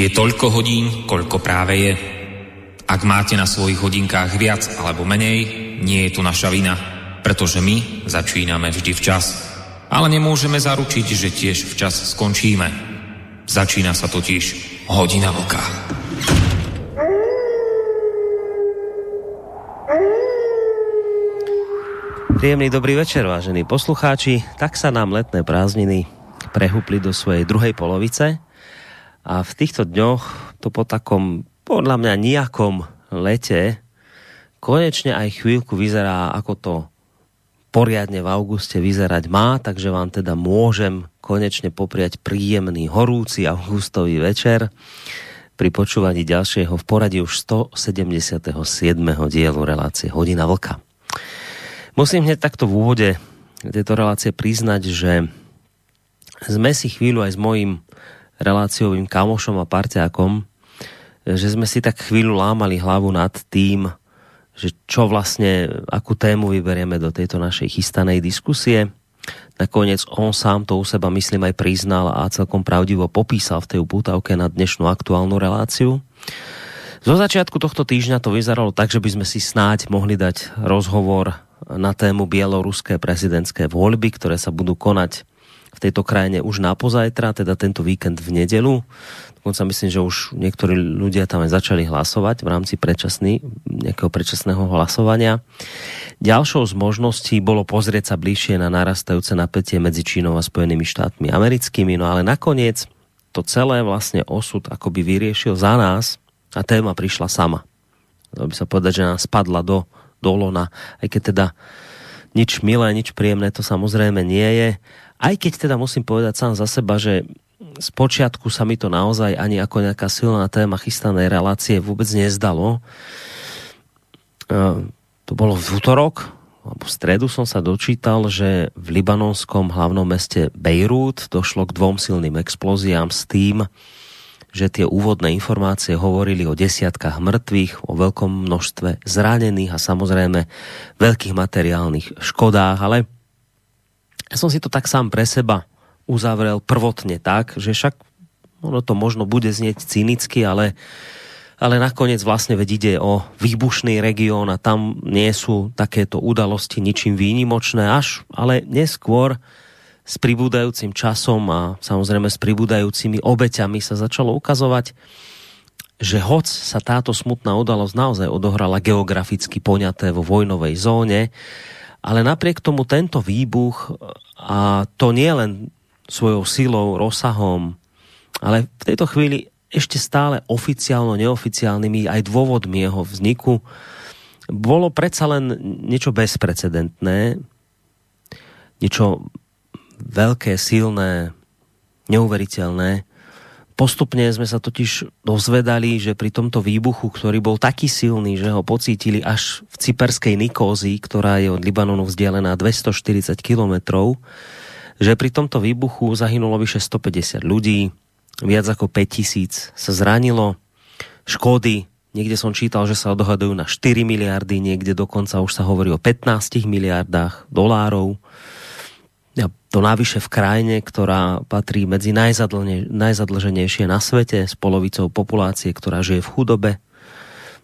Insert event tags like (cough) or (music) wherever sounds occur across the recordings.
Je toľko hodín, koľko práve je. Ak máte na svojich hodinkách viac alebo menej, nie je tu naša vina, pretože my začíname vždy včas. Ale nemôžeme zaručiť, že tiež včas skončíme. Začína sa totiž hodina vlka. Príjemný dobrý večer, vážení poslucháči. Tak sa nám letné prázdniny prehúpli do svojej druhej polovice a v týchto dňoch to po takom, podľa mňa nejakom lete konečne aj chvíľku vyzerá, ako to poriadne v auguste vyzerať má, takže vám teda môžem konečne popriať príjemný horúci augustový večer pri počúvaní ďalšieho v poradí už 177. dielu relácie Hodina Vlka. Musím hneď takto v úvode tejto relácie priznať, že sme si chvíľu aj s mojím reláciovým kamošom a parťákom, že sme si tak chvíľu lámali hlavu nad tým, že čo vlastne, akú tému vyberieme do tejto našej chystanej diskusie. Nakoniec on sám to u seba, myslím, aj priznal a celkom pravdivo popísal v tej upútavke na dnešnú aktuálnu reláciu. Zo začiatku tohto týždňa to vyzeralo tak, že by sme si snáď mohli dať rozhovor na tému bieloruské prezidentské voľby, ktoré sa budú konať tejto krajine už na pozajtra, teda tento víkend v nedelu. Dokonca myslím, že už niektorí ľudia tam aj začali hlasovať v rámci predčasný, nejakého predčasného hlasovania. Ďalšou z možností bolo pozrieť sa bližšie na narastajúce napätie medzi Čínou a Spojenými štátmi americkými, no ale nakoniec to celé vlastne osud akoby vyriešil za nás a téma prišla sama. Dalo by sa povedať, že nás spadla do dolona, aj keď teda nič milé, nič príjemné to samozrejme nie je. Aj keď teda musím povedať sám za seba, že z počiatku sa mi to naozaj ani ako nejaká silná téma chystanej relácie vôbec nezdalo. To bolo v útorok, alebo v stredu som sa dočítal, že v libanonskom hlavnom meste Bejrút došlo k dvom silným explóziám s tým, že tie úvodné informácie hovorili o desiatkách mŕtvych, o veľkom množstve zranených a samozrejme veľkých materiálnych škodách, ale ja som si to tak sám pre seba uzavrel prvotne tak, že však ono to možno bude znieť cynicky, ale ale nakoniec vlastne veď ide o výbušný región a tam nie sú takéto udalosti ničím výnimočné až, ale neskôr s pribúdajúcim časom a samozrejme s pribúdajúcimi obeťami sa začalo ukazovať, že hoc sa táto smutná udalosť naozaj odohrala geograficky poňaté vo vojnovej zóne, ale napriek tomu tento výbuch, a to nie len svojou silou, rozsahom, ale v tejto chvíli ešte stále oficiálno, neoficiálnymi aj dôvodmi jeho vzniku, bolo predsa len niečo bezprecedentné, niečo veľké, silné, neuveriteľné. Postupne sme sa totiž dozvedali, že pri tomto výbuchu, ktorý bol taký silný, že ho pocítili až v cyperskej Nikózii, ktorá je od Libanonu vzdialená 240 kilometrov, že pri tomto výbuchu zahynulo vyše 150 ľudí, viac ako 5000 sa zranilo, škody, niekde som čítal, že sa odhadujú na 4 miliardy, niekde dokonca už sa hovorí o 15 miliardách dolárov to návyše v krajine, ktorá patrí medzi najzadlženejšie na svete s polovicou populácie, ktorá žije v chudobe.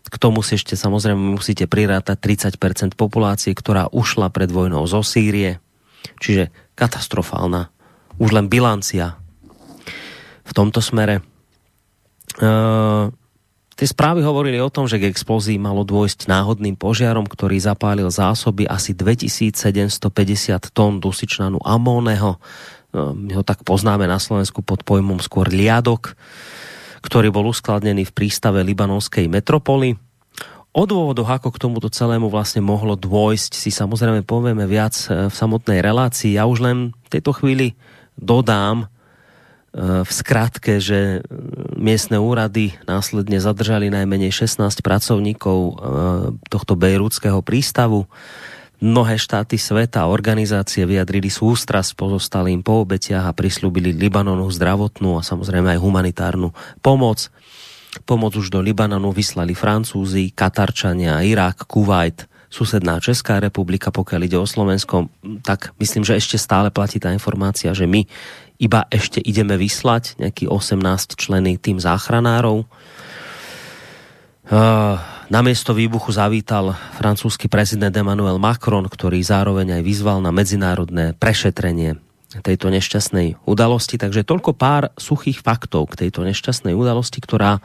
K tomu si ešte samozrejme musíte prirátať 30% populácie, ktorá ušla pred vojnou zo Sýrie. Čiže katastrofálna. Už len bilancia v tomto smere. Uh, Tie správy hovorili o tom, že k explózii malo dôjsť náhodným požiarom, ktorý zapálil zásoby asi 2750 tón dusičnanu amóneho. No, my ho tak poznáme na Slovensku pod pojmom skôr liadok, ktorý bol uskladnený v prístave libanonskej metropoly. O dôvodoch, ako k tomuto celému vlastne mohlo dôjsť, si samozrejme povieme viac e, v samotnej relácii. Ja už len v tejto chvíli dodám, v skratke, že miestne úrady následne zadržali najmenej 16 pracovníkov e, tohto bejrúdského prístavu. Mnohé štáty sveta a organizácie vyjadrili sústrasť pozostalým po obetiach a prislúbili Libanonu zdravotnú a samozrejme aj humanitárnu pomoc. Pomoc už do Libanonu vyslali Francúzi, Katarčania, Irak, Kuwait, susedná Česká republika, pokiaľ ide o Slovensko, tak myslím, že ešte stále platí tá informácia, že my iba ešte ideme vyslať nejaký 18 členy tým záchranárov. Na miesto výbuchu zavítal francúzsky prezident Emmanuel Macron, ktorý zároveň aj vyzval na medzinárodné prešetrenie tejto nešťastnej udalosti. Takže toľko pár suchých faktov k tejto nešťastnej udalosti, ktorá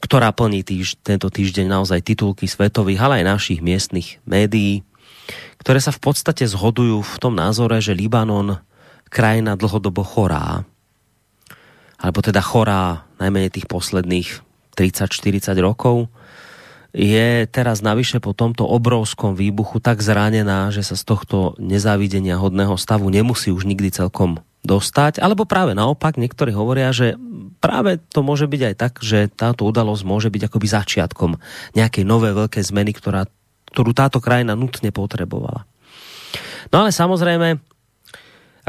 ktorá plní týž, tento týždeň naozaj titulky svetových, ale aj našich miestnych médií, ktoré sa v podstate zhodujú v tom názore, že Libanon krajina dlhodobo chorá, alebo teda chorá najmenej tých posledných 30-40 rokov, je teraz navyše po tomto obrovskom výbuchu tak zranená, že sa z tohto nezávidenia hodného stavu nemusí už nikdy celkom dostať, alebo práve naopak, niektorí hovoria, že práve to môže byť aj tak, že táto udalosť môže byť akoby začiatkom nejakej nové veľké zmeny, ktorá, ktorú táto krajina nutne potrebovala. No ale samozrejme,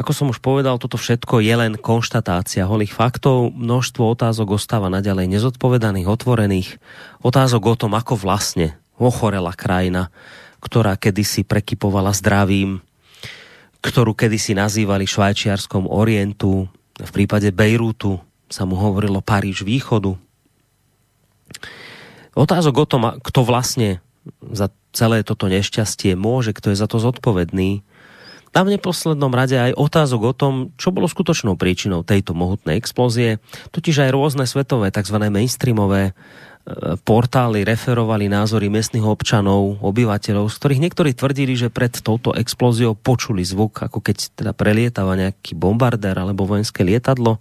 ako som už povedal, toto všetko je len konštatácia holých faktov. Množstvo otázok ostáva naďalej nezodpovedaných, otvorených. Otázok o tom, ako vlastne ochorela krajina, ktorá kedysi prekypovala zdravím, ktorú kedysi nazývali Švajčiarskom Orientu, v prípade Bejrútu sa mu hovorilo Paríž východu. Otázok o tom, kto vlastne za celé toto nešťastie môže, kto je za to zodpovedný, tam v neposlednom rade aj otázok o tom, čo bolo skutočnou príčinou tejto mohutnej explózie, totiž aj rôzne svetové tzv. mainstreamové e, portály referovali názory miestnych občanov, obyvateľov, z ktorých niektorí tvrdili, že pred touto explóziou počuli zvuk, ako keď teda prelietava nejaký bombardér alebo vojenské lietadlo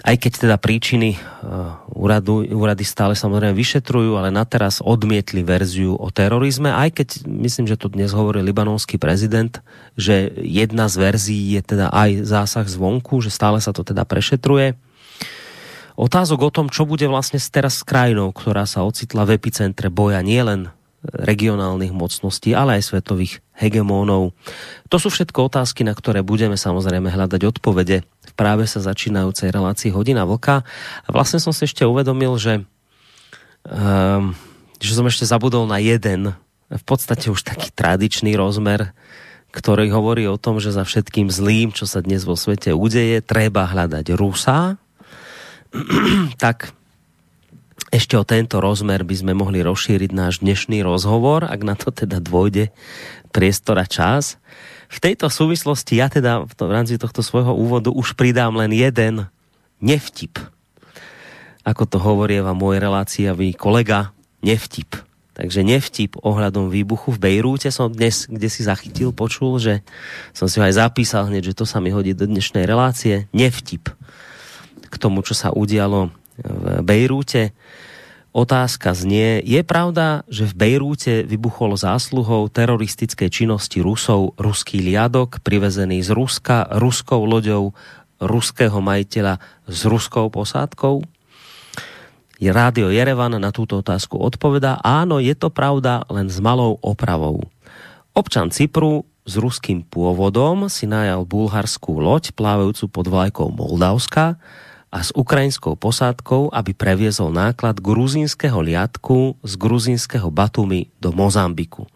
aj keď teda príčiny uh, úradu, úrady stále samozrejme vyšetrujú, ale na teraz odmietli verziu o terorizme, aj keď myslím, že to dnes hovorí libanonský prezident, že jedna z verzií je teda aj zásah zvonku, že stále sa to teda prešetruje. Otázok o tom, čo bude vlastne teraz s krajinou, ktorá sa ocitla v epicentre boja nielen regionálnych mocností, ale aj svetových hegemónov. To sú všetko otázky, na ktoré budeme samozrejme hľadať odpovede v práve sa začínajúcej relácii Hodina Vlka. A vlastne som si ešte uvedomil, že, um, že som ešte zabudol na jeden, v podstate už taký tradičný rozmer, ktorý hovorí o tom, že za všetkým zlým, čo sa dnes vo svete udeje, treba hľadať Rusa. (clears throat) tak ešte o tento rozmer by sme mohli rozšíriť náš dnešný rozhovor, ak na to teda dvojde priestor a čas. V tejto súvislosti ja teda v, to, v rámci tohto svojho úvodu už pridám len jeden nevtip. Ako to vám môj reláciavý kolega, nevtip. Takže nevtip ohľadom výbuchu v Bejrúte som dnes, kde si zachytil, počul, že som si ho aj zapísal hneď, že to sa mi hodí do dnešnej relácie. Nevtip k tomu, čo sa udialo v Bejrúte. Otázka znie, je pravda, že v Bejrúte vybuchol zásluhou teroristickej činnosti Rusov ruský liadok privezený z Ruska ruskou loďou ruského majiteľa s ruskou posádkou? Rádio Jerevan na túto otázku odpovedá, áno, je to pravda, len s malou opravou. Občan Cypru s ruským pôvodom si najal bulharskú loď plávajúcu pod vlajkou Moldavska, a s ukrajinskou posádkou, aby previezol náklad gruzínskeho liadku z gruzínskeho Batumi do Mozambiku.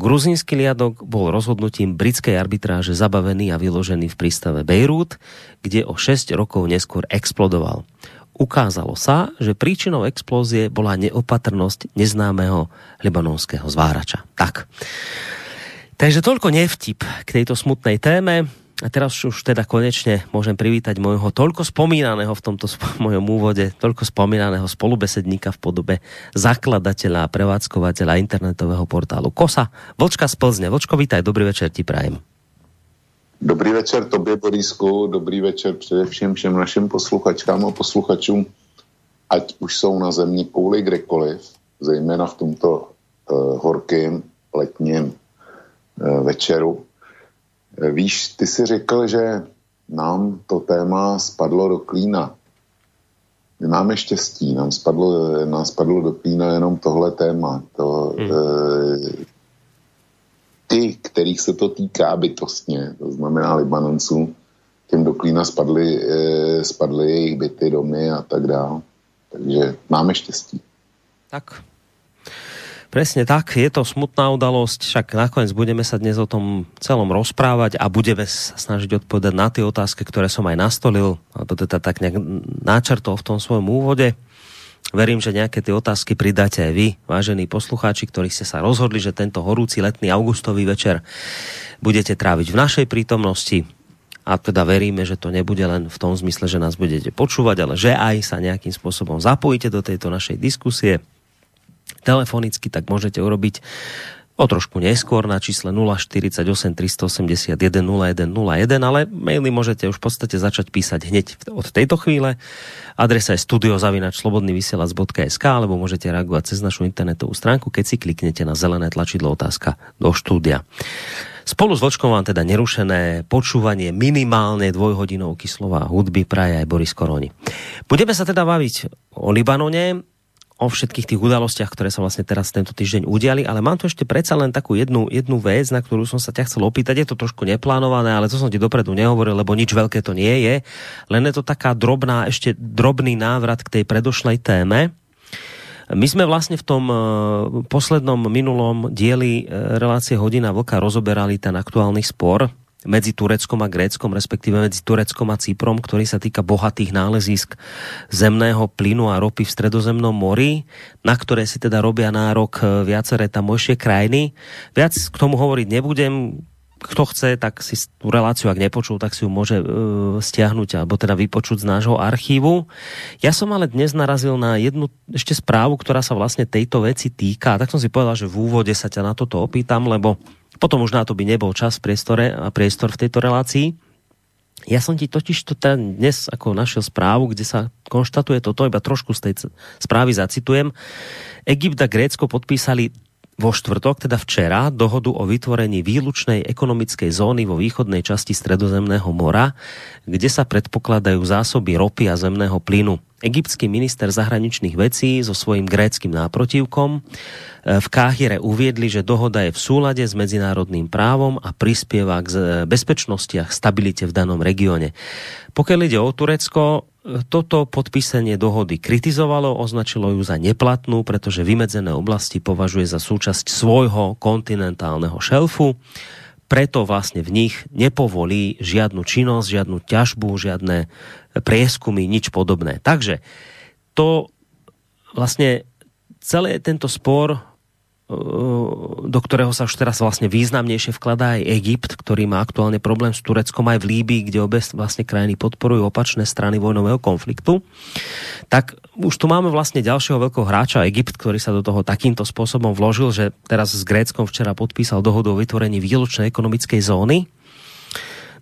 Gruzínsky liadok bol rozhodnutím britskej arbitráže zabavený a vyložený v prístave Bejrút, kde o 6 rokov neskôr explodoval. Ukázalo sa, že príčinou explózie bola neopatrnosť neznámeho libanonského zvárača. Tak. Takže toľko nevtip k tejto smutnej téme. A teraz už teda konečne môžem privítať môjho toľko spomínaného v tomto (laughs) mojom úvode, toľko spomínaného spolubesedníka v podobe zakladateľa a prevádzkovateľa internetového portálu KOSA, Vlčka z Plzne. Vlčko, vítaj, dobrý večer ti prajem. Dobrý večer tobě, Borisku, dobrý večer především všem našim posluchačkám a posluchačům, ať už jsou na země kouli kdekoliv, zejména v tomto uh, horkým letním uh, večeru, Víš, ty si řekl, že nám to téma spadlo do klína. My máme štěstí, nám spadlo, nám spadlo do klína jenom tohle téma. To, hmm. e, ty, kterých se to týká bytostně, to znamená Libanonců, těm do klína spadly, e, spadly jejich byty, domy a tak dále. Takže máme štěstí. Tak, Presne tak, je to smutná udalosť, však nakoniec budeme sa dnes o tom celom rozprávať a budeme sa snažiť odpovedať na tie otázky, ktoré som aj nastolil, alebo teda tak nejak náčrtol v tom svojom úvode. Verím, že nejaké tie otázky pridáte aj vy, vážení poslucháči, ktorí ste sa rozhodli, že tento horúci letný augustový večer budete tráviť v našej prítomnosti. A teda veríme, že to nebude len v tom zmysle, že nás budete počúvať, ale že aj sa nejakým spôsobom zapojíte do tejto našej diskusie telefonicky, tak môžete urobiť o trošku neskôr na čísle 048 381 0101, ale maily môžete už v podstate začať písať hneď od tejto chvíle. Adresa je studiozavinačslobodnyvysielac.sk alebo môžete reagovať cez našu internetovú stránku, keď si kliknete na zelené tlačidlo otázka do štúdia. Spolu s Vočkom vám teda nerušené počúvanie minimálne dvojhodinovky slova hudby praje aj Boris Koroni. Budeme sa teda baviť o Libanone, o všetkých tých udalostiach, ktoré sa vlastne teraz tento týždeň udiali, ale mám tu ešte predsa len takú jednu, jednu vec, na ktorú som sa ťa chcel opýtať. Je to trošku neplánované, ale to som ti dopredu nehovoril, lebo nič veľké to nie je. Len je to taká drobná, ešte drobný návrat k tej predošlej téme. My sme vlastne v tom uh, poslednom minulom dieli uh, relácie Hodina Vlka rozoberali ten aktuálny spor medzi Tureckom a Gréckom, respektíve medzi Tureckom a Cyprom, ktorý sa týka bohatých nálezísk zemného plynu a ropy v stredozemnom mori, na ktoré si teda robia nárok e, viaceré tamojšie krajiny. Viac k tomu hovoriť nebudem, kto chce, tak si tú reláciu, ak nepočul, tak si ju môže e, stiahnuť alebo teda vypočuť z nášho archívu. Ja som ale dnes narazil na jednu ešte správu, ktorá sa vlastne tejto veci týka. Tak som si povedal, že v úvode sa ťa na toto opýtam, lebo Potom už na to by nebol čas, priestore a priestor v tejto relácii. Ja som ti totiž to ten dnes ako našiel správu, kde sa konštatuje toto, iba trošku z tej správy zacitujem. Egypt a Grécko podpísali vo štvrtok, teda včera, dohodu o vytvorení výlučnej ekonomickej zóny vo východnej časti Stredozemného mora, kde sa predpokladajú zásoby ropy a zemného plynu. Egyptský minister zahraničných vecí so svojím gréckým náprotivkom v Káhire uviedli, že dohoda je v súlade s medzinárodným právom a prispieva k bezpečnosti a stabilite v danom regióne. Pokiaľ ide o Turecko, toto podpísanie dohody kritizovalo, označilo ju za neplatnú, pretože vymedzené oblasti považuje za súčasť svojho kontinentálneho šelfu, preto vlastne v nich nepovolí žiadnu činnosť, žiadnu ťažbu, žiadne prieskumy, nič podobné. Takže to vlastne celý tento spor do ktorého sa už teraz vlastne významnejšie vkladá aj Egypt, ktorý má aktuálne problém s Tureckom aj v Líbii, kde obe vlastne krajiny podporujú opačné strany vojnového konfliktu. Tak už tu máme vlastne ďalšieho veľkého hráča Egypt, ktorý sa do toho takýmto spôsobom vložil, že teraz s Gréckom včera podpísal dohodu o vytvorení výlučnej ekonomickej zóny.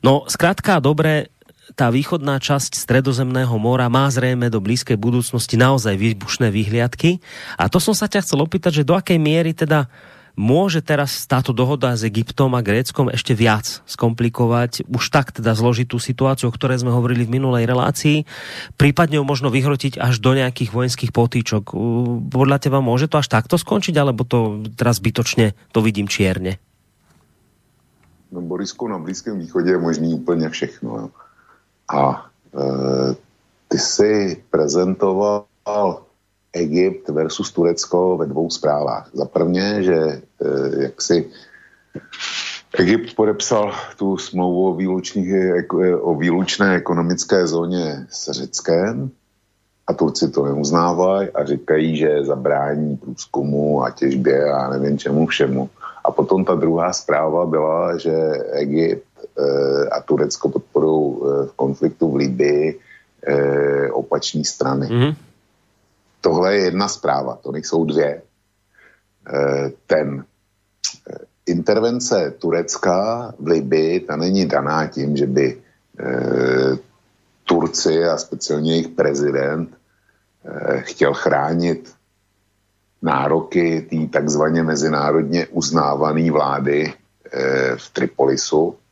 No, zkrátka, dobre, tá východná časť stredozemného mora má zrejme do blízkej budúcnosti naozaj výbušné výhliadky. A to som sa ťa chcel opýtať, že do akej miery teda môže teraz táto dohoda s Egyptom a Gréckom ešte viac skomplikovať už tak teda zložitú situáciu, o ktorej sme hovorili v minulej relácii, prípadne ju možno vyhrotiť až do nejakých vojenských potýčok. Podľa teba môže to až takto skončiť, alebo to teraz zbytočne to vidím čierne? No Borisku, na Blízkém východě je možný úplně všechno. Jo. A e, ty si prezentoval Egypt versus Turecko ve dvou zprávách. Za prvně, že e, jak si Egypt podepsal tu smlouvu o, o výlučné ekonomické zóně s Řeckem a Turci to neuznávají a říkají, že zabrání průzkumu a těžbě a nevím čemu všemu. A potom ta druhá zpráva byla, že Egypt a Turecko podporují eh, v konfliktu v Libii eh, opační strany. Mm-hmm. Tohle je jedna zpráva, to nejsou dvě. Ten intervence Turecka v Libii, ta není daná tím, že by Turci a speciálně jejich prezident chtěl chránit nároky té takzvaně mezinárodně uznávané vlády v Tripolisu, Eh,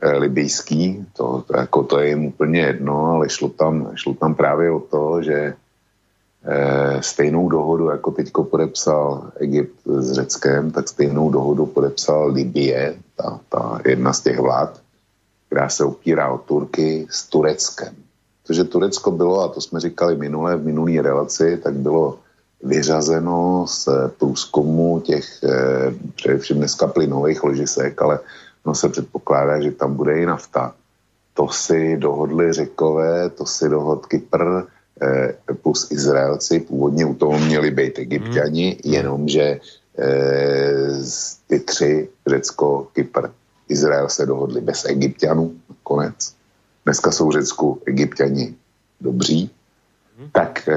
libijský, to, to, jako to je jim úplně jedno, ale šlo tam, šlo tam právě o to, že e, stejnou dohodu, jako teďko podepsal Egypt s Řeckem, tak stejnou dohodu podepsal Libie, ta, ta jedna z těch vlád, která se opírá o Turky s Tureckem. Protože Turecko bylo, a to jsme říkali minule v minulý relaci, tak bylo vyřazeno z průzkumu těch eh, především dneska plynových ložisek, ale no se předpokládá, že tam bude i nafta. To si dohodli řekové, to si dohod Kypr eh, plus Izraelci. Původně u toho měli být egyptiani, hmm. jenomže ty tři, Řecko, Kypr, Izrael se dohodli bez egyptianů konec. Dneska jsou Řecku egyptiani dobří. Hmm. Tak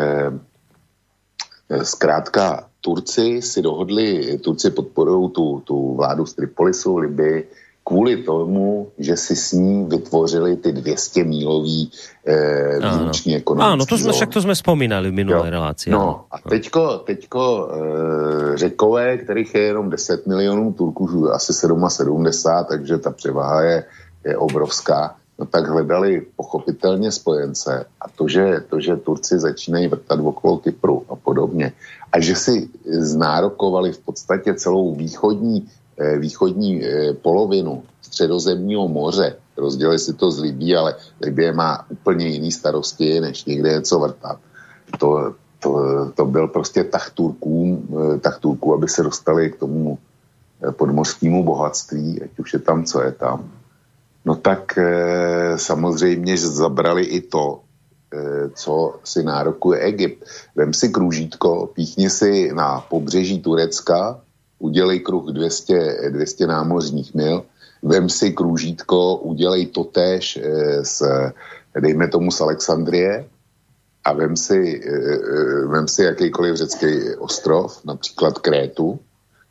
Zkrátka, Turci si dohodli, Turci podporují tu, tu vládu z Tripolisu, Liby, kvůli tomu, že si s ní vytvořili ty 200 mílový eh, výluční ekonomický Ano, to jsme, však to jsme vzpomínali v minulé relaci. No a teďko, teďko eh, řekové, kterých je jenom 10 milionů Turků, asi 77, takže ta převaha je, je obrovská no tak hledali pochopitelně spojence a to že, to, že Turci začínají vrtat okolo Kypru a podobně. A že si znárokovali v podstatě celou východní, východní eh, polovinu středozemního moře, rozdělili si to z Libí, ale Libie má úplně jiný starosti, než někde něco vrtat. To, to, to byl prostě tah Turků, eh, tah Turků, aby se dostali k tomu podmořskému bohatství, ať už je tam, co je tam. No tak samozřejmě, že zabrali i to, co si nárokuje Egypt. Vem si kružítko, píchni si na pobřeží Turecka, udělej kruh 200, 200 námořních mil, vem si kružítko, udělej totéž e, s, dejme tomu z Alexandrie a vem si, e, vem si jakýkoliv řecký ostrov, například Krétu,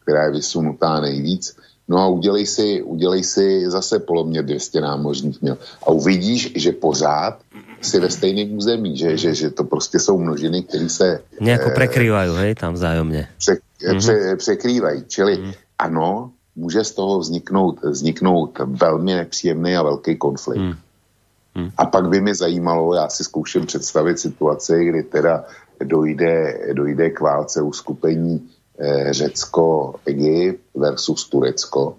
která je vysunutá nejvíc, No a udělej si, udělej si zase polomě 200 námořních mil a uvidíš, že pořád si ve stejném území, že, že, že to prostě jsou množiny, které se... Nějako eh, prekrývají, hej, tam vzájemně. Pře, mm-hmm. pře, překrývají, čili mm-hmm. ano, může z toho vzniknout, vzniknout velmi nepříjemný a velký konflikt. Mm. Mm. A pak by mě zajímalo, já si zkouším představit situaci, kdy teda dojde, dojde k válce uskupení Eh, Řecko, Egypt versus Turecko,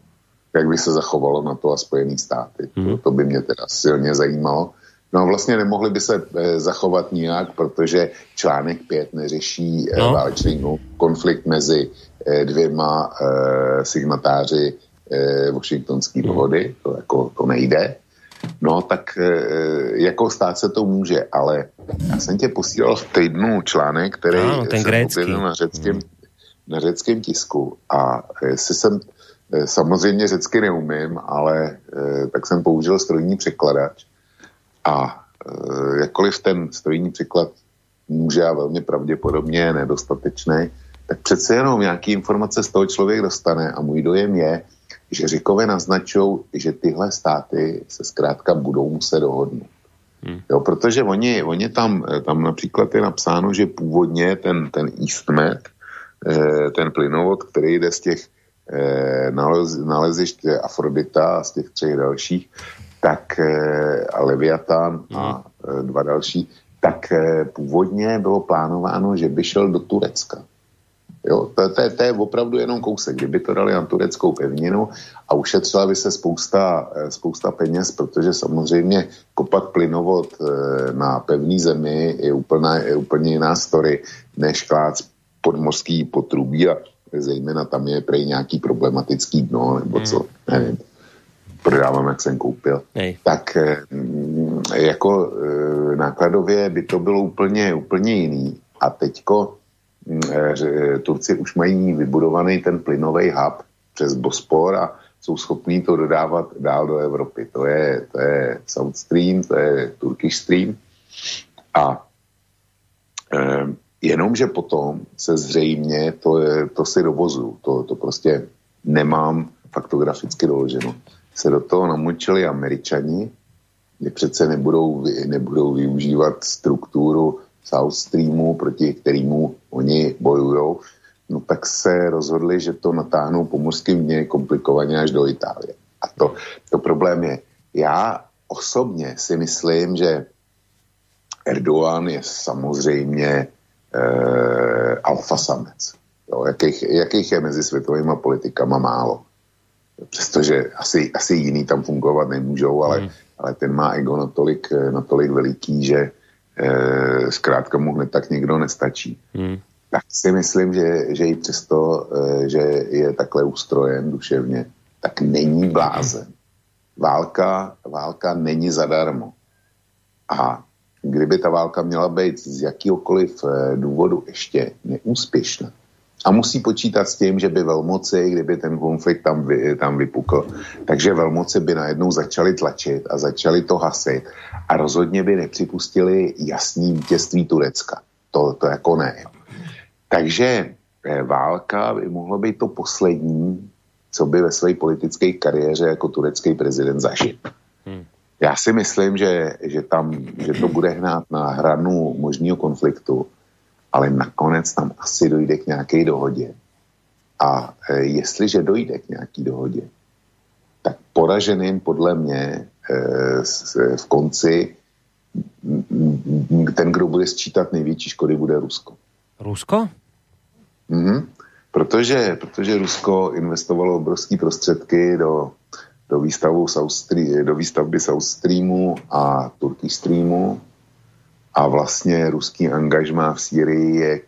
jak by se zachovalo na to a Spojené státy. Hmm. To, to by mě teda silně zajímalo. No vlastně nemohli by se e, zachovat nijak, protože článek 5 neřeší e, no. válečný konflikt mezi e, dvěma e, signatáři e, Washingtonské hmm. dohody. To jako to nejde. No tak e, jako stát se to může, ale já jsem tě posílal v týdnu článek, který no, ten jsem na řeckém hmm na řeckém tisku a jestli jsem, eh, samozřejmě řecky neumím, ale eh, tak jsem použil strojní překladač a eh, jakkoliv ten strojní překlad může a velmi pravděpodobně je nedostatečný, tak přece jenom nějaký informace z toho člověk dostane a můj dojem je, že Řekové naznačují, že tyhle státy se zkrátka budou muset dohodnout. Hmm. Jo, protože oni, oni tam, tam například je napsáno, že původně ten, ten EastMed, Eh, ten plynovod, který jde z těch nalez, nalezišť Afrodita a z těch třech dalších, tak eh, a Leviatán a mhm. dva další, tak původně bylo plánováno, že by šel do Turecka. Jo, to, to, to je opravdu jenom kousek. Kdyby to dali na tureckou pevninu a ušetřila by se spousta, spousta peněz, protože samozřejmě kopat plynovod na pevný zemi je, úplná, je úplně jiná story, než klát podmořský potrubí a zejména tam je prej nějaký problematický dno, nebo co, hmm. nevím, prodávám, jak jsem koupil. Nej. Tak mm, jako e, nákladově by to bylo úplně, úplně jiný. A teďko mm, e, Turci už mají vybudovaný ten plynový hub přes Bospor a jsou schopní to dodávat dál do Evropy. To je, to je South Stream, to je Turkish Stream. A e, Jenomže potom se zřejmě, to, je, to si dovozu, to, to prostě nemám faktograficky doloženo, se do toho namočili američani, kde přece nebudou, nebudou využívat strukturu South Streamu, proti kterému oni bojují, no tak se rozhodli, že to natáhnou po mořském dně komplikovaně až do Itálie. A to, to problém je, já osobně si myslím, že Erdogan je samozřejmě eh, alfa samec. Jo, jakých, jakých je mezi světovými politikama málo. Přestože asi, asi jiný tam fungovat nemůžou, ale, mm. ale ten má ego natolik, natolik veliký, že eh, zkrátka mu hned tak někdo nestačí. Mm. tak si myslím, že, že i přesto, eh, že je takhle ustrojen duševně, tak není blázen. Válka, válka není zadarmo. A kdyby ta válka měla být z jakýkoliv eh, důvodu ještě neúspěšná, a musí počítat s tím, že by velmoci, kdyby ten konflikt tam, vy, tam vypukl, takže velmoci by najednou začali tlačit a začali to hasit a rozhodně by nepřipustili jasný vítězství Turecka. To, to jako ne. Takže eh, válka by mohla být to poslední, co by ve své politické kariéře jako turecký prezident zažil. Hmm. Já si myslím, že, že, tam, že to bude hnát na hranu možného konfliktu ale nakonec tam asi dojde k nějaké dohodě. A e, jestliže dojde k nějaké dohodě, tak poraženým podle mě e, s, v konci ten, kdo bude sčítat největší škody, bude Rusko. Rusko? Mhm. Protože, protože Rusko investovalo obrovské prostředky do, do, výstavu South Stream, do výstavby South Streamu a Turkish Streamu a vlastně ruský angažmá v Sýrii je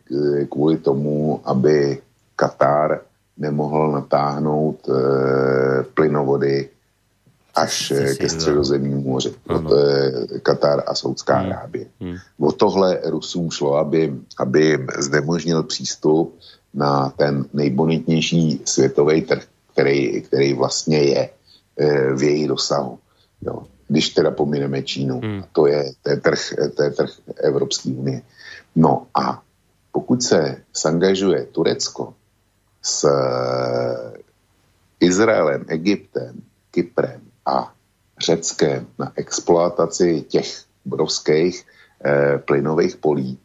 kvůli tomu, aby Katar nemohl natáhnout e, plynovody až Jsi ke středozemnímu moři. To je Katar a Saudská hmm. Arábie. Hmm. O tohle Rusům šlo, aby, aby znemožnil přístup na ten nejbonitnější světový trh, který, který vlastně je e, v jejich dosahu. Jo když teda pomineme Čínu. Hmm. To, je, to, je trh, to je trh Evropské unie. No a pokud se sangažuje Turecko s eh, Izraelem, Egyptem, Kyprem a Řeckem na exploataci těch obrovských eh, plynových polí,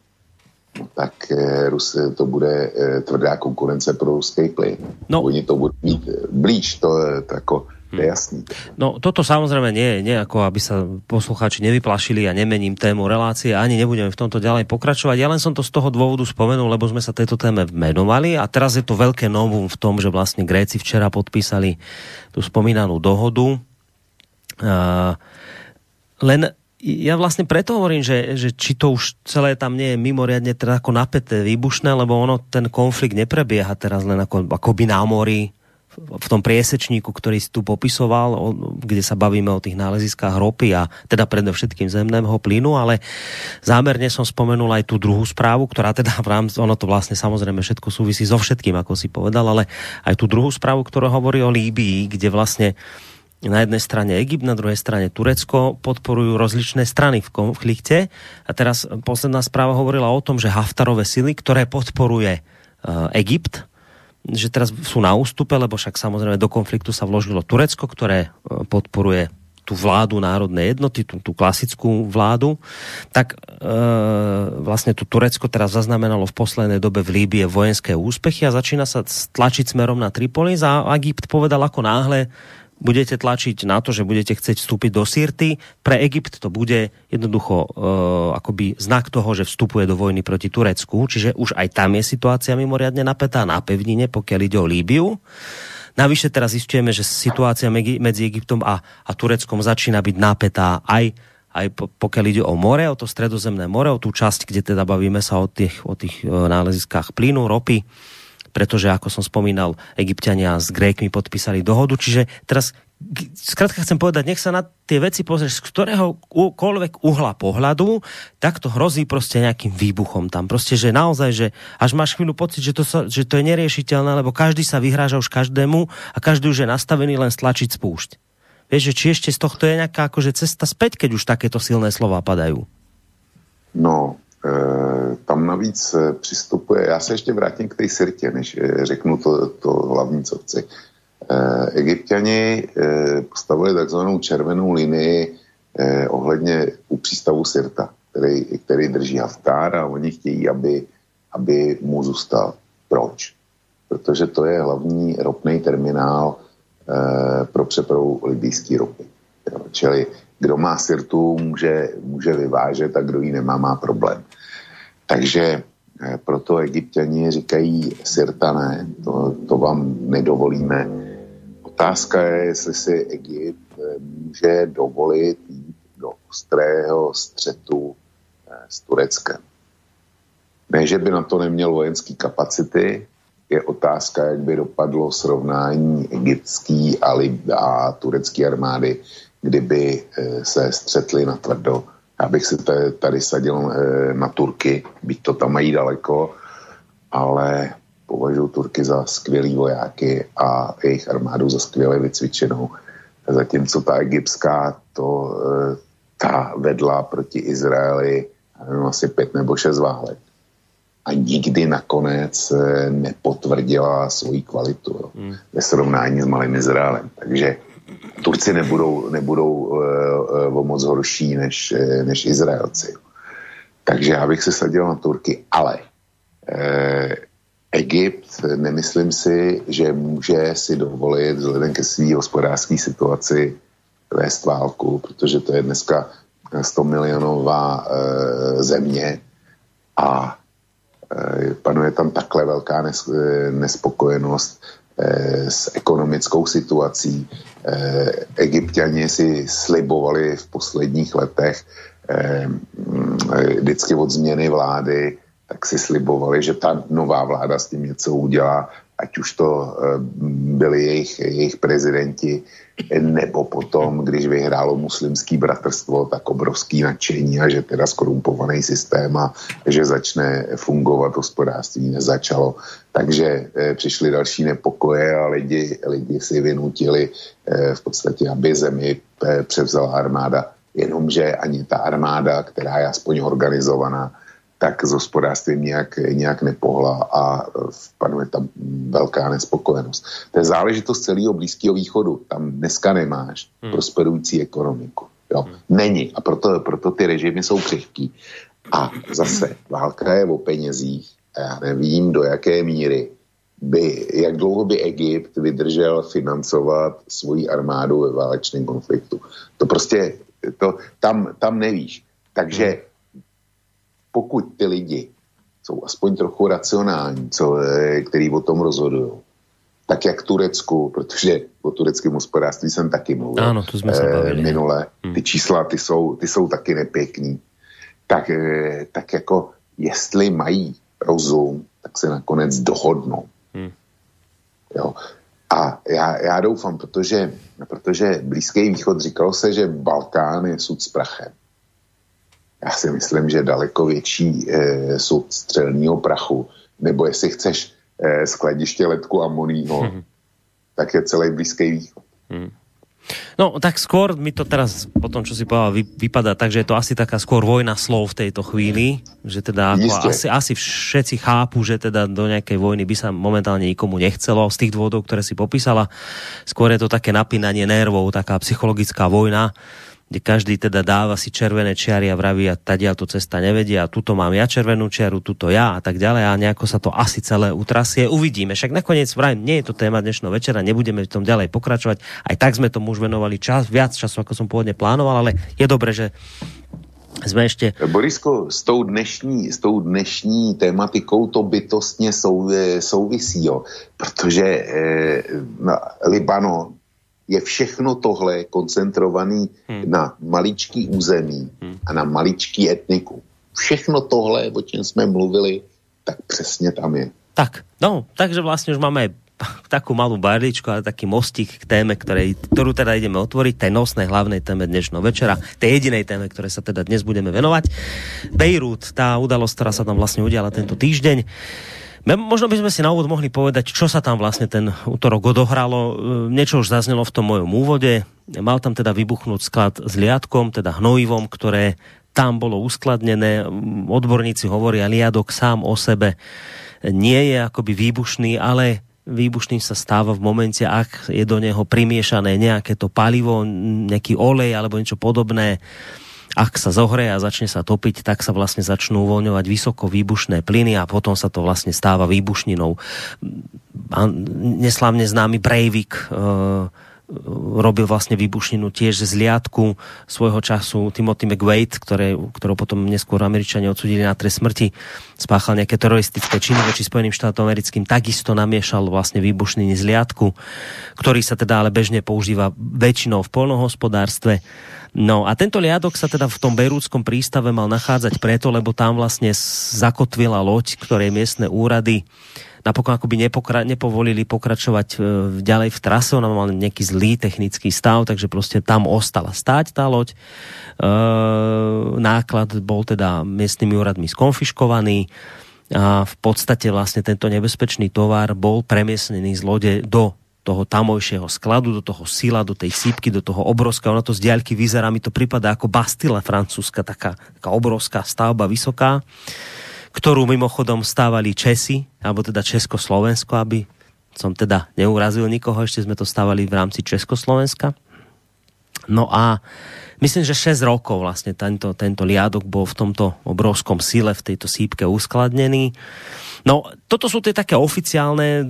no tak eh, Rus, to bude eh, tvrdá konkurence pro ruský plyn. No. Oni to budou mít blíž, to, to jako to je jasný. No toto samozrejme nie je nejako, aby sa poslucháči nevyplašili a nemením tému relácie, ani nebudeme v tomto ďalej pokračovať. Ja len som to z toho dôvodu spomenul, lebo sme sa tejto téme menovali a teraz je to veľké novum v tom, že vlastne Gréci včera podpísali tú spomínanú dohodu. Uh, len ja vlastne preto hovorím, že, že či to už celé tam nie je mimoriadne teda ako napäté, výbušné, lebo ono, ten konflikt neprebieha teraz len ako, akoby na mori, v tom priesečníku, ktorý si tu popisoval, kde sa bavíme o tých náleziskách ropy a teda predovšetkým zemného plynu, ale zámerne som spomenul aj tú druhú správu, ktorá teda v rámci, ono to vlastne samozrejme všetko súvisí so všetkým, ako si povedal, ale aj tú druhú správu, ktorá hovorí o Líbii, kde vlastne na jednej strane Egypt, na druhej strane Turecko podporujú rozličné strany v konflikte. A teraz posledná správa hovorila o tom, že Haftarové sily, ktoré podporuje Egypt, že teraz sú na ústupe, lebo však samozrejme do konfliktu sa vložilo Turecko, ktoré e, podporuje tú vládu národnej jednoty, tú, tú klasickú vládu, tak e, vlastne tu Turecko teraz zaznamenalo v poslednej dobe v Líbie vojenské úspechy a začína sa tlačiť smerom na Tripolis a Egypt povedal ako náhle budete tlačiť na to, že budete chcieť vstúpiť do Sirty. Pre Egypt to bude jednoducho uh, akoby znak toho, že vstupuje do vojny proti Turecku, čiže už aj tam je situácia mimoriadne napätá na pevnine, pokiaľ ide o Líbiu. Navyše teraz zistujeme, že situácia medzi Egyptom a, a Tureckom začína byť napätá aj aj pokiaľ ide o more, o to stredozemné more, o tú časť, kde teda bavíme sa o tých, o tých e, náleziskách plynu, ropy pretože, ako som spomínal, egyptiania s Grékmi podpísali dohodu. Čiže teraz skrátka chcem povedať, nech sa na tie veci pozrieš z ktoréhokoľvek uhla pohľadu, tak to hrozí proste nejakým výbuchom tam. Proste, že naozaj, že až máš chvíľu pocit, že to, sa, že to je neriešiteľné, lebo každý sa vyhráža už každému a každý už je nastavený len stlačiť spúšť. Vieš, že či ešte z tohto je nejaká akože cesta späť, keď už takéto silné slova padajú? No, tam navíc eh, přistupuje, já se ještě vrátím k té sirtě, než eh, řeknu to, to hlavní, co chci. Egyptiani postavili takzvanou červenou linii ohledně u přístavu Sirta, který, který drží Haftar a oni chtějí, aby, aby mu zůstal. Proč? Protože to je hlavní ropný terminál pro přepravu libijské ropy. Čili kdo má sirtu, může, může vyvážet a kdo ji nemá, má problém. Takže eh, proto egyptiani říkají sirtané, to, to vám nedovolíme. Otázka je, jestli si Egypt eh, může dovolit jít do ostrého střetu eh, s Tureckem. Ne, že by na to neměl vojenský kapacity, je otázka, jak by dopadlo srovnání egyptský a, a turecké armády, kdyby eh, se střetli na tvrdo. Já bych si tady sadil eh, na Turky, byť to tam mají daleko, ale považuji Turky za skvělý vojáky a jejich armádu za skvěle vycvičenou. Zatímco ta egyptská, to eh, ta vedla proti Izraeli nevím, asi pět nebo šest válek a nikdy nakonec nepotvrdila svoji kvalitu jo, hmm. ve srovnání s malým Izraelem. Takže Turci nebudou, nebudou uh, o moc horší než, než Izraelci. Takže já bych se sadil na Turky, ale Egypt, nemyslím si, že může si dovolit vzhledem ke své hospodářské situaci vést válku, protože to je dneska 100 milionová země a panuje tam takhle velká nes, nespokojenost s ekonomickou situací. E, Egyptiani si slibovali v posledních letech e, vždycky od změny vlády tak si slibovali, že ta nová vláda s tím něco udělá, ať už to eh, byli jejich, jejich prezidenti, nebo potom, když vyhrálo muslimský bratrstvo, tak obrovský nadšení a že teda skorumpovaný systém a že začne fungovat hospodářství, nezačalo. Takže e, přišly další nepokoje a lidi, lidi si vynutili e, v podstatě, aby zemi převzala armáda. Jenomže ani ta armáda, která je aspoň organizovaná, tak s hospodářstvím nějak, nějak nepohla a panuje tam velká nespokojenost. To je záležitost celého Blízkého východu. Tam dneska nemáš hmm. prosperující ekonomiku. Jo? Hmm. Není. A proto, proto ty režimy jsou křehký. A zase válka je o penězích. A já nevím, do jaké míry by, jak dlouho by Egypt vydržel financovat svoji armádu ve válečném konfliktu. To prostě, to, tam, tam nevíš. Takže hmm pokud ty lidi jsou aspoň trochu racionální, co, eh, který o tom rozhodují, tak jak Turecku, protože o tureckém hospodářství jsem taky mluvil ano, to jsme se eh, bavili. minule, hmm. ty čísla, ty jsou, ty jsou taky nepěkný, tak, eh, tak jako jestli mají rozum, tak se nakonec dohodnou. Hmm. Jo. A já, já doufám, protože, protože Blízký východ říkalo se, že Balkán je sud s prachem já si myslím, že daleko větší e, sud střelního prachu, nebo jestli chceš e, skladiště letku amoního, hmm. tak je celý Blízký východ. Hmm. No tak skôr mi to teraz, po tom, čo si povedal, vy, vypadá tak, že je to asi taká skôr vojna slov v tejto chvíli, že teda ako asi, asi všetci chápu, že teda do nejakej vojny by sa momentálne nikomu nechcelo z tých dôvodov, ktoré si popísala. Skôr je to také napínanie nervov, taká psychologická vojna kde každý teda dáva si červené čiary a vraví a tadia to cesta nevedia a tuto mám ja červenú čiaru, tuto ja a tak ďalej a nejako sa to asi celé utrasie. Uvidíme. Však nakoniec vrajím, nie je to téma dnešného večera, nebudeme v tom ďalej pokračovať. Aj tak sme tomu už venovali čas, viac času, ako som pôvodne plánoval, ale je dobré, že jsme ještě... Borisko, s tou dnešní, s tou dnešní tématikou to bytostně sou, souvisí, jo, protože eh, na Libanon je všechno tohle koncentrovaný hmm. na maličký území hmm. a na maličký etniku. Všechno tohle, o čem jsme mluvili, tak přesně tam je. Tak, no, takže vlastně už máme (laughs) takú malú barličku, ale taký mostík k téme, ktorej, ktorú teda ideme otvoriť, tej nosnej hlavnej téme dnešného večera, tej jedinej téme, ktoré sa teda dnes budeme venovať. Bejrút, tá udalosť, ktorá sa tam vlastne udiala tento týždeň. Možno by sme si na úvod mohli povedať, čo sa tam vlastne ten útorok odohralo. E, niečo už zaznelo v tom mojom úvode. Mal tam teda vybuchnúť sklad s liadkom, teda hnojivom, ktoré tam bolo uskladnené. Odborníci hovoria, liadok sám o sebe nie je akoby výbušný, ale výbušným sa stáva v momente, ak je do neho primiešané nejaké to palivo, nejaký olej alebo niečo podobné ak sa zohreje a začne sa topiť, tak sa vlastne začnú uvoľňovať vysoko výbušné plyny a potom sa to vlastne stáva výbušninou. Neslavne známy Breivik uh, robil vlastne výbušninu tiež z liadku svojho času. Timothy McVeigh, ktoré, ktorého potom neskôr Američania odsudili na trest smrti, spáchal nejaké teroristické činy voči Spojeným štátom americkým, takisto namiešal vlastne výbušniny z liadku, ktorý sa teda ale bežne používa väčšinou v polnohospodárstve No a tento liadok sa teda v tom Bejrúdskom prístave mal nachádzať preto, lebo tam vlastne zakotvila loď, ktorej miestne úrady napokon akoby nepokra- nepovolili pokračovať e, ďalej v trase, ona mala nejaký zlý technický stav, takže prostě tam ostala stáť tá loď. E, náklad bol teda miestnymi úradmi skonfiškovaný a v podstate vlastne tento nebezpečný tovar bol premiesnený z lode do toho tamojšieho skladu, do toho sila, do tej sípky, do toho obrovského, ono to z diaľky vyzerá, mi to prípada ako Bastila francúzska, taká, taká obrovská stavba, vysoká, ktorú mimochodom stávali Česi, alebo teda Československo, aby som teda neurazil nikoho, ešte sme to stávali v rámci Československa. No a myslím, že 6 rokov vlastne tento, tento liadok bol v tomto obrovskom síle, v tejto sípke uskladnený. No, toto sú tie také oficiálne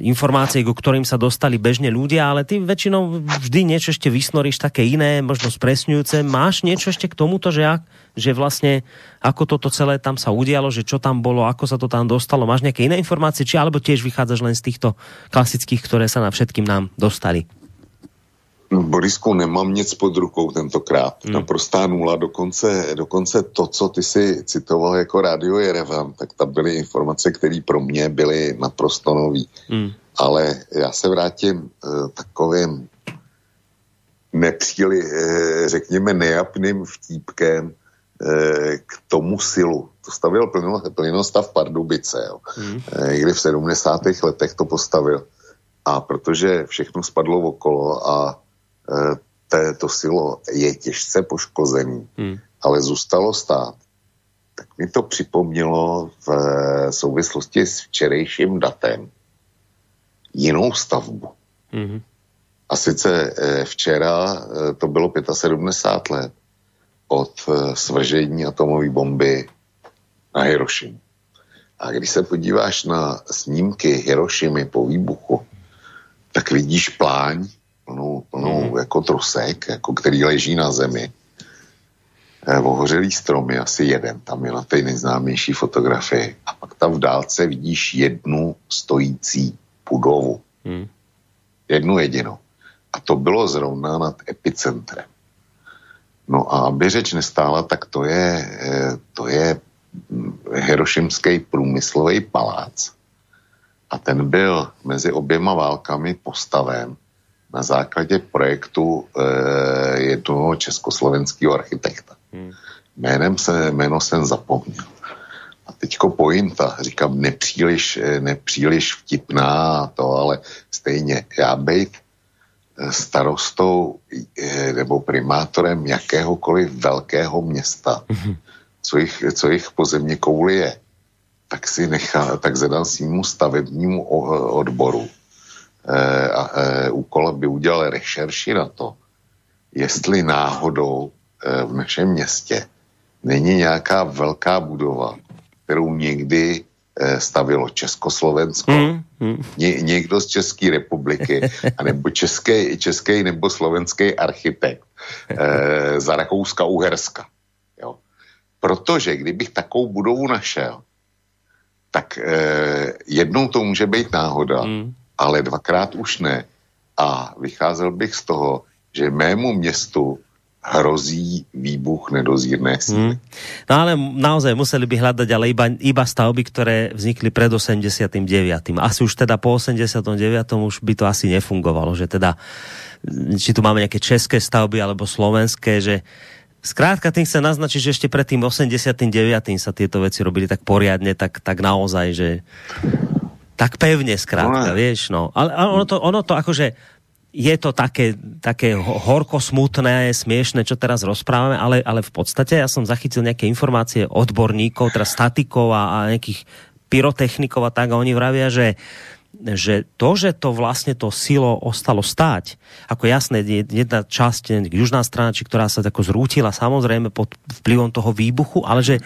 informácie, ku ktorým sa dostali bežne ľudia, ale ty väčšinou vždy niečo ešte vysnoríš také iné, možno spresňujúce. Máš niečo ešte k tomuto, že, ak, že vlastne ako toto celé tam sa udialo, že čo tam bolo, ako sa to tam dostalo? Máš nejaké iné informácie, či alebo tiež vychádzaš len z týchto klasických, ktoré sa na všetkým nám dostali? Borisku, nemám nic pod rukou tentokrát. Hmm. Naprostá nula. Dokonce, dokonce to, co ty si citoval jako Radio Jerevan, tak tam byly informace, které pro mě byly naprosto nový. Hmm. Ale já se vrátím uh, takovým nepříli, uh, řekněme, nejapným vtípkem uh, k tomu silu. To stavil plynostav Pardubice, jo. Hmm. Uh, kdy v 70. letech to postavil. A protože všechno spadlo okolo a Eh, této silo je těžce poškozený, hmm. ale zůstalo stát, tak mi to připomnělo v eh, souvislosti s včerejším datem jinou stavbu. Hmm. A sice eh, včera to bylo 75 let od svržení atomové bomby na Hirošimu. A když se podíváš na snímky Hirošimy po výbuchu, tak vidíš pláň plnou, plnou mm. jako trusek, jako který leží na zemi. Eh, ohořelý stromy, asi jeden, tam je na té nejznámější fotografii. A pak tam v dálce vidíš jednu stojící budovu. Mm. Jednu jedinou. A to bylo zrovna nad epicentrem. No a aby řeč nestála, tak to je, eh, to je hm, Hirošimský průmyslový palác. A ten byl mezi oběma válkami postaven na základě projektu eh, jednoho československého architekta. Hmm. Jménem se, jméno jsem zapomněl. A teďko pointa, říkám, nepříliš, eh, nepříliš vtipná to, ale stejně, já být eh, starostou eh, nebo primátorem jakéhokoliv velkého města, hmm. (laughs) co, jich, co jich po země kouli je, tak si nechá, tak zadám svýmu stavebnímu odboru, Eh, eh, úkol, aby udělal rešerši na to, jestli náhodou eh, v našem městě není nějaká velká budova, kterou někdy stavilo Československo, mm, mm. Ně, někdo z České republiky, (laughs) nebo český, český nebo slovenský architekt e, za Rakouska-Uherska. Jo. Protože kdybych takovou budovu našel, tak e, jednou to může být náhoda, mm ale dvakrát už ne. A vycházel bych z toho, že mému městu hrozí výbuch nedozírné síly. Hmm. No ale naozaj museli by hľadať ale iba, iba stavby, ktoré vznikli pred 89. Asi už teda po 89. už by to asi nefungovalo, že teda či tu máme nejaké české stavby alebo slovenské, že Skrátka, tým chce naznačiť, že ešte pred tým 89. sa tieto veci robili tak poriadne, tak, tak naozaj, že tak pevne zkrátka, no, vieš, no. Ale, ale ono, to, ono to akože je to také, také horko smutné, smiešné, čo teraz rozprávame, ale, ale v podstate ja som zachytil nejaké informácie odborníkov, teda statikov a, a nejakých pyrotechnikov a tak, a oni vravia, že že to, že to vlastne to silo ostalo stáť, ako jasné, jedna časť, južná strana, či ktorá sa tako zrútila samozrejme pod vplyvom toho výbuchu, ale že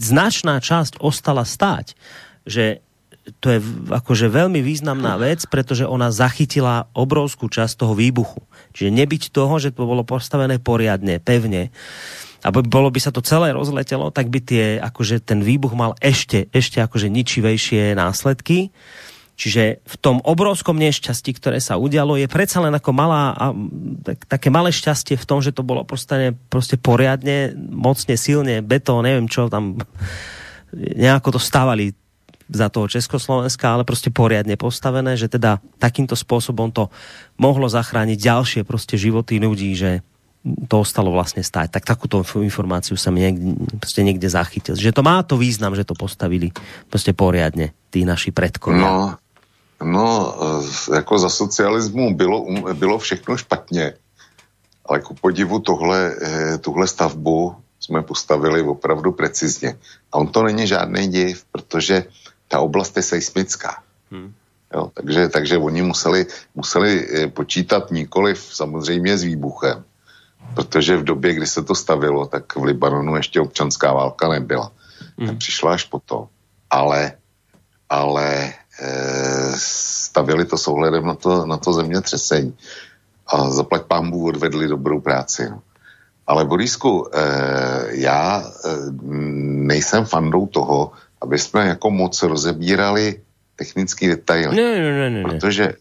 značná časť ostala stáť. Že to je akože veľmi významná vec, pretože ona zachytila obrovskú časť toho výbuchu. Čiže nebyť toho, že to bolo postavené poriadne, pevne, a bolo by sa to celé rozletelo, tak by tie, akože ten výbuch mal ešte, ešte akože ničivejšie následky. Čiže v tom obrovskom nešťastí, ktoré sa udialo, je predsa len ako malá, a, tak, také malé šťastie v tom, že to bolo proste, proste poriadne, mocne, silne, betón, neviem čo tam, (laughs) nejako to stávali za toho Československa, ale prostě poriadne postavené, že teda takýmto spôsobom to mohlo zachrániť ďalšie prostě životy ľudí, že to ostalo vlastně stát. Tak takúto informáciu jsem někde, prostě někde zachytil. Že to má to význam, že to postavili prostě poriadne tí naši predkovia. No, no, jako za socialismu bylo, bylo všechno špatně. Ale ku podivu tohle, eh, tuhle stavbu jsme postavili opravdu precizně. A on to není žádný div, protože ta oblast je seismická. Hmm. Jo, takže, takže oni museli, museli eh, počítat nikoliv samozřejmě s výbuchem, protože v době, kdy se to stavilo, tak v Libanonu ještě občanská válka nebyla. Hmm. Přišla až potom. Ale, ale e, stavili to s ohledem na to, na to zemětřesení. A zaplať pámbu odvedli dobrou práci. No. Ale Borisku, e, já e, nejsem fandou toho, aby jsme jako moc rozebírali technický detaily. Ne, ne, ne, ne. Protože,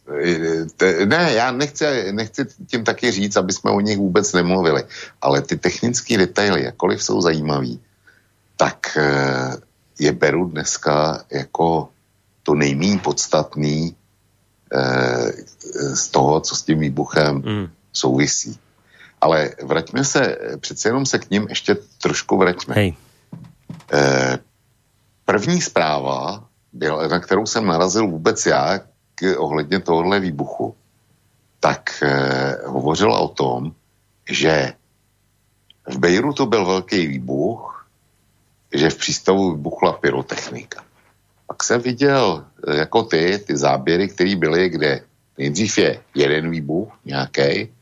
te, ne, já nechci, nechci tím taky říct, aby jsme o nich vůbec nemluvili, ale ty technické detaily, jakkoliv jsou zajímavý, tak eh, je beru dneska jako to nejméně podstatný eh, z toho, co s tím výbuchem mm. souvisí. Ale vraťme se, přece jenom se k ním ještě trošku vraťme. Hej. První zpráva na kterou jsem narazil vůbec já k, ohledně tohohle výbuchu, tak eh, hovořila o tom, že v Bejrutu byl velký výbuch, že v přístavu vybuchla pyrotechnika. Pak jsem viděl eh, jako ty, ty záběry, které byly, kde nejdřív je jeden výbuch nějaký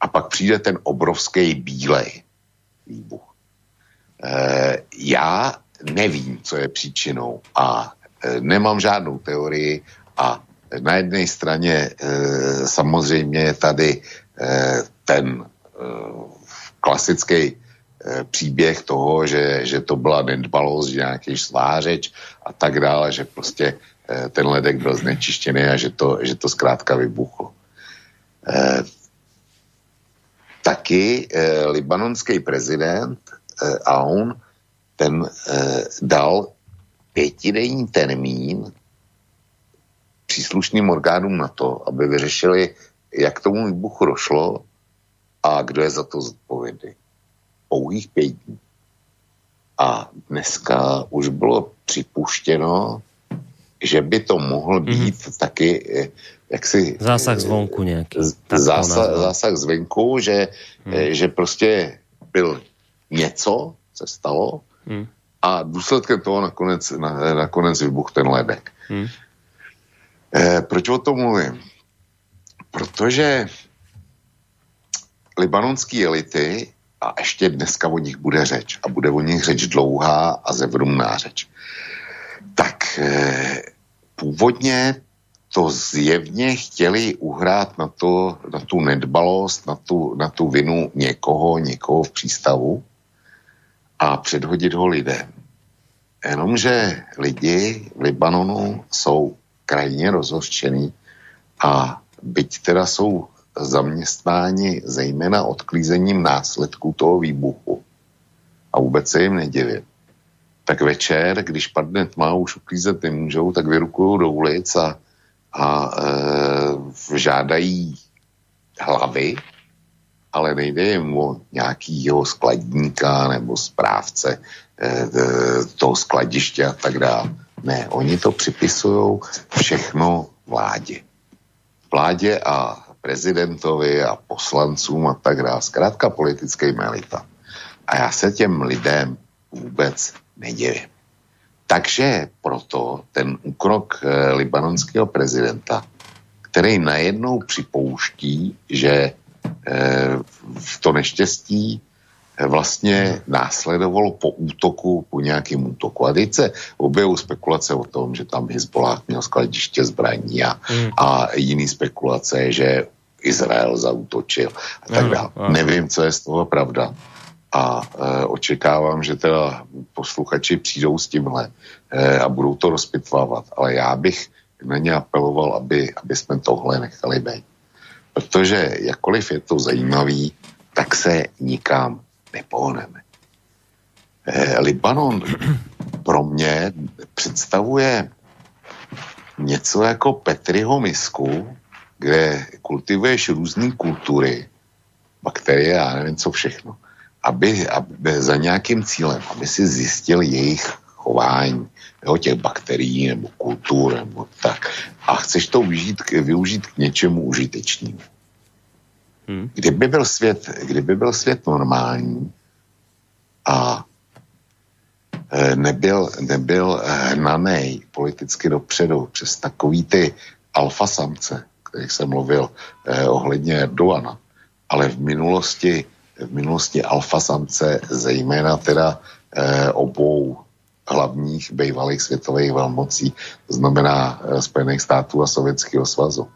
a pak přijde ten obrovský bílej výbuch. E, já nevím, co je příčinou a Eh, nemám žádnou teorii a na jedné straně eh, samozřejmě je tady eh, ten klasický příběh toho, že, že to byla nedbalost, že nějaký svářeč a tak dále, že prostě ten ledek byl znečištěný a že to, že to zkrátka vybuchlo. Taky libanonský prezident Aoun ten dal pětidenní termín příslušným orgánům na to, aby vyřešili, jak tomu výbuchu došlo a kdo je za to zodpovědný. Pouhých pět dní. A dneska už bylo připuštěno, že by to mohl mhm. být mm-hmm. taky eh, jaksi... Zásah zvonku nějaký. Zásah, zásah zvenku, že, mm. že prostě byl něco, se stalo, mm a důsledkem toho nakonec, na, nakonec vybuch ten ledek. Hmm. E, proč o tom mluvím? Protože libanonské elity, a ještě dneska o nich bude řeč, a bude o nich řeč dlouhá a zevrumná řeč, tak e, původně to zjevně chtěli uhrát na, to, na tu nedbalost, na tu, na tu vinu někoho, někoho v přístavu, a předhodit ho lidem. Jenomže lidi v Libanonu jsou krajně rozhořčený a byť teda jsou zaměstnáni zejména odklízením následků toho výbuchu a vůbec se jim nedivím, tak večer, když padne tma, už uklízet nemůžou, tak vyrukují do ulic a, a e, žádají hlavy ale nejde jim o nějakýho skladníka nebo správce eh, toho skladiště a tak dále. Ne, oni to připisují všechno vládě. Vládě a prezidentovi a poslancům a tak dále. Zkrátka politický melita. A já se těm lidem vůbec nedivím. Takže proto ten úkrok eh, libanonského prezidenta, který najednou připouští, že to neštěstí eh, vlastně následovalo po útoku, po nějakém útoku. A teď se objevují spekulace o tom, že tam Hezbollah měl skladiště zbraní a, hmm. a jiný spekulace, že Izrael zautočil a tak dále. Nevím, co je z toho pravda. A e, očekávám, že teda posluchači přijdou s tímhle e, a budou to rozpitvávat. Ale já bych na ně apeloval, aby, aby jsme tohle nechali být. Protože jakkoliv je to zajímavý, tak se nikam nepohneme. Eh, Libanon (clears throat) pro mě představuje něco jako Petriho misku, kde kultivuješ různé kultury, bakterie a nevím co všechno, aby, aby za nějakým cílem, aby si zjistil jejich chování, jo, těch bakterií nebo kultur nebo tak. A chceš to využít, využít k něčemu užitečnému. Hmm. Kdyby, byl svět, kdyby byl svět normální a e, nebyl, nebyl hnaný politicky dopředu přes takový ty alfasamce, kterých jsem mluvil eh, ohledně Erdoana, ale v minulosti, v minulosti alfasamce, zejména teda eh, obou hlavních bývalých světových velmocí, to znamená eh, Spojených států a Sovětského svazu.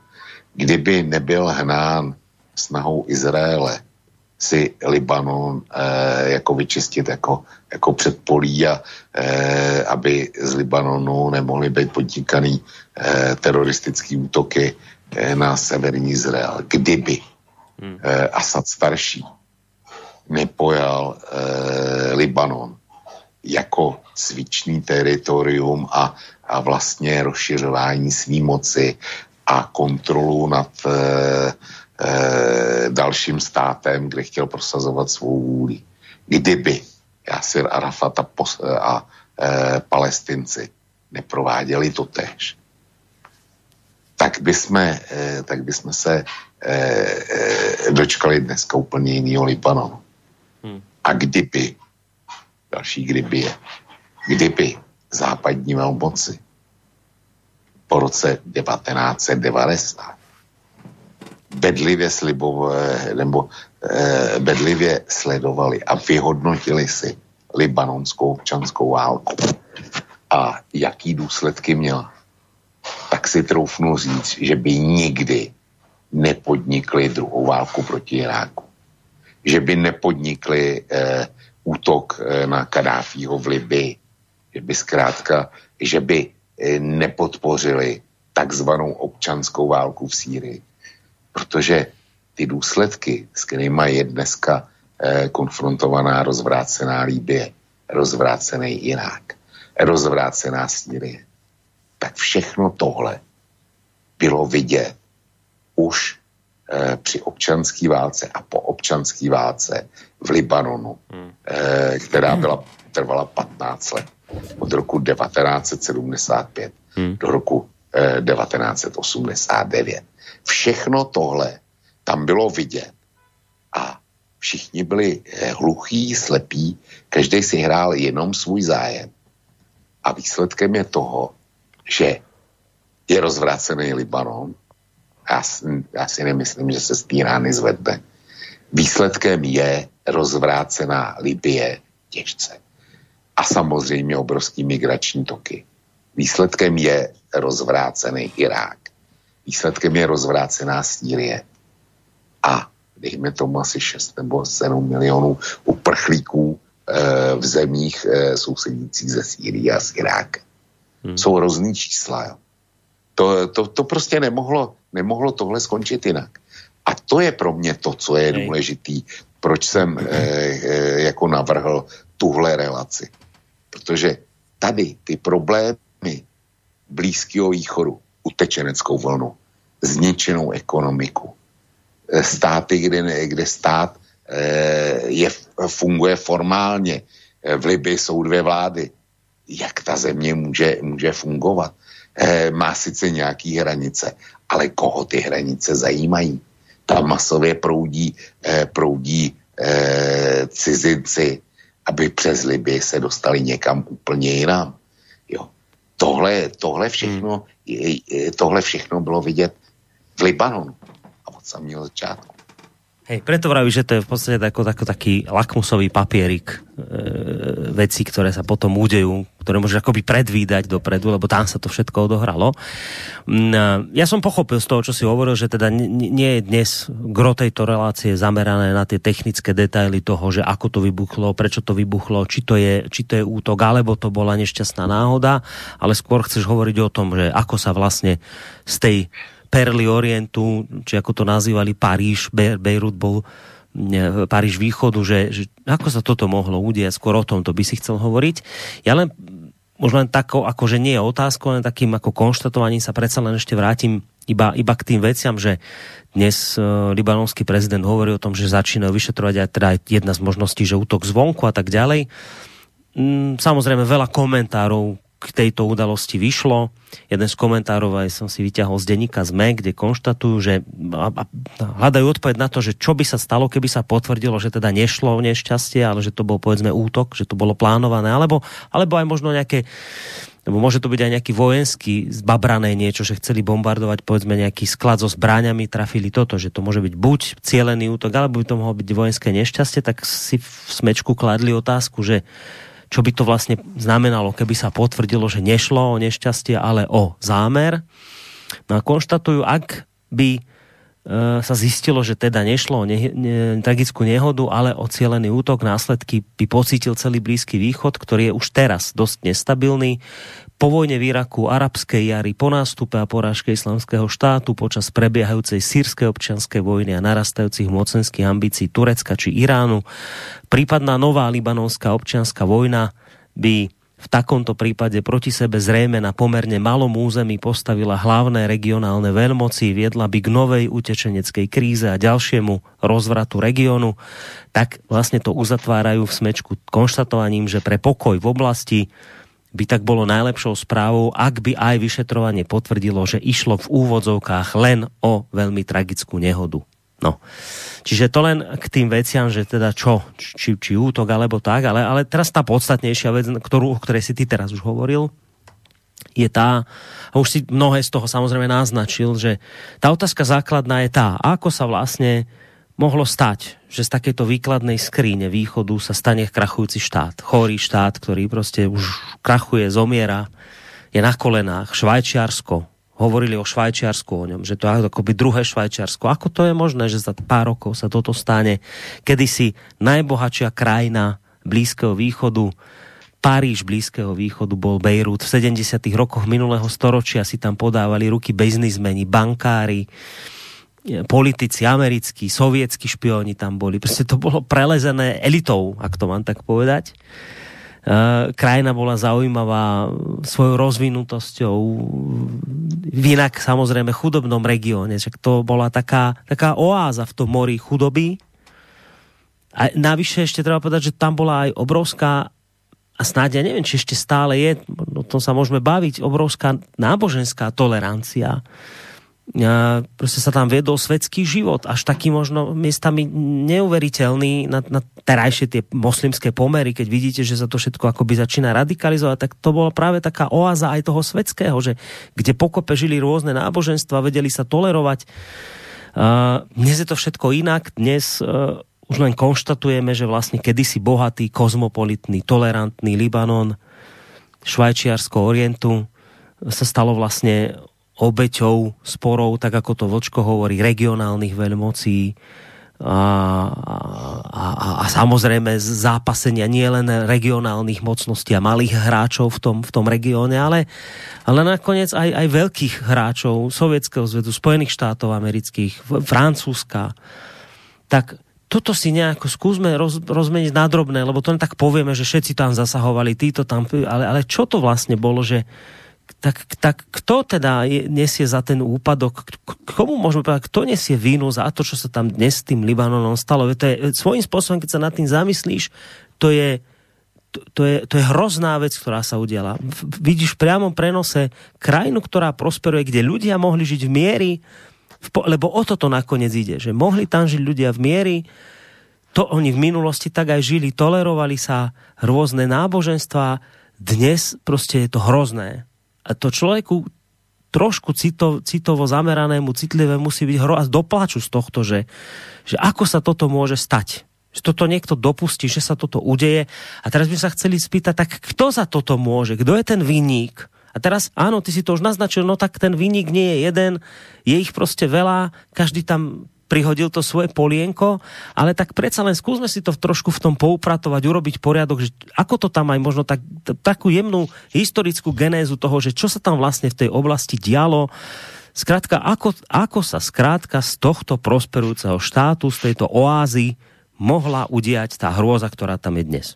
Kdyby nebyl hnán snahou Izraele si Libanon eh, jako vyčistit jako, jako předpolí a eh, aby z Libanonu nemohly být podnikaný eh, teroristický útoky eh, na severní Izrael. Kdyby hmm. eh, Asad starší nepojal eh, Libanon jako cvičný teritorium a, a vlastně rozšiřování své moci a kontrolu nad eh, eh, dalším státem, kde chtěl prosazovat svou vůli. Kdyby Jasir Arafat a, pos, a eh, palestinci neprováděli to tež, tak bychom, eh, tak bychom se eh, eh, dočkali dneska úplně jiného Libanonu. Hmm. A kdyby, další kdyby je, kdyby západní velmoci po roce 1990 bedlivě slibové, nebo eh, bedlivě sledovali a vyhodnotili si libanonskou občanskou válku a jaký důsledky měla, tak si troufnu říct, že by nikdy nepodnikli druhou válku proti Iráku. Že by nepodnikli eh, útok eh, na Kadáfího v Libii. Že by zkrátka, že by eh, nepodpořili takzvanou občanskou válku v Sýrii protože ty důsledky, s kterými je dneska eh, konfrontovaná rozvrácená Líbie, rozvrácený Irák, rozvrácená Sýrie, tak všechno tohle bylo vidět už eh, při občanské válce a po občanské válce v Libanonu, hmm. eh, která byla, trvala 15 let. Od roku 1975 hmm. do roku eh, 1989. Všechno tohle tam bylo vidět. A všichni byli eh, hluchí, slepí, každý si hrál jenom svůj zájem. A výsledkem je toho, že je rozvrácený Libanon. Já, já si nemyslím, že se z té rány zvedne. Výsledkem je rozvrácená Libie těžce. A samozřejmě obrovský migrační toky. Výsledkem je rozvrácený Irák. Výsledkem je rozvrácená Sýrie. A dejme tomu asi 6 nebo 7 milionů uprchlíků e, v zemích e, sousedících ze Sýrie a z Iráka. Hmm. Jsou různý čísla. Jo. To, to, to prostě nemohlo, nemohlo tohle skončit jinak. A to je pro mě to, co je důležitý, proč jsem e, e, jako navrhl tuhle relaci. Protože tady ty problémy Blízkého východu utečeneckou vlnu, zničenou ekonomiku. Eh, státy, kde, kde stát eh, je, funguje formálně, eh, v Libii jsou dvě vlády. Jak ta země může, může fungovat? Má sice nějaký hranice, ale koho ty hranice zajímají? Tam masově proudí, proudí cizinci, aby přes Libii se dostali někam úplně jinam. Jo. Tohle, tohle, všechno, hmm. tohle všechno bylo vidět v Libanonu a od samého začátku. Hej, preto vraví, že to je v podstate ako, ako taký lakmusový papierik e, veci, ktoré sa potom udejú, ktoré môžeš akoby predvídať dopredu, lebo tam sa to všetko odohralo. Mm, ja som pochopil z toho, čo si hovoril, že teda nie je dnes gro tejto relácie zamerané na tie technické detaily toho, že ako to vybuchlo, prečo to vybuchlo, či to je, či to je útok, alebo to bola nešťastná náhoda, ale skôr chceš hovoriť o tom, že ako sa vlastne z tej perly Orientu, či ako to nazývali Paríž, Beirut bol Paríž východu, že, že ako sa toto mohlo udiať, skôr o tom to by si chcel hovoriť. Ja len možno len tako, akože nie je otázkou, len takým ako konštatovaním sa predsa len ešte vrátim iba, iba k tým veciam, že dnes uh, libanonský prezident hovorí o tom, že začínajú vyšetrovať aj teda jedna z možností, že útok zvonku a tak ďalej. Mm, samozrejme veľa komentárov k tejto udalosti vyšlo. Jeden z komentárov aj som si vyťahol z denníka ZME, kde konštatujú, že hľadajú odpoveď na to, že čo by sa stalo, keby sa potvrdilo, že teda nešlo o nešťastie, ale že to bol povedzme útok, že to bolo plánované, alebo, alebo aj možno nejaké lebo môže to byť aj nejaký vojenský zbabrané niečo, že chceli bombardovať povedzme nejaký sklad so zbráňami, trafili toto, že to môže byť buď cielený útok, alebo by to mohlo byť vojenské nešťastie, tak si v smečku kladli otázku, že čo by to vlastne znamenalo, keby sa potvrdilo, že nešlo o nešťastie, ale o zámer. No a konštatujú, ak by e, sa zistilo, že teda nešlo o ne, ne, tragickú nehodu, ale o cielený útok, následky by pocítil celý Blízky východ, ktorý je už teraz dosť nestabilný po vojne v Iraku, arabskej jary, po nástupe a porážke islamského štátu, počas prebiehajúcej sírskej občianskej vojny a narastajúcich mocenských ambícií Turecka či Iránu, prípadná nová libanonská občianská vojna by v takomto prípade proti sebe zrejme na pomerne malom území postavila hlavné regionálne veľmoci, viedla by k novej utečeneckej kríze a ďalšiemu rozvratu regiónu, tak vlastne to uzatvárajú v smečku konštatovaním, že pre pokoj v oblasti by tak bolo najlepšou správou, ak by aj vyšetrovanie potvrdilo, že išlo v úvodzovkách len o veľmi tragickú nehodu. No. Čiže to len k tým veciam, že teda čo, či, či útok alebo tak, ale, ale teraz tá podstatnejšia vec, ktorú, o ktorej si ty teraz už hovoril, je tá, a už si mnohé z toho samozrejme naznačil, že tá otázka základná je tá, ako sa vlastne mohlo stať, že z takéto výkladnej skríne východu sa stane krachujúci štát. Chorý štát, ktorý proste už krachuje, zomiera, je na kolenách. Švajčiarsko. Hovorili o Švajčiarsku o ňom, že to je akoby druhé Švajčiarsko. Ako to je možné, že za pár rokov sa toto stane? Kedysi najbohatšia krajina Blízkeho východu, Paríž Blízkeho východu bol Bejrút. V 70. rokoch minulého storočia si tam podávali ruky biznismeni, bankári, politici americkí, sovietskí špioni tam boli. Proste to bolo prelezené elitou, ak to mám tak povedať. Uh, krajina bola zaujímavá svojou rozvinutosťou v inak samozrejme chudobnom regióne. Však to bola taká, taká oáza v tom mori chudoby. A navyše ešte treba povedať, že tam bola aj obrovská a snáď ja neviem, či ešte stále je, o tom sa môžeme baviť, obrovská náboženská tolerancia proste sa tam viedol svetský život, až taký možno miestami neuveriteľný na, na terajšie tie moslimské pomery, keď vidíte, že sa to všetko akoby začína radikalizovať, tak to bola práve taká oáza aj toho svetského, že kde pokope žili rôzne náboženstva, vedeli sa tolerovať. Uh, dnes je to všetko inak, dnes uh, už len konštatujeme, že vlastne kedysi bohatý, kozmopolitný, tolerantný Libanon, Švajčiarsko, Orientu sa stalo vlastne obeťou sporov, tak ako to Vlčko hovorí, regionálnych veľmocí a, a, a, a samozrejme zápasenia nielen regionálnych mocností a malých hráčov v tom, v tom regióne, ale, ale nakoniec aj, aj veľkých hráčov Sovietskeho zvedu, Spojených štátov amerických, Francúzska. Tak toto si nejako skúsme roz, rozmeniť na drobné, lebo to len tak povieme, že všetci tam zasahovali, títo tam, ale, ale čo to vlastne bolo, že, tak, tak kto teda nesie za ten úpadok? Komu môžeme povedať, kto nesie vínu za to, čo sa tam dnes s tým Libanonom stalo? To je svojím spôsobom, keď sa nad tým zamyslíš, to je, to, to, je, to je hrozná vec, ktorá sa udiala. Vidíš v priamom prenose krajinu, ktorá prosperuje, kde ľudia mohli žiť v miery, v, lebo o toto nakoniec ide, že mohli tam žiť ľudia v miery, to oni v minulosti tak aj žili, tolerovali sa rôzne náboženstva, dnes proste je to hrozné to človeku trošku cito, citovo zameranému, citlivé musí byť hro a doplaču z tohto, že, že ako sa toto môže stať. že toto niekto dopustí, že sa toto udeje. A teraz by sa chceli spýtať, tak kto za toto môže? Kto je ten vinník? A teraz, áno, ty si to už naznačil, no tak ten vinník nie je jeden, je ich prostě veľa, každý tam prihodil to svoje polienko, ale tak predsa len skúsme si to trošku v tom poupratovať, urobiť poriadok, že ako to tam aj možno tak, takú jemnú historickú genézu toho, že čo sa tam vlastne v tej oblasti dialo, Zkrátka, ako, ako sa zkrátka z tohto prosperujúceho štátu, z tejto oázy mohla udiať tá hrôza, ktorá tam je dnes?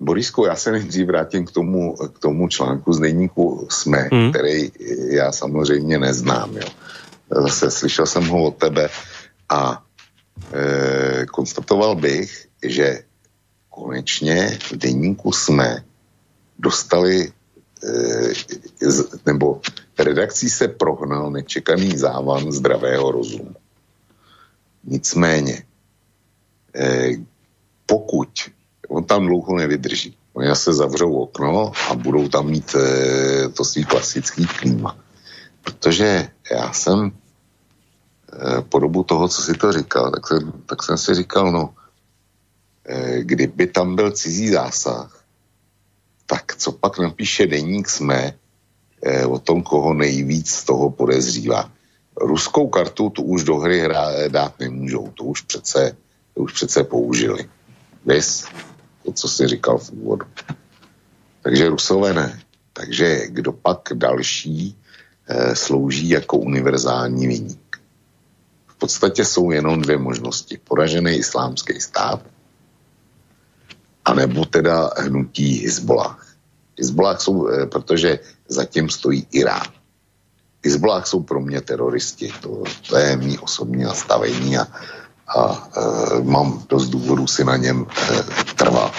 Borisku, já se nejdřív vrátím k tomu, k tomu článku z denníku SME, hmm. který já samozřejmě neznám. Jo zase slyšel jsem ho od tebe a e, konstatoval bych, že konečně v denníku jsme dostali e, z, nebo redakcí se prohnal nečekaný závan zdravého rozumu. Nicméně, e, pokud on tam dlouho nevydrží, oni se zavřou okno a budou tam mít e, to svý klasický klíma. Protože já jsem Eh, po dobu toho, co si to říkal, tak jsem, tak jsem si říkal, no, eh, kdyby tam byl cizí zásah, tak co pak napíše deník jsme eh, o tom, koho nejvíc z toho podezřívá. Ruskou kartu tu už do hry hrá, dát nemůžou, to už přece, to už přece použili. Vys, to, co jsi říkal v úvodu. Takže Rusové ne. Takže kdo pak další slouží jako univerzální viník podstatě jsou jenom dvě možnosti. Poražený islámský stát anebo teda hnutí Hezbollah. Hezbollah jsou, eh, protože zatím stojí Irán. Hezbollah jsou pro mě teroristi. To, to je mý osobní nastavení a, a e, mám dost důvodů si na něm e, trvat.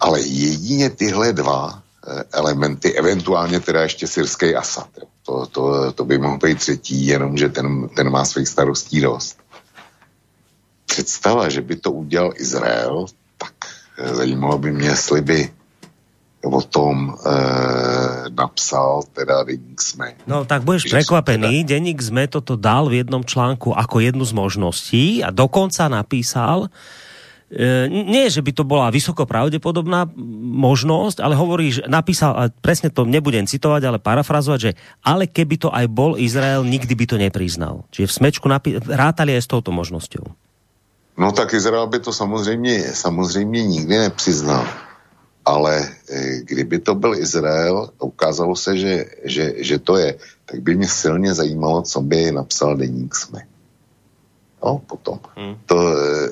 Ale jedině tyhle dva Eh, elementy, eventuálně teda ještě syrský Asad. To, to, to by mohl být třetí, jenomže ten, ten má svých starostí dost. Představa, že by to udělal Izrael, tak eh, zajímalo by mě, jestli by o tom e, napsal teda Deník Sme. No tak budeš překvapený, teda... Deník Sme toto dal v jednom článku ako jednu z možností a dokonca napísal, nie, že by to bola vysoko pravdepodobná možnosť, ale hovorí, že napísal, a presne to nebudem citovať, ale parafrazovať, že ale keby to aj bol Izrael, nikdy by to nepriznal. Čiže v smečku napí- rátali aj s touto možnosťou. No tak Izrael by to samozřejmě, samozřejmě nikdy nepřiznal. Ale e, kdyby to byl Izrael, ukázalo se, že, že, že to je, tak by mě silně zajímalo, co by napsal deník SME. No, potom. Hmm. To, eh,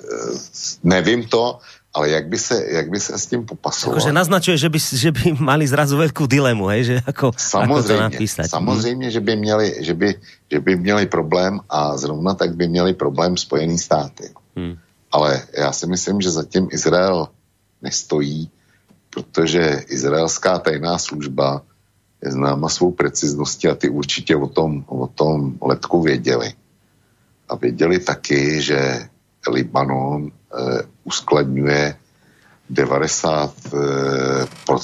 nevím to, ale jak by se, jak by se s tím popasoval? Jakože naznačuje, že by, že by mali zrazu velkou dilemu, hej? že jako, samozřejmě, ako to napísať. Samozřejmě, hmm. že by, měli, že, by, že by měli problém a zrovna tak by měli problém Spojený státy. Hmm. Ale já si myslím, že zatím Izrael nestojí, protože izraelská tajná služba je známa svou precizností a ty určitě o tom, o tom letku věděli a věděli taky, že Libanon eh, uskladňuje 90%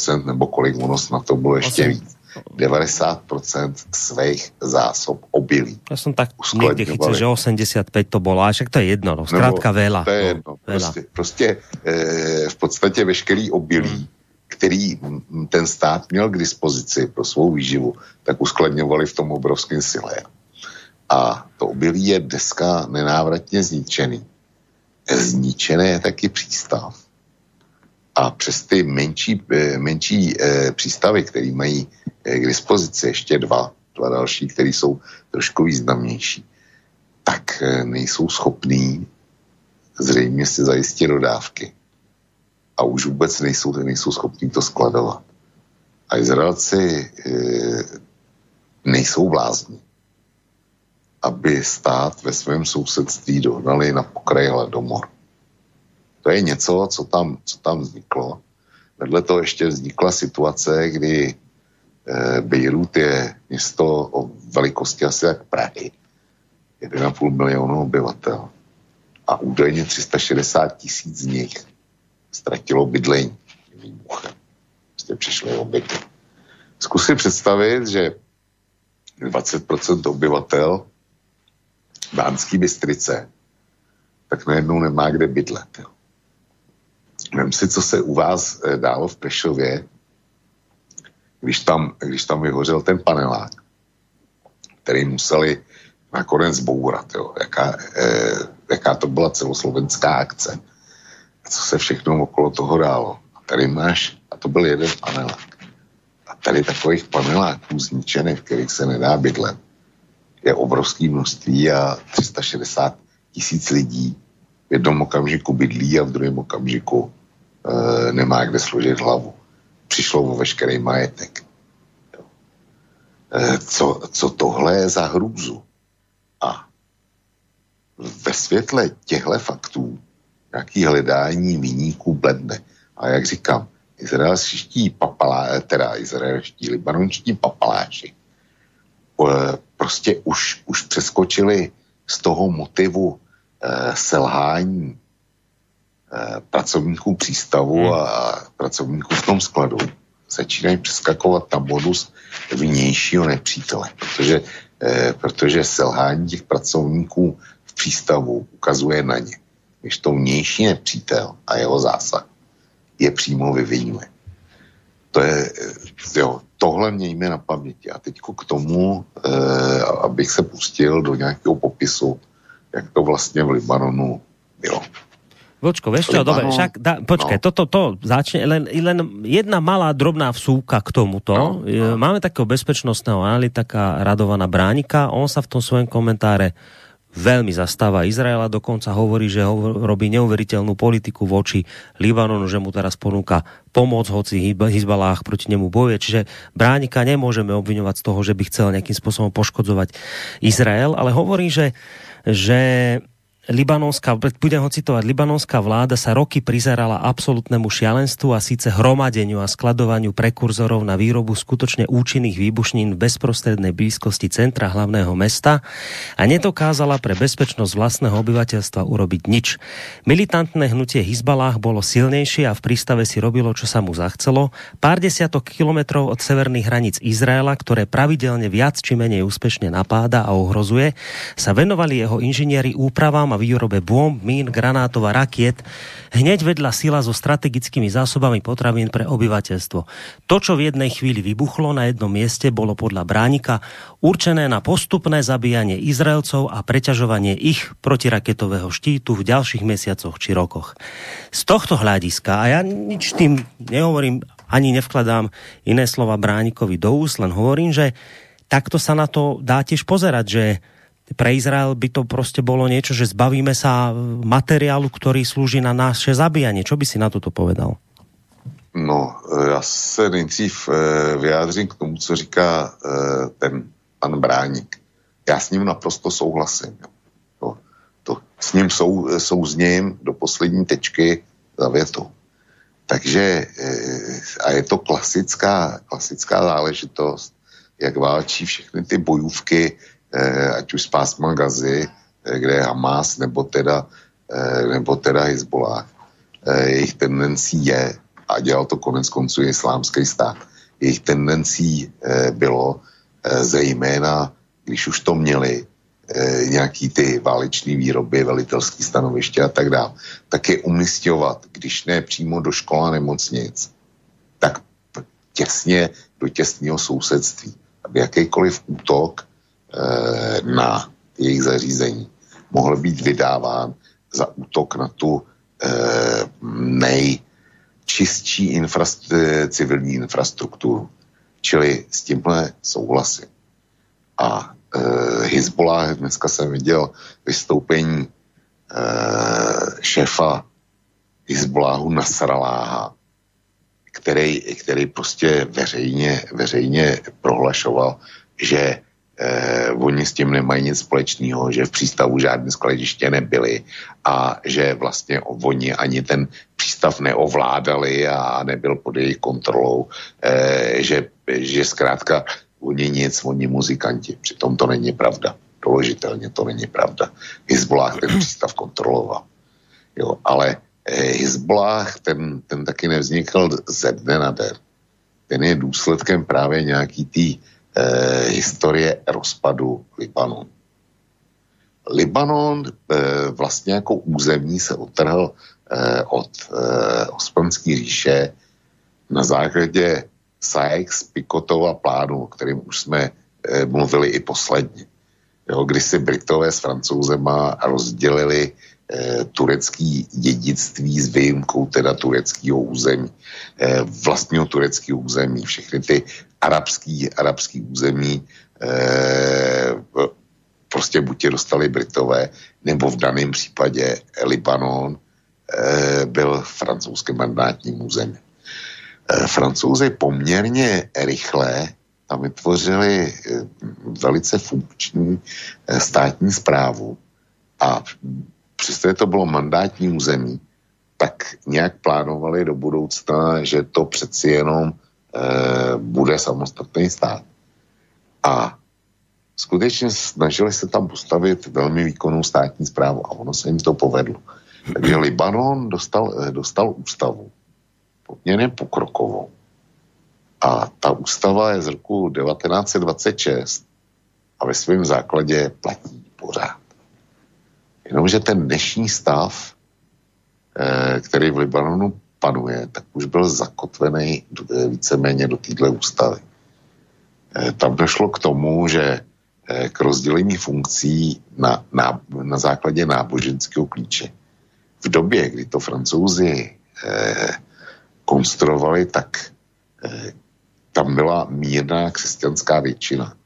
eh, nebo kolik ono na to bylo ještě víc. 90% svých zásob obilí. Já jsem tak někdy chytil, že 85 to bylo, a však to je jedno, no, zkrátka veľa. To je no, jedno, no, prostě, prostě eh, v podstatě veškerý obilí, hmm. který ten stát měl k dispozici pro svou výživu, tak uskladňovali v tom obrovském sile. A to obilí je dneska nenávratně zničený. Zničené je taky přístav. A přes ty menší, eh, menší eh, přístavy, které mají eh, k dispozici ještě dva, dva další, které jsou trošku významnější, tak nejsou schopní zřejmě si zajistit dodávky. A už vůbec nejsou, nejsou schopní to skladovat. A Izraelci e, nejsou blázni aby stát ve svém sousedství dohnali na pokraji hladomor. To je něco, co tam, co tam vzniklo. Vedle toho ještě vznikla situace, kdy eh, Beirut je město o velikosti asi jak Prahy. 1,5 milionu obyvatel. A údajně 360 tisíc z nich ztratilo bydlení výbuchem. Prostě přišli oběti. Zkus si představit, že 20% obyvatel Dánský Bystrice tak najednou nemá kde bydlet. Vem si, co se u vás e, dálo v Prešově, když tam, když tam vyhořel ten panelák, který museli nakonec zbourat, jo. Jaká, e, jaká to byla celoslovenská akce. A co se všechno okolo toho dálo. A tady máš, a to byl jeden panelák. A tady takových paneláků zničených, kterých se nedá bydlet, je obrovské množství a 360 tisíc lidí v jednom okamžiku bydlí a v druhém okamžiku e, nemá kde složit hlavu. Přišlo o veškerý majetek. E, co, co tohle je za hrůzu? A ve světle těchto faktů nějaký hledání vyníků bledne. A jak říkám, izraelští papalá, teda izraelští, libanonští papaláši prostě už, už přeskočili z toho motivu eh, selhání eh, pracovníků přístavu hmm. a pracovníků v tom skladu. Začínají přeskakovat na modus vnějšího nepřítele, protože, eh, protože selhání těch pracovníků v přístavu ukazuje na ně. Když to vnější nepřítel a jeho zásah je přímo vyvinuje. To je, eh, jo, tohle mějme na paměti. A teď k tomu, e, abych se pustil do nějakého popisu, jak to vlastně v Libanonu bylo. Vočko, vieš čo, dobre, však, da, počkaj, no. toto, to začne, len, len jedna malá drobná vsúka k tomuto. No, no. Máme takého bezpečnostného analytika Radovana Bránika, on sa v tom svojom komentáre veľmi zastáva Izraela, dokonca hovorí, že ho, robí neuveriteľnú politiku voči Libanonu, že mu teraz ponúka pomoc, hoci Hizbalách proti nemu bojuje. Čiže Bránika nemôžeme obviňovať z toho, že by chcel nejakým spôsobom poškodzovať Izrael, ale hovorí, že, že libanonská, budem ho citovať, libanonská vláda sa roky prizerala absolútnemu šialenstvu a síce hromadeniu a skladovaniu prekurzorov na výrobu skutočne účinných výbušnín v bezprostrednej blízkosti centra hlavného mesta a nedokázala pre bezpečnosť vlastného obyvateľstva urobiť nič. Militantné hnutie Hizbalách bolo silnejšie a v prístave si robilo, čo sa mu zachcelo. Pár desiatok kilometrov od severných hraníc Izraela, ktoré pravidelne viac či menej úspešne napáda a ohrozuje, sa venovali jeho inžinieri úpravám a výrobe bomb, mín, granátov a rakiet hneď vedľa sila so strategickými zásobami potravín pre obyvateľstvo. To, čo v jednej chvíli vybuchlo na jednom mieste, bolo podľa Bránika určené na postupné zabíjanie Izraelcov a preťažovanie ich protiraketového štítu v ďalších mesiacoch či rokoch. Z tohto hľadiska, a ja nič tým nehovorím, ani nevkladám iné slova Bránikovi do úst, len hovorím, že takto sa na to dá tiež pozerať, že pre Izrael by to prostě bolo niečo, že zbavíme sa materiálu, ktorý slúži na naše zabíjanie. Čo by si na toto povedal? No, já se nejdřív e, vyjádřím k tomu, co říká e, ten pan Bráník. Já s ním naprosto souhlasím. To, to, s ním sou, souzním do poslední tečky za větou. Takže a je to klasická, klasická záležitost, jak válčí všechny ty bojůvky Eh, ať už z pásma Gazy, eh, kde je Hamas, nebo teda, eh, nebo teda Hezbollah. Jejich tendencí je, a dělal to konec konců islámský stát, jejich tendencí bylo zejména, když už to měli, nějaký ty váleční výroby, velitelský stanoviště a tak dále, tak je umistovat, když ne přímo do škola nemocnic, tak těsně do těsného sousedství, aby jakýkoliv útok Eh, na jejich zařízení mohl být vydáván za útok na tu eh, nejčistší civilní infrastrukturu. Čili s tímhle souhlasím. A eh, Hezbollah, dneska jsem viděl vystoupení eh, šéfa Hezbollahu Nasraláha, který, který prostě veřejně, veřejně prohlašoval, že eh, oni s tím nemají nic společného, že v přístavu žádné skladiště nebyly a že vlastně oni ani ten přístav neovládali a nebyl pod jejich kontrolou, eh, že, že zkrátka oni nic, oni muzikanti. Přitom to není pravda. Doložitelně to není pravda. Hezbollah ten přístav kontroloval. Jo, ale eh, Hezbollah ten, ten taky nevznikl ze dne na den. Ten je důsledkem právě nějaký tý eh, historie rozpadu Libanonu. Libanon vlastně jako území se otrhl od Osmanské říše na základě Sykes-Picotova plánu, o kterým už jsme mluvili i posledně. Jo, si Britové s Francouzema rozdělili eh, turecký dědictví s výjimkou teda tureckého území, eh, vlastního tureckého území, všechny ty arabský, arabský území eh, prostě buď je dostali Britové, nebo v daném případě Libanon eh, byl francouzským mandátním územím. Eh, Francouzi poměrně rychle tam vytvořili eh, velice funkční eh, státní zprávu a přestože to bylo mandátní území, tak nějak plánovali do budoucna, že to přeci jenom e, bude samostatný stát. A skutečně snažili se tam postavit velmi výkonnou státní zprávu a ono se jim to povedlo. Takže Libanon dostal, dostal ústavu poměrně pokrokovou, a ta ústava je z roku 1926 a ve svém základě platí pořád. Jenomže ten dnešní stav, eh, který v Libanonu panuje, tak už byl zakotvený eh, víceméně do téhle ústavy. Eh, tam došlo k tomu, že k rozdělení funkcí na, na, na základě náboženského klíče. V době, kdy to francouzi eh, konstruovali, tak eh, tam byla mírná křesťanská většina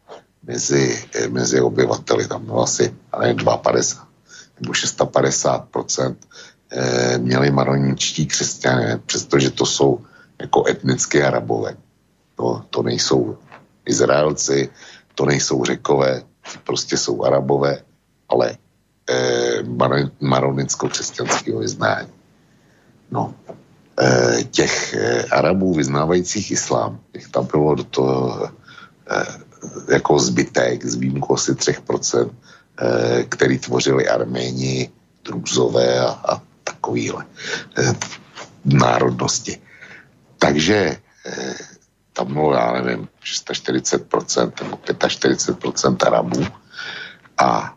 mezi, eh, mezi obyvateli. Tam bylo asi ale 250 nebo 650 eh, měli maroničtí křesťané, přestože to jsou jako etnické arabové. To, to nejsou Izraelci, to nejsou řekové, prostě jsou arabové, ale eh, maronicko-křesťanského vyznání. No, Eh, těch eh, Arabů vyznávajících islám, těch tam bylo do toho eh, jako zbytek s výjimkou asi 3%, který tvořili Arméni, Druzové a, a takovýhle národnosti. Takže tam bylo, já nevím, 640% nebo 45% Arabů a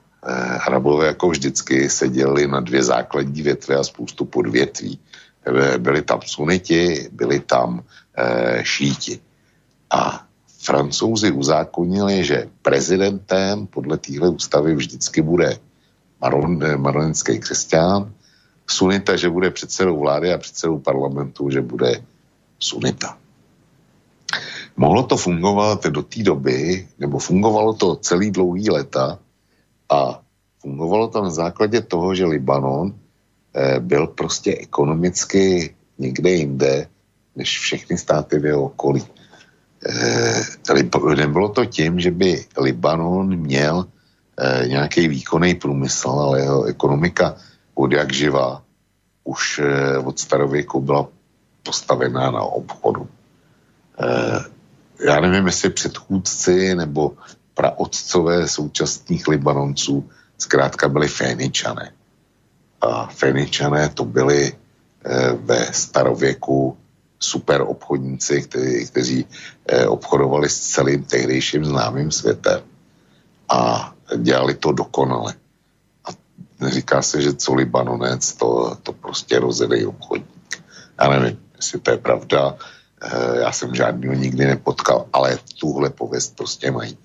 Arabové jako vždycky se dělili na dvě základní větve a spoustu podvětví. Eh, byli tam suniti, byli tam šíti. A francouzi uzákonili, že prezidentem podle téhle ústavy vždycky bude maron, eh, maronický křesťan, sunita, že bude předsedou vlády a předsedou parlamentu, že bude sunita. Mohlo to fungovat do té doby, nebo fungovalo to celý dlouhý leta a fungovalo to na základě toho, že Libanon Eh, byl prostě ekonomicky někde jinde, než všechny státy v jeho okolí. Eh, nebylo to tím, že by Libanon měl eh, nějaký výkonný průmysl, ale jeho ekonomika od jak živá už od starověku byla postavená na obchodu. Já nevím, jestli předchůdci nebo praotcové současných Libanonců zkrátka byli Féničané a Feničané to byli eh, ve starověku super obchodníci, kteří, kteří eh, obchodovali s celým tehdejším známým světem a dělali to dokonale. A říká se, že co Libanonec, to, to prostě rozjedej obchodník. Já nevím, jestli to je pravda, eh, já jsem žádného nikdy nepotkal, ale tuhle pověst prostě mají.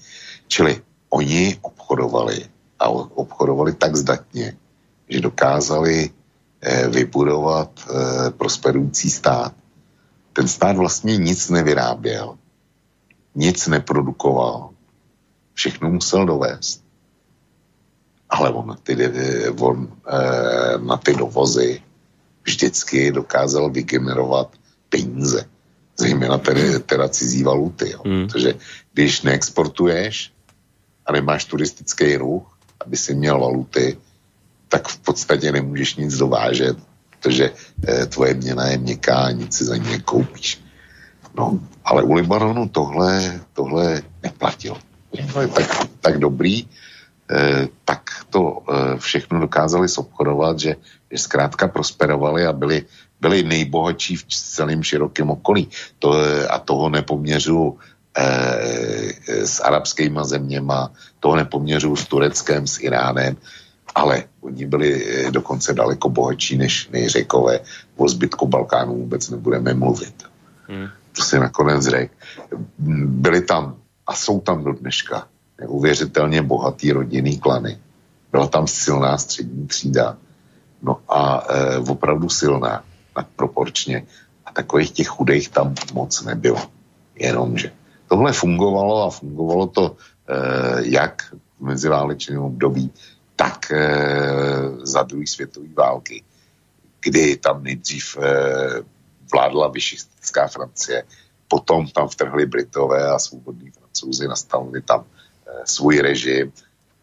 Čili oni obchodovali a obchodovali tak zdatně, že dokázali eh, vybudovat prosperující stát. Ten stát vlastně nic nevyráběl, nic neprodukoval, všechno musel dovést. Ale on, ty, on eh, na ty dovozy vždycky dokázal vygenerovat peníze, zejména tedy, teda cizí valuty. Jo. Mm. Protože když neexportuješ a nemáš turistický ruch, aby si měl valuty, tak v podstatě nemůžeš nic dovážet, protože eh, tvoje měna je měkká, nic si za ní nekoupíš. No, ale u Libanonu tohle, tohle neplatilo. To je tak, tak dobrý, eh, tak to eh, všechno dokázali zobchodovat, že, že zkrátka prosperovali a byli, byli nejbohatší v celém širokém okolí. To, eh, a toho nepoměřu eh, s arabskýma zeměma, toho nepoměřu s Tureckem, s Iránem, ale oni byli eh, dokonce daleko bohatší než, než řekové. O zbytku Balkánu vůbec nebudeme mluvit. Hmm. To si nakonec řekl. Byli tam a jsou tam do dneška neuvěřitelně bohatý rodinný klany. Byla tam silná střední třída. No a e, opravdu silná, tak proporčně. A takových těch chudých tam moc nebylo. Jenomže tohle fungovalo a fungovalo to e, jak v meziválečném období, tak e, za druhé světové války, kdy tam nejdřív e, vládla vyšistická Francie, potom tam vtrhli Britové a svobodní francouzi, nastavili tam e, svůj režim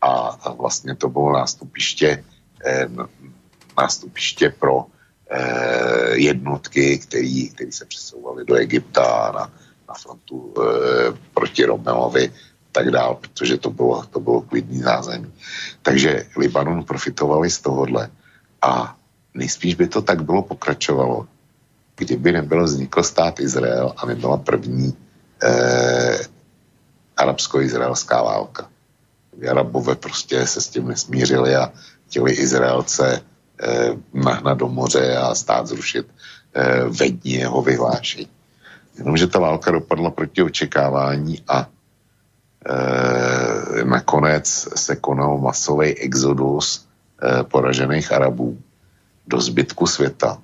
a, a vlastně to bylo nástupiště, e, nástupiště pro e, jednotky, který se přesouvaly do Egypta na, na frontu e, proti Romelovi tak dál, protože to bylo, to bylo klidný zázemí. Takže Libanon profitovali z tohohle a nejspíš by to tak bylo pokračovalo, kdyby nebyl vznikl stát Izrael a nebyla první eh, arabsko-izraelská válka. Arabové prostě se s tím nesmířili a chtěli Izraelce eh, nahnat do moře a stát zrušit eh, ve dní jeho vyhlášení. Jenomže ta válka dopadla proti očekávání a e, nakonec se konal masový exodus e, poražených Arabů do zbytku světa.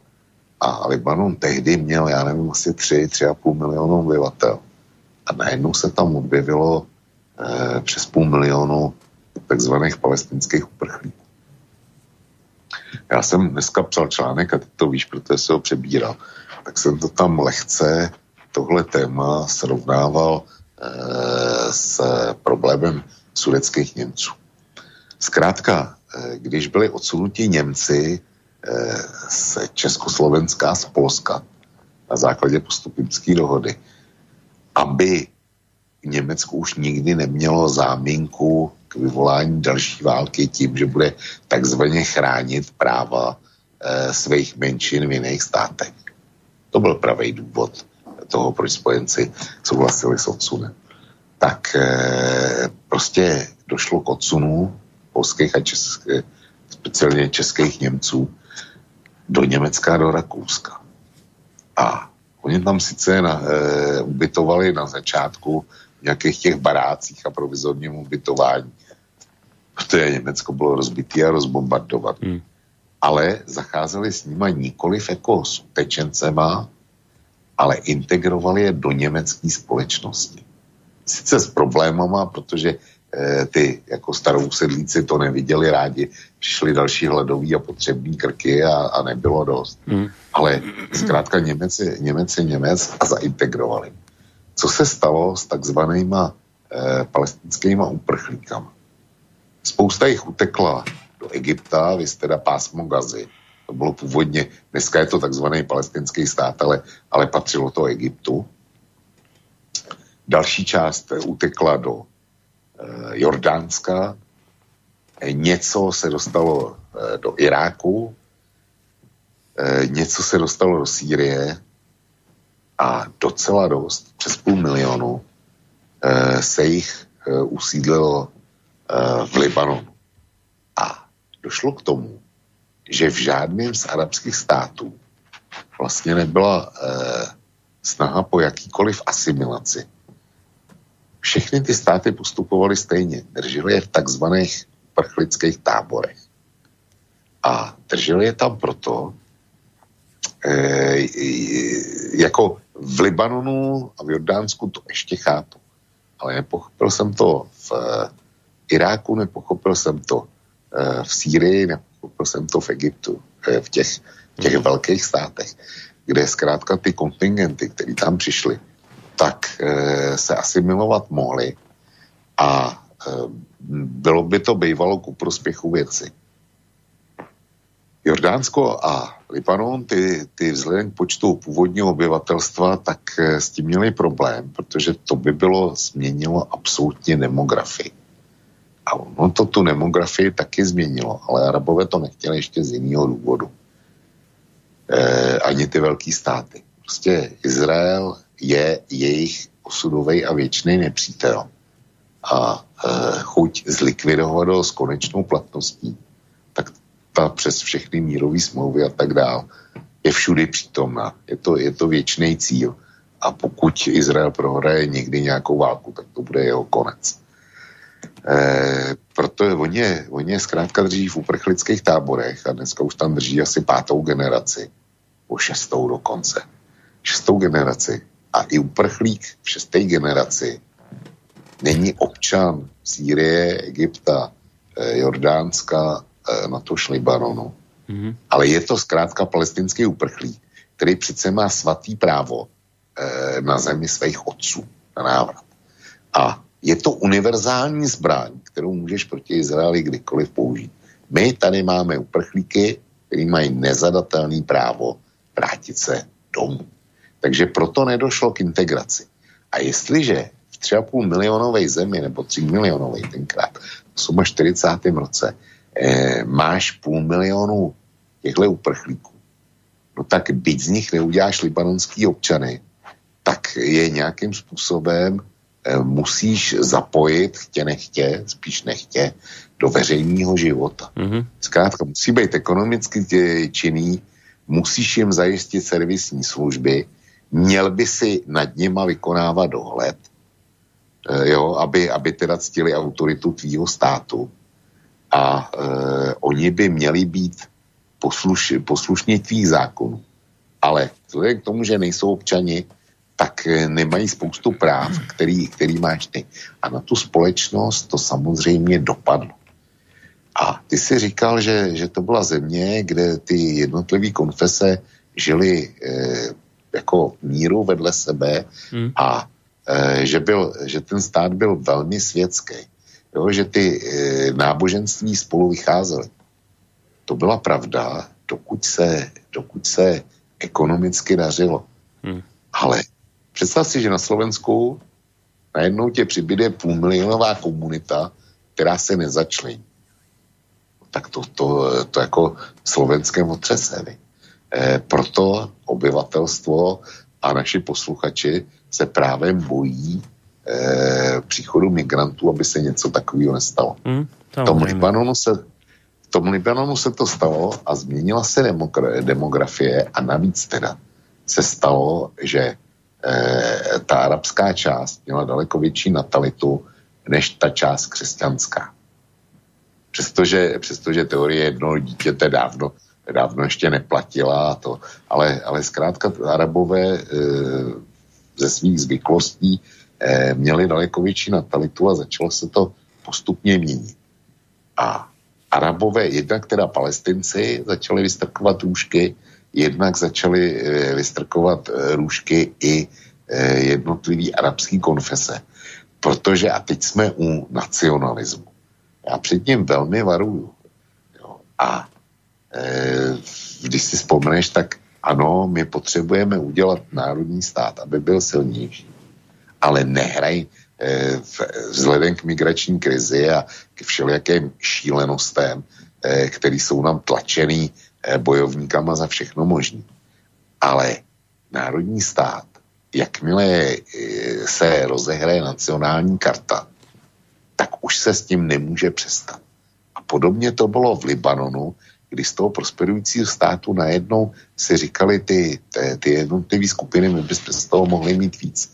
A Libanon tehdy měl, já nevím, asi 3, 3,5 milionů obyvatel. A najednou se tam objevilo e, přes půl milionu takzvaných palestinských uprchlíků. Já jsem dneska psal článek, a ty to víš, protože se ho přebíral, tak jsem to tam lehce, tohle téma srovnával s problémem sudeckých Němců. Zkrátka, eh, když byli odsunuti Němci eh, z Československa, z Polska na základě postupimské dohody, aby Německo už nikdy nemělo záminku k vyvolání další války tím, že bude takzvaně chránit práva e, svých menšin v jiných státech. To byl pravý důvod toho, proč spojenci souhlasili s odsunem, tak eh, prostě došlo k odsunu polských a českých, speciálně českých Němců do Německa a do Rakouska. A oni tam sice na, e, ubytovali na začátku v nějakých těch barácích a provizorním ubytování, protože Německo bylo rozbitý a rozbombardovat. Hmm. Ale zacházeli s nima nikoliv jako s utečencema, ale integrovali je do německé společnosti. Sice s problémama, protože e, ty jako starou sedlíci to neviděli rádi, přišli další hledový a potřební krky a, a nebylo dost. Mm. Ale zkrátka Němec je Němec, je Němec a zaintegrovali. Co se stalo s takzvanýma e, palestinskýma uprchlíkama? Spousta jich utekla do Egypta, vy jste teda pásmo Gazy, to bylo původně, dneska je to takzvaný palestinský stát, ale, ale patřilo to Egyptu. Další část utekla do e, Jordánska, e, něco se dostalo e, do Iráku, e, něco se dostalo do Sýrie a docela dost, přes půl milionu, e, se jich e, usídlilo e, v Libanonu. A došlo k tomu, že v žádném z arabských států vlastně nebyla eh, snaha po jakýkoliv asimilaci. Všechny ty státy postupovaly stejně. Drželi je v takzvaných prchlických táborech. A drželi je tam proto, eh, jako v Libanonu a v Jordánsku to ještě chápu. Ale nepochopil jsem to v eh, Iráku, nepochopil jsem to eh, v Sýrii, Koupil jsem to v Egyptu, eh, v těch, v těch mm. velkých státech, kde zkrátka ty kontingenty, které tam přišly, tak e, se asimilovat mohly a e, bylo by to bývalo ku prospěchu věci. Jordánsko a Libanon, ty, ty vzhledem k počtu původního obyvatelstva, tak s tím měli problém, protože to by bylo změnilo absolutně demografii. A ono to tu demografii taky změnilo, ale Arabové to nechtěli ještě z jiného důvodu. E, ani ty velké státy. Prostě Izrael je jejich osudový a věčný nepřítel. A e, chuť zlikvidovat ho s konečnou platností ta přes všechny mírové smlouvy a tak dále, je všudy přítomná. Je to, je to věčný cíl. A pokud Izrael prohraje někdy nějakou válku, tak to bude jeho konec. E, proto je, oni, je, oni je zkrátka drží v uprchlických táborech a dneska už tam drží asi pátou generaci, po šestou dokonce. Šestou generaci. A i uprchlík v šesté generaci není občan Sýrie, Egypta, eh, Jordánska, eh, na to Libanonu. Mm-hmm. Ale je to zkrátka palestinský uprchlík, který přece má svatý právo eh, na zemi svých otců na návrat. A je to univerzální zbraň, kterou můžeš proti Izraeli kdykoliv použít. My tady máme uprchlíky, kteří mají nezadatelný právo vrátit se domů. Takže proto nedošlo k integraci. A jestliže v 3,5 milionové zemi, nebo 3 milionové tenkrát, v 40. roce, eh, máš půl milionu těchto uprchlíků, no tak byť z nich neuděláš libanonský občany, tak je nějakým způsobem musíš zapojit, chtě nechtě, spíš nechtě, do veřejného života. Mm-hmm. Zkrátka musí být ekonomicky činný, musíš jim zajistit servisní služby, měl by si nad nima vykonávat dohled, eh, jo, aby, aby teda ctili autoritu tvýho státu a eh, oni by měli být posluš, poslušní tvých zákonů. Ale vzhledem k tomu, že nejsou občani, tak eh, nemají spoustu práv, který, který máš ty. A na tu společnost to samozřejmě dopadlo. A ty si říkal, že, že to byla země, kde ty jednotlivé konfese žili eh, jako míru vedle sebe hmm. a e, že, byl, že ten stát byl velmi světský. Jo, že ty e, náboženství spolu vycházely. To byla pravda, dokud se, dokud se ekonomicky dařilo. Hmm. Ale představ si, že na Slovensku najednou tě přibyde půlmilionová komunita, která se nezačlení. Tak to, to, to jako slovenském otřese. E, proto obyvatelstvo a naši posluchači se právě bojí e, příchodu migrantů, aby se něco takového nestalo. Hmm, v tom Libanonu se v tom Libanonu se to stalo a změnila se demografie a navíc teda se stalo, že e, ta arabská část měla daleko větší natalitu než ta část křesťanská. Přestože, přestože teorie jednoho dítěte dávno dávno ještě neplatila to, ale, ale zkrátka Arabové e, ze svých zvyklostí e, měli daleko větší natalitu a začalo se to postupně měnit. A Arabové, jednak teda palestinci, začali vystrkovat růžky, jednak začali e, vystrkovat e, růžky i e, jednotlivý arabský konfese. Protože, a teď jsme u nacionalismu. Já před tím velmi varuju. Jo. A Eh, když si vzpomeneš, tak ano, my potřebujeme udělat národní stát, aby byl silnější. Ale nehraj eh, vzhledem k migrační krizi a k všelijakým šílenostem, eh, který jsou nám tlačený bojovníkama za všechno možné. Ale národní stát, jakmile se rozehraje nacionální karta, tak už se s tím nemůže přestat. A podobně to bylo v Libanonu, kdy z toho prosperujícího státu najednou si říkali ty, ty, ty jednotlivé skupiny, my bychom z toho mohli mít víc.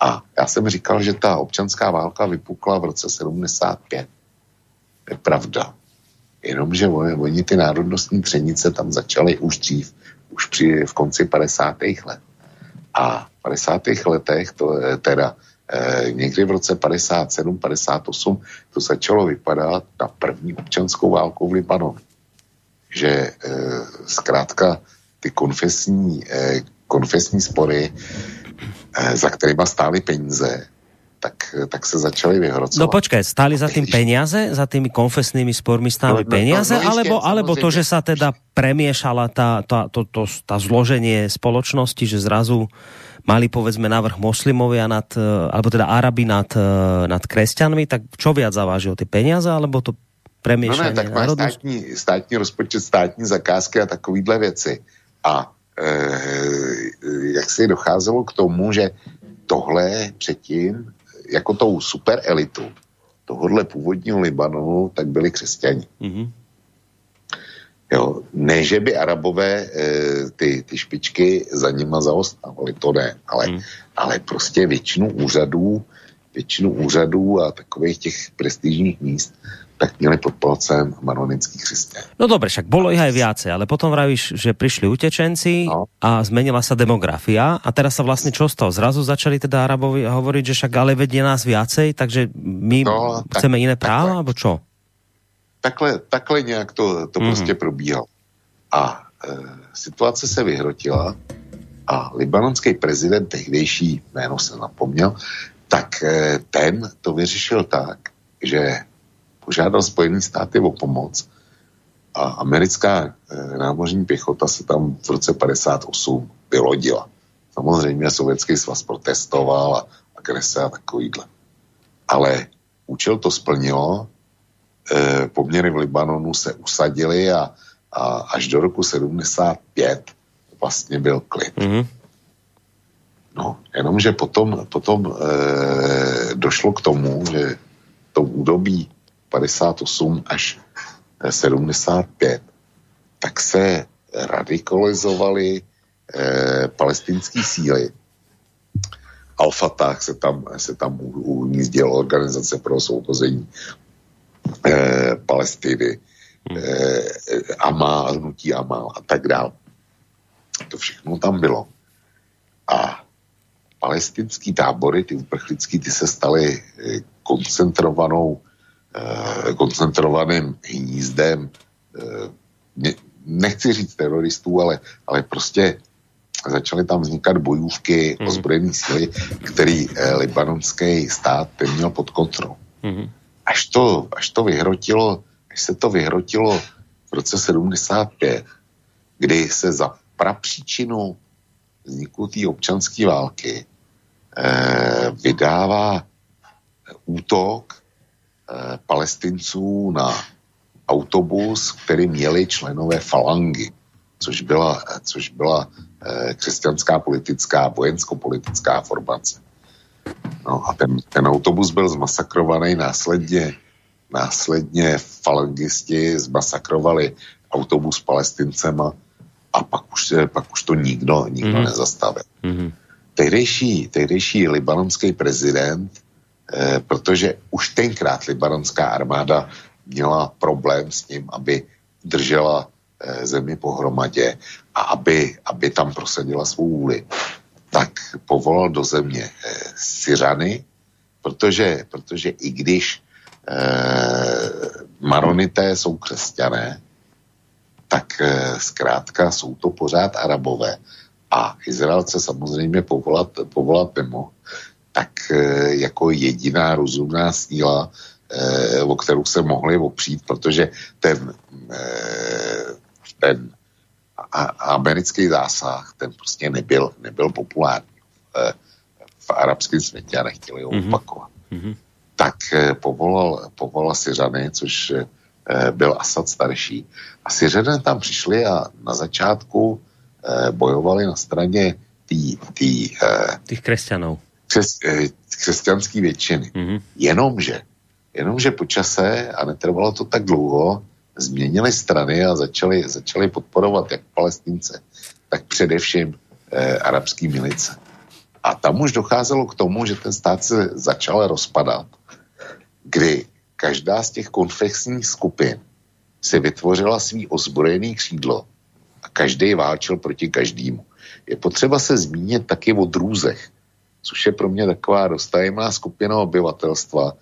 A já jsem říkal, že ta občanská válka vypukla v roce 75. Je pravda. Jenomže oni, ty národnostní třenice tam začaly už dřív, už při, v konci 50. let. A v 50. letech, to teda eh, někdy v roce 57, 58, to začalo vypadat na první občanskou válku v Libanonu že e, zkrátka ty konfesní, e, konfesní spory, e, za kterýma stály peníze, tak, tak se začaly vyhrocovat. No počkej, stáli za tým peniaze? Za tými konfesnými spormi stáli no, no, peniaze? No, no, alebo, alebo to, že sa teda premiešala tá, tá, to, to, tá zloženie spoločnosti, že zrazu mali povedzme návrh moslimovia nad, alebo teda Arabi nad, nad kresťanmi, tak čo viac zavážilo, tie peniaze, alebo to no ne, tak máš státní, státní rozpočet, státní zakázky a takovýhle věci. A e, jak si docházelo k tomu, že tohle předtím, jako tou super elitu tohohle původního Libanonu, tak byli křesťani. Mm-hmm. ne, že by arabové e, ty, ty špičky za nima zaostávali, to ne, ale, hmm. ale prostě většinu úřadů, většinu úřadů a takových těch prestižních míst tak měli pod palcem maronický křesťan. No dobre, však bolo ich aj viacej, ale potom vravíš, že prišli utečenci no. a zmenila sa demografia a teraz sa vlastne čo stalo? Zrazu začali teda Arabovi hovoriť, že však ale vedie nás viacej, takže my no, chceme tak, iné práva, alebo čo? Takhle, takhle nějak to, to mm. prostě probíhalo. A e, situace se vyhrotila a libanonský prezident, tehdejší jméno se napomněl, tak e, ten to vyřešil tak, že požádal Spojené státy o pomoc a americká e, námořní pěchota se tam v roce 58 vylodila. Samozřejmě sovětský svaz protestoval a agrese a takovýhle. Ale účel to splnilo, e, poměry v Libanonu se usadily a a až do roku 75 vlastně byl klid. Mm-hmm. No, jenomže potom, potom e, došlo k tomu, že to údobí 58 až 75, tak se radikalizovaly e, palestinské síly. Al-Fatah se tam, se tam umístil organizace pro osvobození e, Palestiny eh, Amal, hnutí Amal a tak dále. To všechno tam bylo. A palestinský tábory, ty uprchlický, ty se staly eh, koncentrovanou, eh, koncentrovaným hnízdem, eh, nechci říct teroristů, ale, ale prostě začaly tam vznikat bojůvky mm. ozbrojené síly, který eh, libanonský stát ten měl pod kontrolou. Mm. Až, to, až to vyhrotilo když se to vyhrotilo v roce 75, kdy se za prapříčinu vzniku té občanské války eh, vydává útok eh, palestinců na autobus, který měli členové falangy, což byla, což byla eh, křesťanská politická, vojensko-politická formace. No a ten, ten autobus byl zmasakrovaný následně Následně falangisti zmasakrovali autobus palestincema a pak už, pak už to nikdo, nikdo mm-hmm. nezastavil. Mm-hmm. Tehdejší, tehdejší libanonský prezident, eh, protože už tenkrát libanonská armáda měla problém s tím, aby držela eh, zemi pohromadě a aby, aby tam prosadila svou vůli, tak povolal do země eh, Syřany, protože, protože i když eh, maronité jsou křesťané, tak eh, zkrátka jsou to pořád arabové. A Izraelce samozřejmě povolat, povolat nemohl, tak eh, jako jediná rozumná síla, eh, o kterou se mohli opřít, protože ten, eh, ten americký zásah, ten prostě nebyl, nebyl populární v, arabském světě a nechtěli ho mm-hmm. opakovat. Mm-hmm tak povolal, povolal Syřany, což byl Asad starší. A Syřané tam přišli a na začátku bojovali na straně tý, tý, těch křesťanů. Křes, křesťanský většiny. Mm-hmm. Jenomže, jenomže po čase, a netrvalo to tak dlouho, změnili strany a začali, začali podporovat jak palestince, tak především eh, arabský milice. A tam už docházelo k tomu, že ten stát se začal rozpadat kdy každá z těch konfesních skupin si vytvořila svý ozbrojený křídlo a každý válčil proti každému. Je potřeba se zmínit taky o drůzech, což je pro mě taková dostajímá skupina obyvatelstva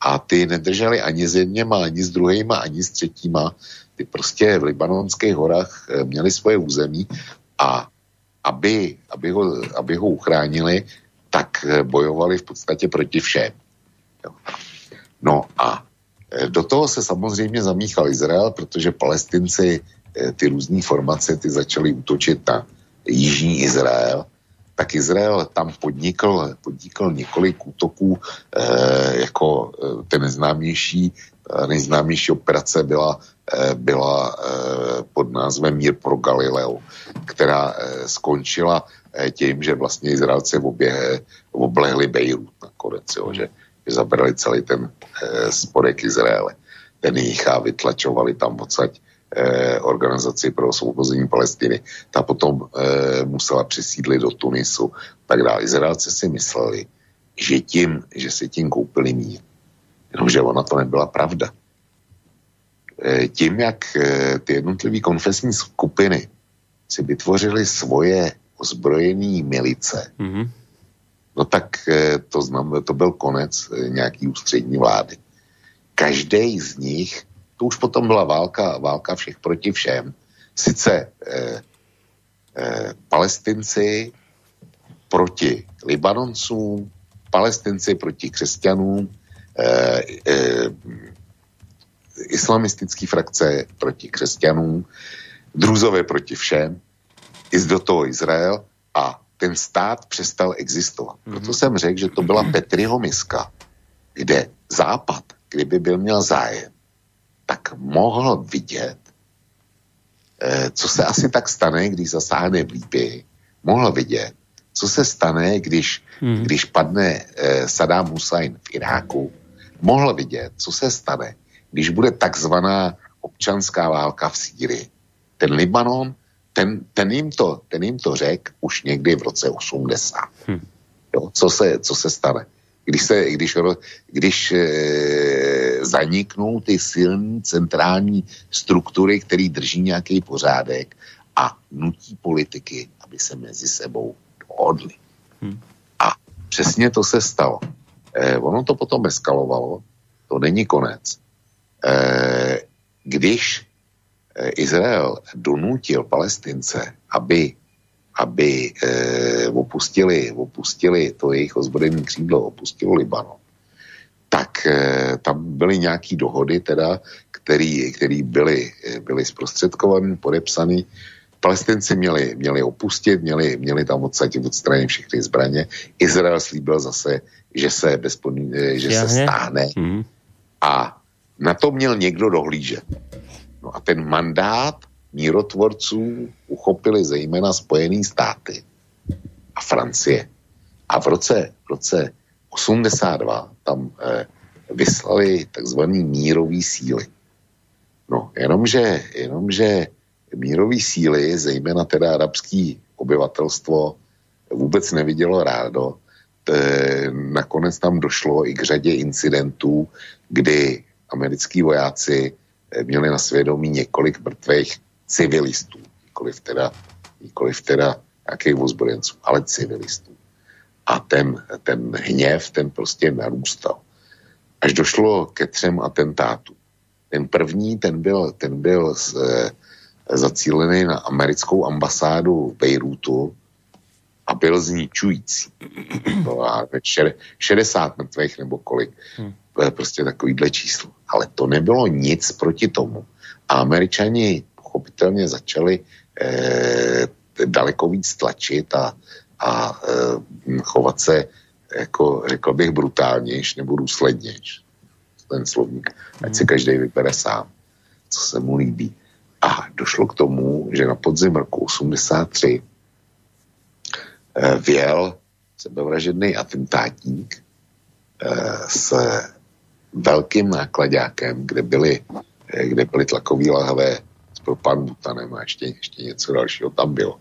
a ty nedrželi ani s jedněma, ani s druhýma, ani s třetíma. Ty prostě v libanonských horách eh, měli svoje území a aby, aby, ho, aby ho uchránili, tak eh, bojovali v podstatě proti všem. No a e, do toho se samozřejmě zamíchal Izrael, protože palestinci ty různé formace ty začaly útočit na jižní Izrael, tak Izrael tam podnikl, podnikl několik útoků, eh, jako ten nejznámější, nejznámější operace byla, eh, byla eh, pod názvem Mír pro Galileo, která eh, skončila eh, tím, že vlastně Izraelci obě, oblehli Bejrút nakonec, jo, že zabrali celý ten e, spodek Izraele. Ten jich a vytlačovali tam odsaď eh, organizaci pro osvobození Palestiny. Ta potom eh, musela přesídlit do Tunisu. Tak dále. Izraelci si mysleli, že, tím, že si tím koupili mír. Jenomže ona to nebyla pravda. Eh, tím, jak eh, ty jednotlivé konfesní skupiny si vytvořily svoje ozbrojené milice, mm-hmm. no tak eh, to, znam, to byl konec nějaký ústřední vlády. Každý z nich, to už potom byla válka, válka všech proti všem, sice eh, eh, palestinci proti Libanoncům, palestinci proti křesťanům, eh, eh, islamistický frakce proti křesťanům, druzové proti všem, i do toho Izrael a ten stát přestal existovat. Mm-hmm. Proto jsem řekl, že to byla Petriho miska, kde Západ, kdyby byl měl zájem, tak mohl vidět, eh, co se asi tak stane, když zasáhne v Líbii, mohl vidět, co se stane, když, mm. když padne eh, Saddam Hussein v Iráku, mohl vidět, co se stane, když bude takzvaná občanská válka v Sýrii. Ten Libanon, ten, ten, jim to, ten jim to řek už někdy v roce 80. Hmm. Jo, co, se, co se stane? Když, se, když, když e, zaniknou ty silné centrální struktury, které drží nějaký pořádek a nutí politiky, aby se mezi sebou dohodli. Hmm. A přesně to se stalo. E, ono to potom eskalovalo, to není konec. Eh, když Izrael donutil Palestince, aby, aby eh, opustili, opustili to jejich ozbrojené křídlo, opustilo Libanon, tak tam byly nějaké dohody, teda, který, který byly, byly zprostředkované, podepsané. Palestinci měli, měli opustit, měli, měli tam odsadit odstranit všechny zbraně. Izrael slíbil zase, že se, bezpodmín, že se stáhne. Mm. A na to měl někdo dohlížet. No a ten mandát mírotvorců uchopili zejména Spojené státy a Francie. A v roce, v roce 82 tam eh, vyslali takzvaný mírový síly. No, jenomže, jenomže mírový síly, zejména teda arabský obyvatelstvo, vůbec nevidělo rádo. T, nakonec tam došlo i k řadě incidentů, kdy americký vojáci eh, měli na svědomí několik mrtvých civilistů, nikoliv teda, nikoliv teda nějakých ozbrojenců, ale civilistů. A ten, ten hněv, ten prostě narůstal. Až došlo ke třem atentátům. Ten první, ten byl, ten byl z, e, zacílený na americkou ambasádu v Bejrútu a byl zničující. No a 60 mrtvých nebo kolik. Hmm prostě takovýhle číslo. Ale to nebylo nic proti tomu. A američani pochopitelně začali eh, daleko víc tlačit a, a eh, chovat se, jako řekl bych, brutálnějš nebo důslednějš. Ten slovník, ať si hmm. každý vybere sám, co se mu líbí. A došlo k tomu, že na podzim roku 83 eh, věl sebevražedný atentátník eh, se velkým nákladákem, kde byly, kde byly tlakový lahve s propanbutanem a ještě, ještě něco dalšího tam bylo.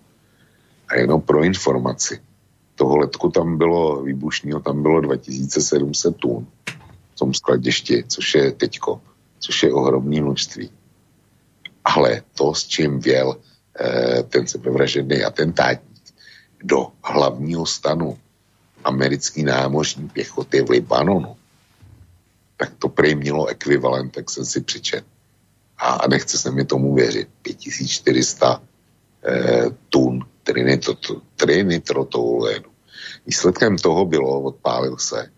A jenom pro informaci, toho letku tam bylo, výbušního tam bylo 2700 tun v tom skladišti, což je teďko, což je ohromné množství. Ale to, s čím věl eh, ten sebevražedný atentátník do hlavního stanu americký námořní pěchoty v Libanonu, tak to prej mělo ekvivalent, tak jsem si přečet. A nechce se mi tomu věřit. 5400 eh, tun trinitrotoluenu. Výsledkem toho bylo, odpálil se,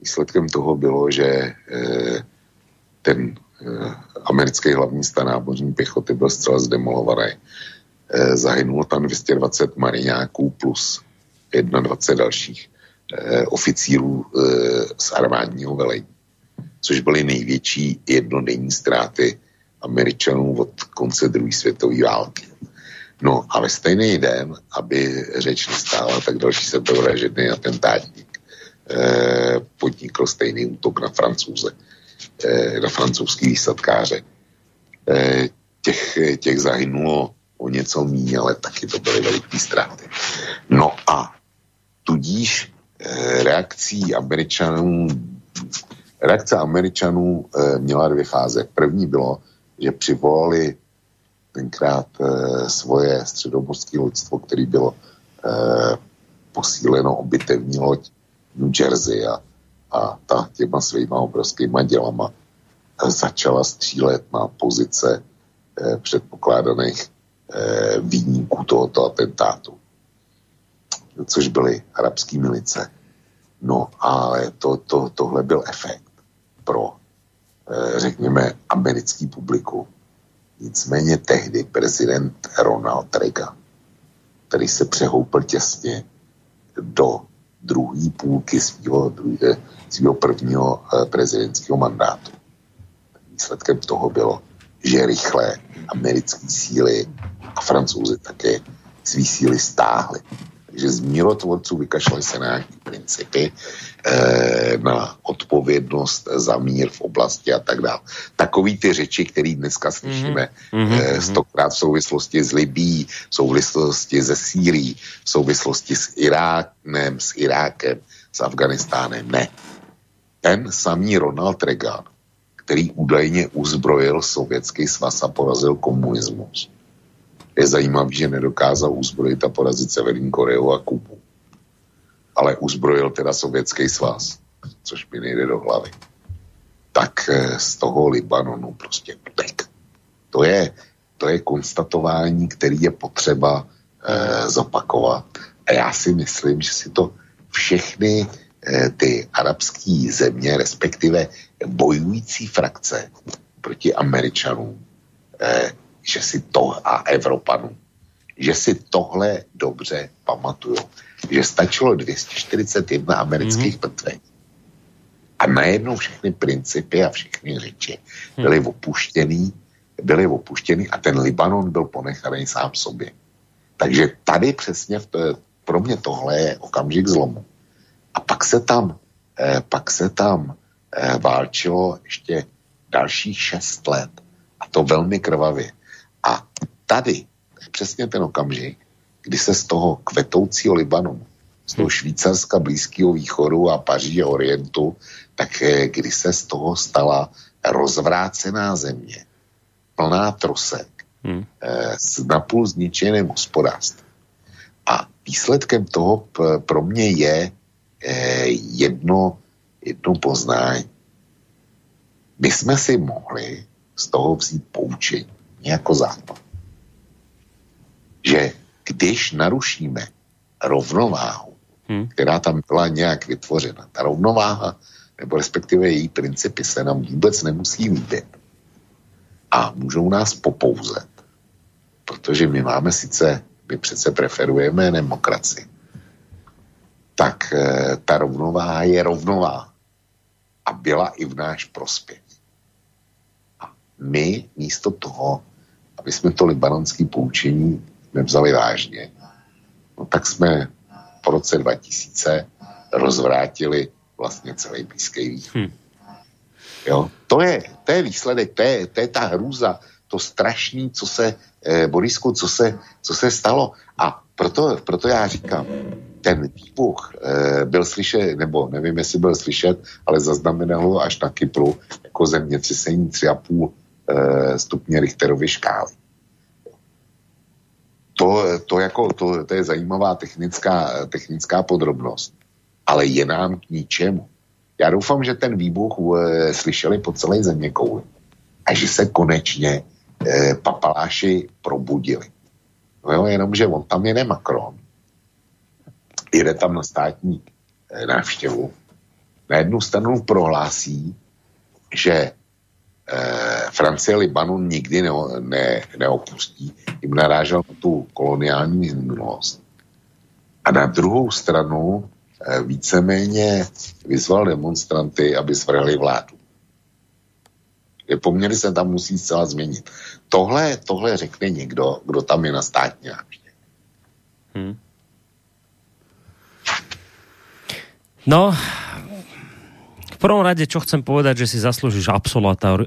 výsledkem toho bylo, že eh, ten eh, americký hlavní stan námořní pěchoty byl zcela zdemolovaný. Eh, zahynulo tam 220 mariňáků plus 21 dalších eh, oficírů eh, z armádního velení což byly největší jednodenní ztráty Američanů od konce druhé světové války. No a ve stejný den, aby řeč nestála, tak další sebevražedný atentátník eh, podnikl stejný útok na francouze, eh, na francouzský výsadkáře. Eh, těch, těch zahynulo o něco méně, ale taky to byly veliké ztráty. No a tudíž eh, reakcí Američanů, reakce Američanů eh, měla dvě fáze. První bylo, že přivolali tenkrát eh, svoje středomořské loďstvo, který bylo eh, posíleno o bitevní loď New Jersey a, a ta těma svýma obrovskýma dělama eh, začala střílet na pozice eh, předpokládaných eh, výniků tohoto atentátu, což byly arabské milice. No ale to, to, tohle byl efekt pro, řekněme, americký publikum. Nicméně tehdy prezident Ronald Reagan, který se přehoupil těsně do druhé půlky svého, svého prvního eh, prezidentského mandátu. Výsledkem toho bylo, že rychle americké síly a francouzi také svý síly stáhly. Takže z mírotvorců vykašlali se na nějaké principy, e, na odpovědnost za mír v oblasti a tak dále. Takový ty řeči, které dneska slyšíme mm-hmm. e, stokrát v souvislosti s Libí, v souvislosti se Sýrií, v souvislosti s Irákem, s Irákem, s Afganistánem. Ne. Ten samý Ronald Reagan, který údajně uzbrojil sovětský svaz a porazil komunismus, je zajímavý, že nedokázal uzbrojit a porazit Severní Koreu a Kubu. Ale uzbrojil teda Sovětský svaz, což mi nejde do hlavy. Tak eh, z toho Libanonu prostě utek. To je, to je konstatování, který je potřeba eh, zopakovat. A já si myslím, že si to všechny eh, ty arabské země, respektive bojující frakce proti Američanům, eh, že si to a Evropanům, že si tohle dobře pamatuju. Že stačilo 241 amerických mm-hmm. mrtvých a najednou všechny principy a všechny řeči hm. byly opuštěný, byly opuštěný a ten Libanon byl ponechaný sám sobě. Takže tady přesně v to, pro mě tohle je okamžik zlomu. A pak se tam, eh, pak se tam eh, válčilo ještě dalších šest let. A to velmi krvavě. A tady přesně ten okamžik, kdy se z toho kvetoucího Libanonu, z toho Švýcarska, Blízkého východu a Paříže, Orientu, tak eh, kdy se z toho stala rozvrácená země, plná trosek, hmm. S napůl zničeným hospodářstvím. A výsledkem toho pro mě je eh, jedno, jedno poznání. My jsme si mohli z toho vzít poučení jako západ. Že když narušíme rovnováhu, hmm. která tam byla nějak vytvořena, ta rovnováha, nebo respektive její principy se nám vůbec nemusí líbit. A můžou nás popouzet. Protože my máme sice, my přece preferujeme demokracii. Tak e, ta rovnováha je rovnováha. A byla i v náš prospěch. A my místo toho aby jsme to libanonské poučení nevzali vážně, no tak jsme po roce 2000 rozvrátili vlastně celý Blízký východ. Hmm. Jo, to je, to je výsledek, to je, to je ta hrůza, to strašný, co se, eh, Borisku, co se, co se stalo. A proto, proto já říkám, ten výbuch eh, byl slyšet, nebo nevím, jestli byl slyšet, ale zaznamenalo až na Kypru jako zemětřesení 3,5 Eh, stupně Richterovy škály. To, to, jako, to, to je zajímavá technická, technická podrobnost, ale je nám k ničemu. Já doufám, že ten výbuch e, slyšeli po celé země kouli a že se konečně e, papaláši probudili. No jo, jenomže on tam jede Macron, jede tam na státní e, návštěvu, na jednu stranu prohlásí, že eh, Francie Libanon nikdy ne, ne, neopustí. Jim narážel na tu koloniální minulost. A na druhou stranu eh, víceméně vyzval demonstranty, aby svrhli vládu. Je poměry se tam musí zcela změnit. Tohle, tohle řekne někdo, kdo tam je na státní návštěvě. Hmm. No, prvom rade, čo chcem povedať, že si zaslúžiš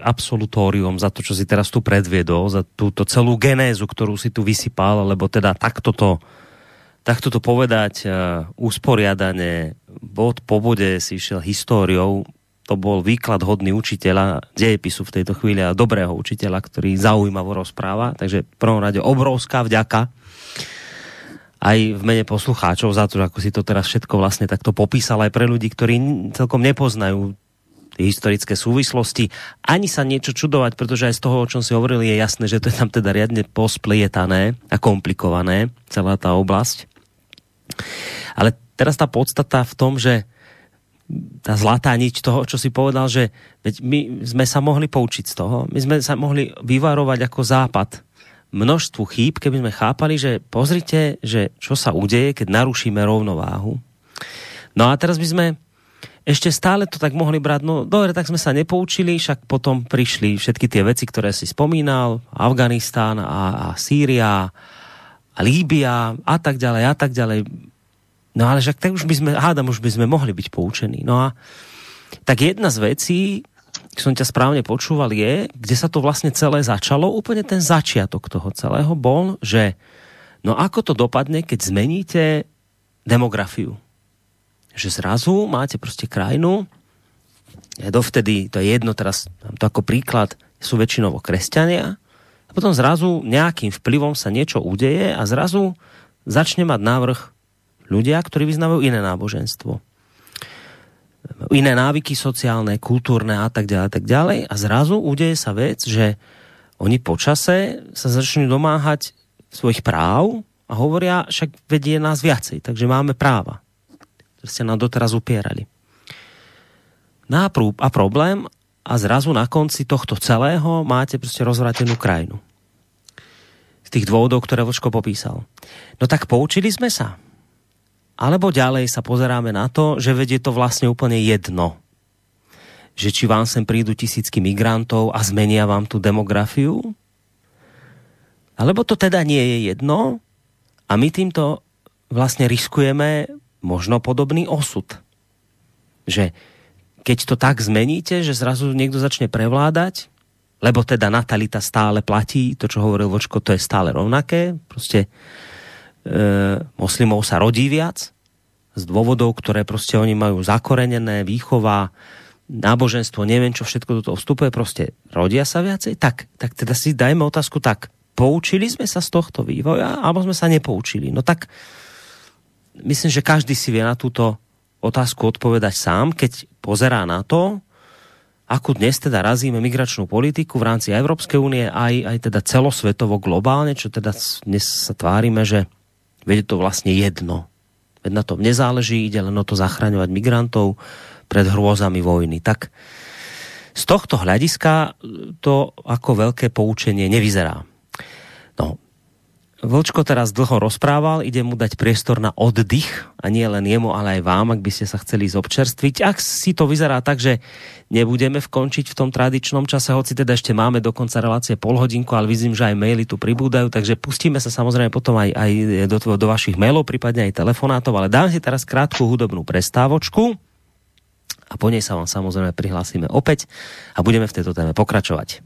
absolutórium za to, čo si teraz tu predviedol, za túto celú genézu, ktorú si tu vysypal, lebo teda takto to, takto to povedať uh, usporiadane, bod po bode si išiel históriou, to bol výklad hodný učiteľa dejepisu v tejto chvíli a dobrého učiteľa, ktorý zaujímavo rozpráva. Takže v prvom rade obrovská vďaka aj v mene poslucháčov za to, ako si to teraz všetko vlastne takto popísal aj pre ľudí, ktorí celkom nepoznajú historické súvislosti, ani sa niečo čudovať, pretože aj z toho, o čom si hovorili, je jasné, že to je tam teda riadne posplietané a komplikované, celá tá oblasť. Ale teraz tá podstata v tom, že tá zlatá niť toho, čo si povedal, že my sme sa mohli poučiť z toho, my sme sa mohli vyvarovať ako západ množstvu chýb, keby sme chápali, že pozrite, že čo sa udeje, keď narušíme rovnováhu. No a teraz by sme ešte stále to tak mohli brať, no dobre, tak sme sa nepoučili, však potom prišli všetky tie veci, ktoré si spomínal, Afganistán a, a Sýria a Líbia a tak ďalej a tak ďalej. No ale však tak už by sme, hádam, už by sme mohli byť poučení. No a tak jedna z vecí, som ťa správne počúval, je, kde sa to vlastne celé začalo, úplne ten začiatok toho celého bol, že no ako to dopadne, keď zmeníte demografiu. Že zrazu máte prostě krajinu, dovtedy, to je jedno teraz, mám to ako príklad, sú väčšinovo kresťania, a potom zrazu nejakým vplyvom sa niečo udeje a zrazu začne mať návrh ľudia, ktorí vyznávajú iné náboženstvo iné návyky sociálne, kultúrne a tak ďalej, a tak ďalej. A zrazu udeje sa vec, že oni počase sa začnú domáhať svojich práv a hovoria, však vedie nás viacej, takže máme práva, ktoré ste nám doteraz upierali. No a problém, a zrazu na konci tohto celého máte prostě rozvratenú krajinu. Z tých dôvodov, ktoré Vočko popísal. No tak poučili sme sa Alebo ďalej sa pozeráme na to, že vedie to vlastne úplne jedno. Že či vám sem prídu tisícky migrantov a zmenia vám tu demografiu? Alebo to teda nie je jedno a my týmto vlastne riskujeme možno podobný osud. Že keď to tak zmeníte, že zrazu niekto začne prevládať, lebo teda natalita stále platí, to, čo hovoril Vočko, to je stále rovnaké, prostě moslimov sa rodí viac z dôvodov, ktoré prostě oni majú zakorenené, výchova, náboženstvo, neviem čo všetko do toho vstupuje, prostě rodia sa viacej, tak, tak teda si dajme otázku tak, poučili sme sa z tohto vývoja, alebo sme sa nepoučili? No tak myslím, že každý si vie na túto otázku odpovedať sám, keď pozerá na to, ako dnes teda razíme migračnú politiku v rámci Európskej únie aj, aj teda celosvetovo globálne, čo teda dnes sa tvárime, že Veď to vlastne jedno. Veď na tom nezáleží, ide len o to zachraňovať migrantov pred hrôzami vojny. Tak z tohto hľadiska to ako veľké poučenie nevyzerá. No, Vlčko teraz dlho rozprával, ide mu dať priestor na oddych a nie len jemu, ale aj vám, ak by ste sa chceli zobčerstviť. Ak si to vyzerá tak, že nebudeme vkončiť v tom tradičnom čase, hoci teda ešte máme dokonca relácie pol hodinku, ale vidím, že aj maily tu pribúdajú, takže pustíme sa samozrejme potom aj, aj do, do vašich mailov, prípadne aj telefonátov, ale dám si teraz krátku hudobnú prestávočku a po nej sa vám samozrejme prihlásime opäť a budeme v tejto téme pokračovať.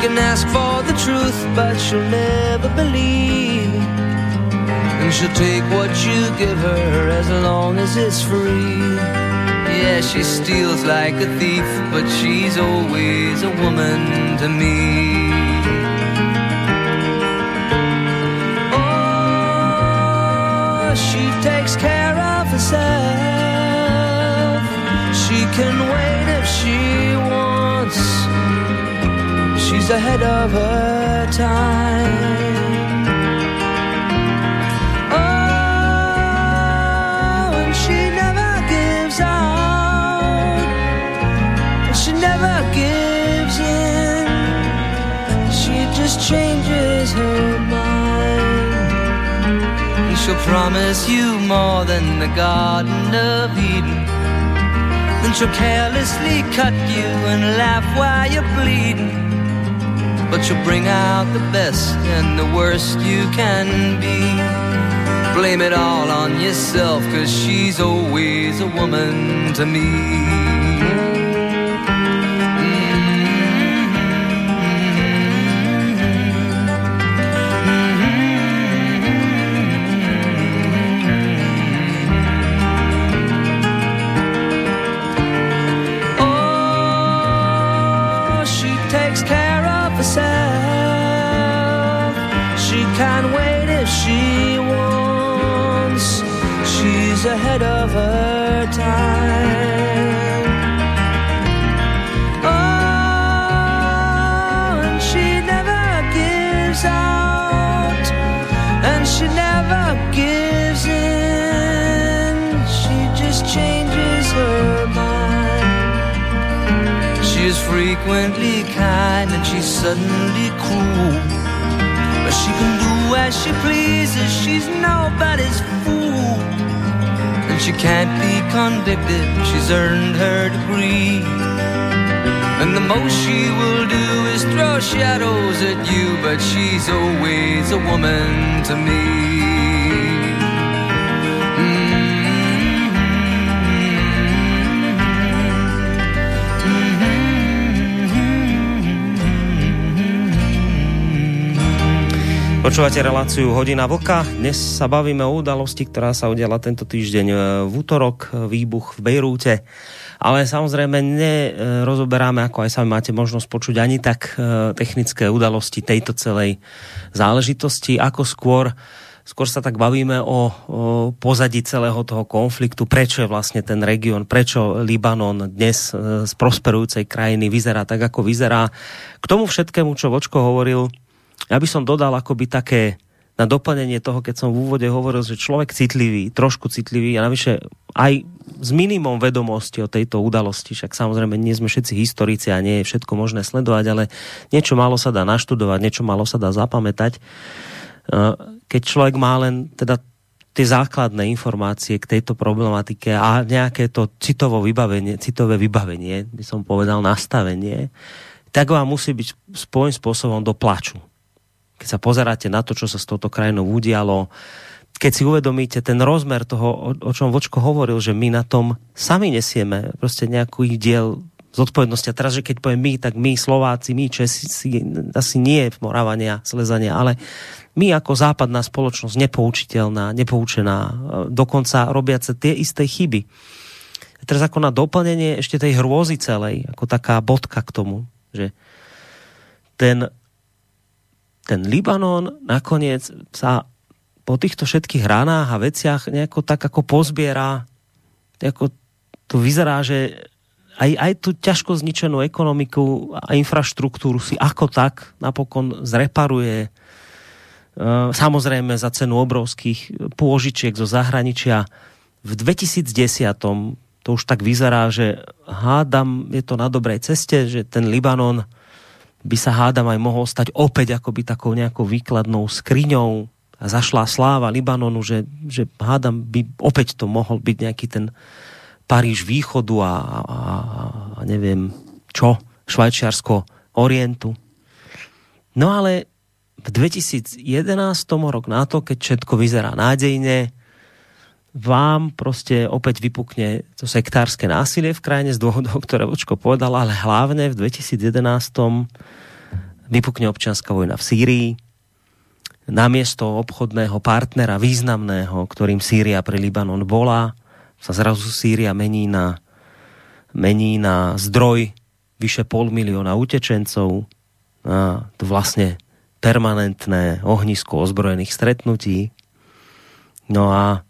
can ask for the truth, but she'll never believe. And she'll take what you give her as long as it's free. Yeah, she steals like a thief, but she's always a woman to me. Oh, she takes care of herself. She can wait if she wants She's ahead of her time. Oh, and she never gives out. And she never gives in. She just changes her mind. She'll promise you more than the Garden of Eden. Then she'll carelessly cut you and laugh while you're bleeding. But you'll bring out the best and the worst you can be blame it all on yourself, cause she's always a woman to me. Ahead of her time. Oh, and she never gives out, and she never gives in. She just changes her mind. She's frequently kind, and she's suddenly cruel. She can do as she pleases, she's nobody's fool and she can't be convicted. She's earned her degree. And the most she will do is throw shadows at you, but she's always a woman to me. Počúvate reláciu Hodina Vlka. Dnes sa bavíme o udalosti, ktorá sa udiala tento týždeň e, v útorok, e, výbuch v Bejrúte. Ale samozrejme nerozoberáme, ako aj sami máte možnosť počuť, ani tak e, technické udalosti tejto celej záležitosti, ako skôr skôr sa tak bavíme o, pozadí celého toho konfliktu, prečo je vlastne ten región, prečo Libanon dnes z prosperujúcej krajiny vyzerá tak, ako vyzerá. K tomu všetkému, čo Vočko hovoril, ja by som dodal akoby také na doplnenie toho, keď som v úvode hovoril, že človek citlivý, trošku citlivý a navyše aj s minimum vedomosti o tejto udalosti, však samozrejme nie sme všetci historici a nie je všetko možné sledovať, ale niečo málo sa dá naštudovať, niečo málo sa dá zapamätať. Keď človek má len teda tie základné informácie k tejto problematike a nejaké to citovo vybavenie, citové vybavenie, by som povedal nastavenie, tak vám musí byť svojím spôsobom do plaču keď sa pozeráte na to, čo sa s touto krajinou udialo, keď si uvedomíte ten rozmer toho, o, čom Vočko hovoril, že my na tom sami nesieme prostě nejaký diel zodpovednosti. A teraz, že keď poviem my, tak my Slováci, my Česi, asi nie Moravania, Slezania, ale my ako západná spoločnosť nepoučiteľná, nepoučená, e, dokonca robiace tie isté chyby. A teraz ako na doplnenie ešte tej hrôzy celej, ako taká bodka k tomu, že ten ten Libanon nakoniec sa po týchto všetkých ranách a veciach nejako tak ako pozbiera, ako to vyzerá, že aj, aj tu ťažko zničenú ekonomiku a infraštruktúru si ako tak napokon zreparuje. E, samozrejme za cenu obrovských pôžičiek zo zahraničia. V 2010 to už tak vyzerá, že hádam, je to na dobrej ceste, že ten Libanon by sa hádam aj mohol stať opäť akoby takou nejakou výkladnou skriňou a zašla sláva Libanonu, že, že hádam by opäť to mohol byť nejaký ten Paríž východu a, a, a neviem čo, Švajčiarsko Orientu. No ale v 2011 rok na to, keď všetko vyzerá nádejne, vám prostě opäť vypukne to sektárske násilie v krajine z dôvodov, ktoré Vočko povedal, ale hlavne v 2011 vypukne občianská vojna v Sýrii. Namiesto obchodného partnera významného, ktorým Sýria pre Libanon bola, sa zrazu Sýria mení na, mení na zdroj vyše pol milióna utečencov. A to vlastne permanentné ohnisko ozbrojených stretnutí. No a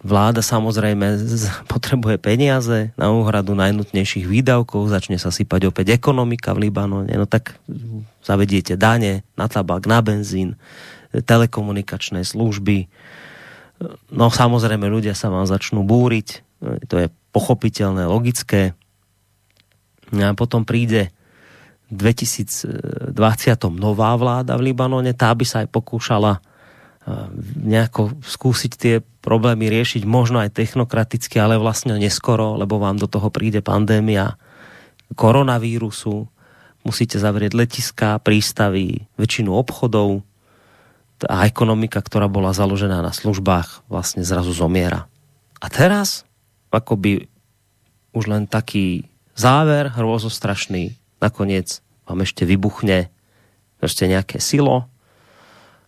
Vláda samozrejme potrebuje peniaze na úhradu najnutnejších výdavkov, začne sa sypať opäť ekonomika v Libanone, no tak zavediete dane na tabak, na benzín, telekomunikačné služby. No samozrejme ľudia sa vám začnú búriť, to je pochopiteľné, logické. A potom príde 2020 nová vláda v Libanone, tá by sa aj pokúšala nejako skúsiť tie problémy riešiť možno aj technokraticky, ale vlastne neskoro, lebo vám do toho príde pandémia koronavírusu, musíte zavrieť letiska, prístavy, väčšinu obchodov, a ekonomika, ktorá bola založená na službách, vlastne zrazu zomiera. A teraz, akoby už len taký záver hrôzostrašný, nakoniec vám ešte vybuchne ešte nejaké silo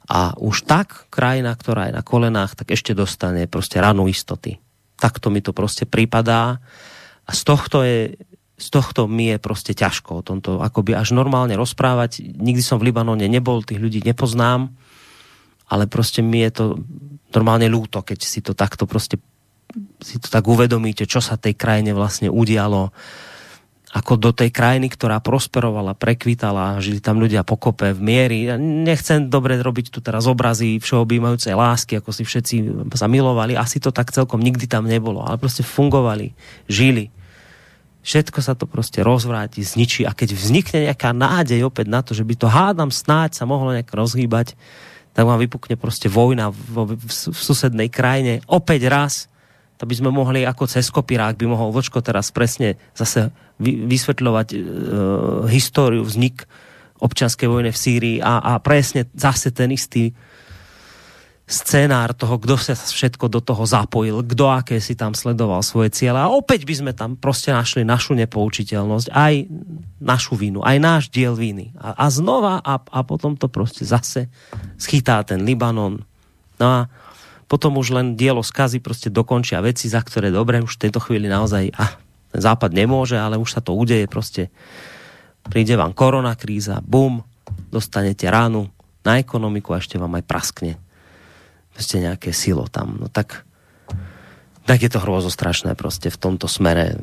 a už tak krajina, ktorá je na kolenách, tak ešte dostane prostě ranu istoty. Takto mi to prostě prípadá a z tohto je z tohto mi je prostě ťažko o tomto akoby až normálne rozprávať. Nikdy som v Libanone nebol, tých ľudí nepoznám, ale prostě mi je to normálne ľúto, keď si to takto prostě si to tak uvedomíte, čo sa tej krajine vlastne udialo ako do tej krajiny, ktorá prosperovala, prekvitala, žili tam ľudia pokope v miery. Ja nechcem dobre robiť tu teraz obrazy všeobjímajúcej lásky, ako si všetci zamilovali. Asi to tak celkom nikdy tam nebolo, ale prostě fungovali, žili. Všetko sa to prostě rozvráti, zničí a keď vznikne nejaká nádej opäť na to, že by to hádam snáď sa mohlo nejak rozhýbať, tak vám vypukne prostě vojna v, v, v susednej krajine opäť raz to by sme mohli ako cez kopírák by mohol Vočko teraz presne zase vysvetľovať e, históriu, vznik občanskej vojny v Sýrii a, a presne zase ten istý scénár toho, kdo sa všetko do toho zapojil, kdo aké si tam sledoval svoje cieľe a opäť by sme tam prostě našli našu nepoučiteľnosť, aj našu vinu, aj náš diel viny. A, a znova a, a potom to prostě zase schytá ten Libanon. No a potom už len dielo skazy prostě dokončia veci, za ktoré dobre, už v tejto chvíli naozaj ah, ten západ nemôže, ale už sa to udeje prostě. Príde vám korona kríza, bum, dostanete ránu na ekonomiku a ešte vám aj praskne prostě nejaké silo tam. No tak, tak je to hrôzostrašné prostě v tomto smere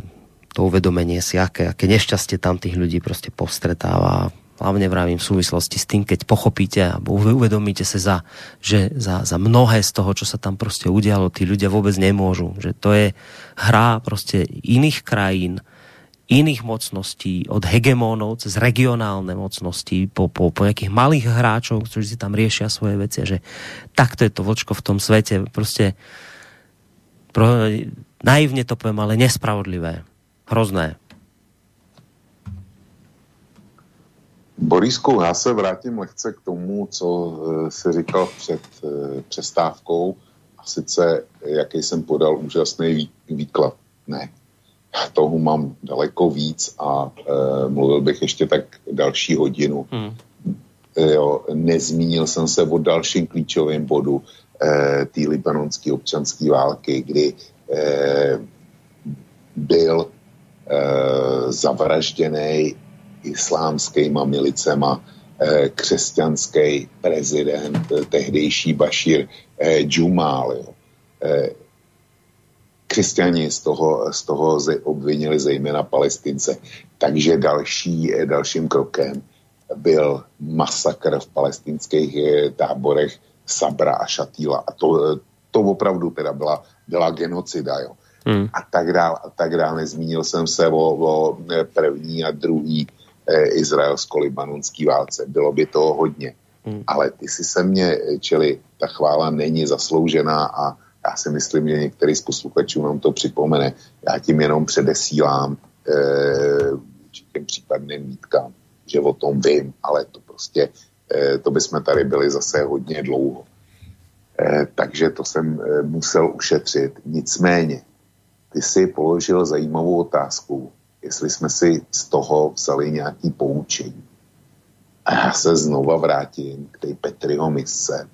to uvedomenie si, aké, aké nešťastie tam tých ľudí prostě postretáva hlavne vravím v súvislosti s tým, keď pochopíte a uvedomíte se za, že za, za mnohé z toho, čo sa tam prostě udialo, tí ľudia vôbec nemôžu. Že to je hra prostě iných krajín, iných mocností, od hegemónov cez regionálne mocnosti po, po, po nejakých malých hráčov, ktorí si tam riešia svoje veci. Že takto je to vočko v tom svete. Prostě pro, naivne to poviem, ale nespravodlivé. Hrozné. Borisku, já se vrátím lehce k tomu, co eh, si říkal před eh, přestávkou, a sice, jaký jsem podal úžasný výklad. Ne, toho mám daleko víc a e, mluvil bych ještě tak další hodinu. Hmm. Jo, nezmínil jsem se o dalším klíčovém bodu e, té libanonské občanské války, kdy e, byl e, zavražděný islámskýma milicema eh, křesťanský prezident, eh, tehdejší Bashir eh, Džumál. Jo. Křesťani z toho, z toho obvinili zejména palestince. Takže další, dalším krokem byl masakr v palestinských táborech Sabra a Šatýla. A to, to opravdu teda byla, byla genocida. Jo. Hmm. A tak dále, a tak dále. Nezmínil jsem se o, o první a druhý izraelsko-libanonský válce. Bylo by toho hodně. Hmm. Ale ty si se mě, čili ta chvála není zasloužená a já si myslím, že některý z posluchačů nám to připomene. Já tím jenom předesílám e, těm případným mítkám, že o tom vím, ale to prostě, e, to bychom tady byli zase hodně dlouho. E, takže to jsem e, musel ušetřit. Nicméně, ty si položil zajímavou otázku, jestli jsme si z toho vzali nějaký poučení. A já se znova vrátím k té Petriho misce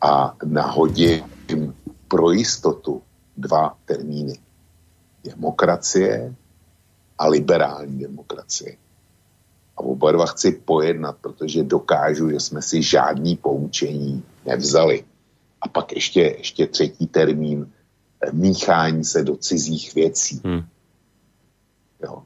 a nahodím pro jistotu dva termíny. Demokracie a liberální demokracie. A oba dva chci pojednat, protože dokážu, že jsme si žádný poučení nevzali. A pak ještě, ještě třetí termín, míchání se do cizích věcí. Hmm. Jo.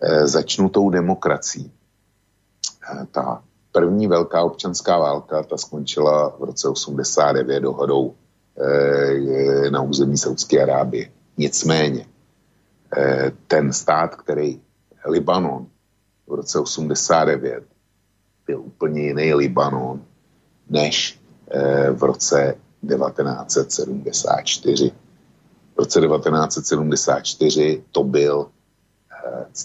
E, začnu tou demokracií. E, ta první velká občanská válka, ta skončila v roce 89 dohodou e, na území Saudské Arábie. Nicméně, e, ten stát, který Libanon v roce 89 byl úplně jiný Libanon než eh, v roce 1974. V roce 1974 to byl eh,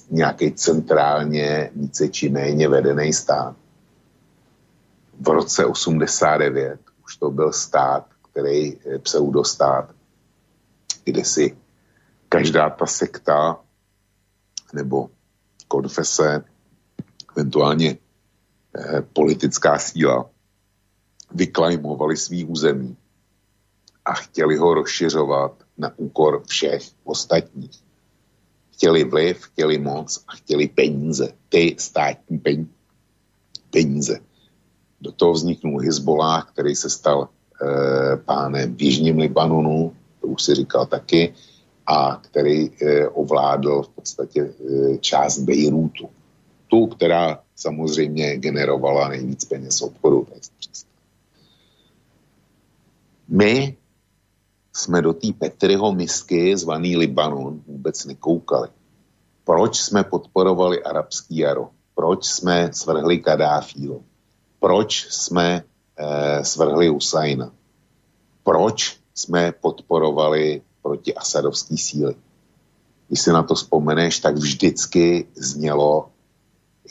nějaký centrálně více či méně vedený stát. V roce 89 už to byl stát, který eh, pseudostát, kde si každá ta sekta nebo konfese, eventuálně eh, politická síla, vyklajmovali svý území a chtěli ho rozšiřovat na úkor všech ostatních. Chtěli vliv, chtěli moc a chtěli peníze, ty státní peníze. Do toho vzniknul Hezbollah, který se stal e, pánem v Jižním Libanonu, to už si říkal taky, a který e, ovládl v podstatě e, část Bejrútu. Tu, která samozřejmě generovala nejvíc peněz obchodu. My jsme do té Petryho misky zvaný Libanon vůbec nekoukali. Proč jsme podporovali arabský jaro? Proč jsme svrhli Kadáfího? Proč jsme eh, svrhli Husajna? Proč jsme podporovali proti asadovský síly? Když si na to vzpomeneš, tak vždycky znělo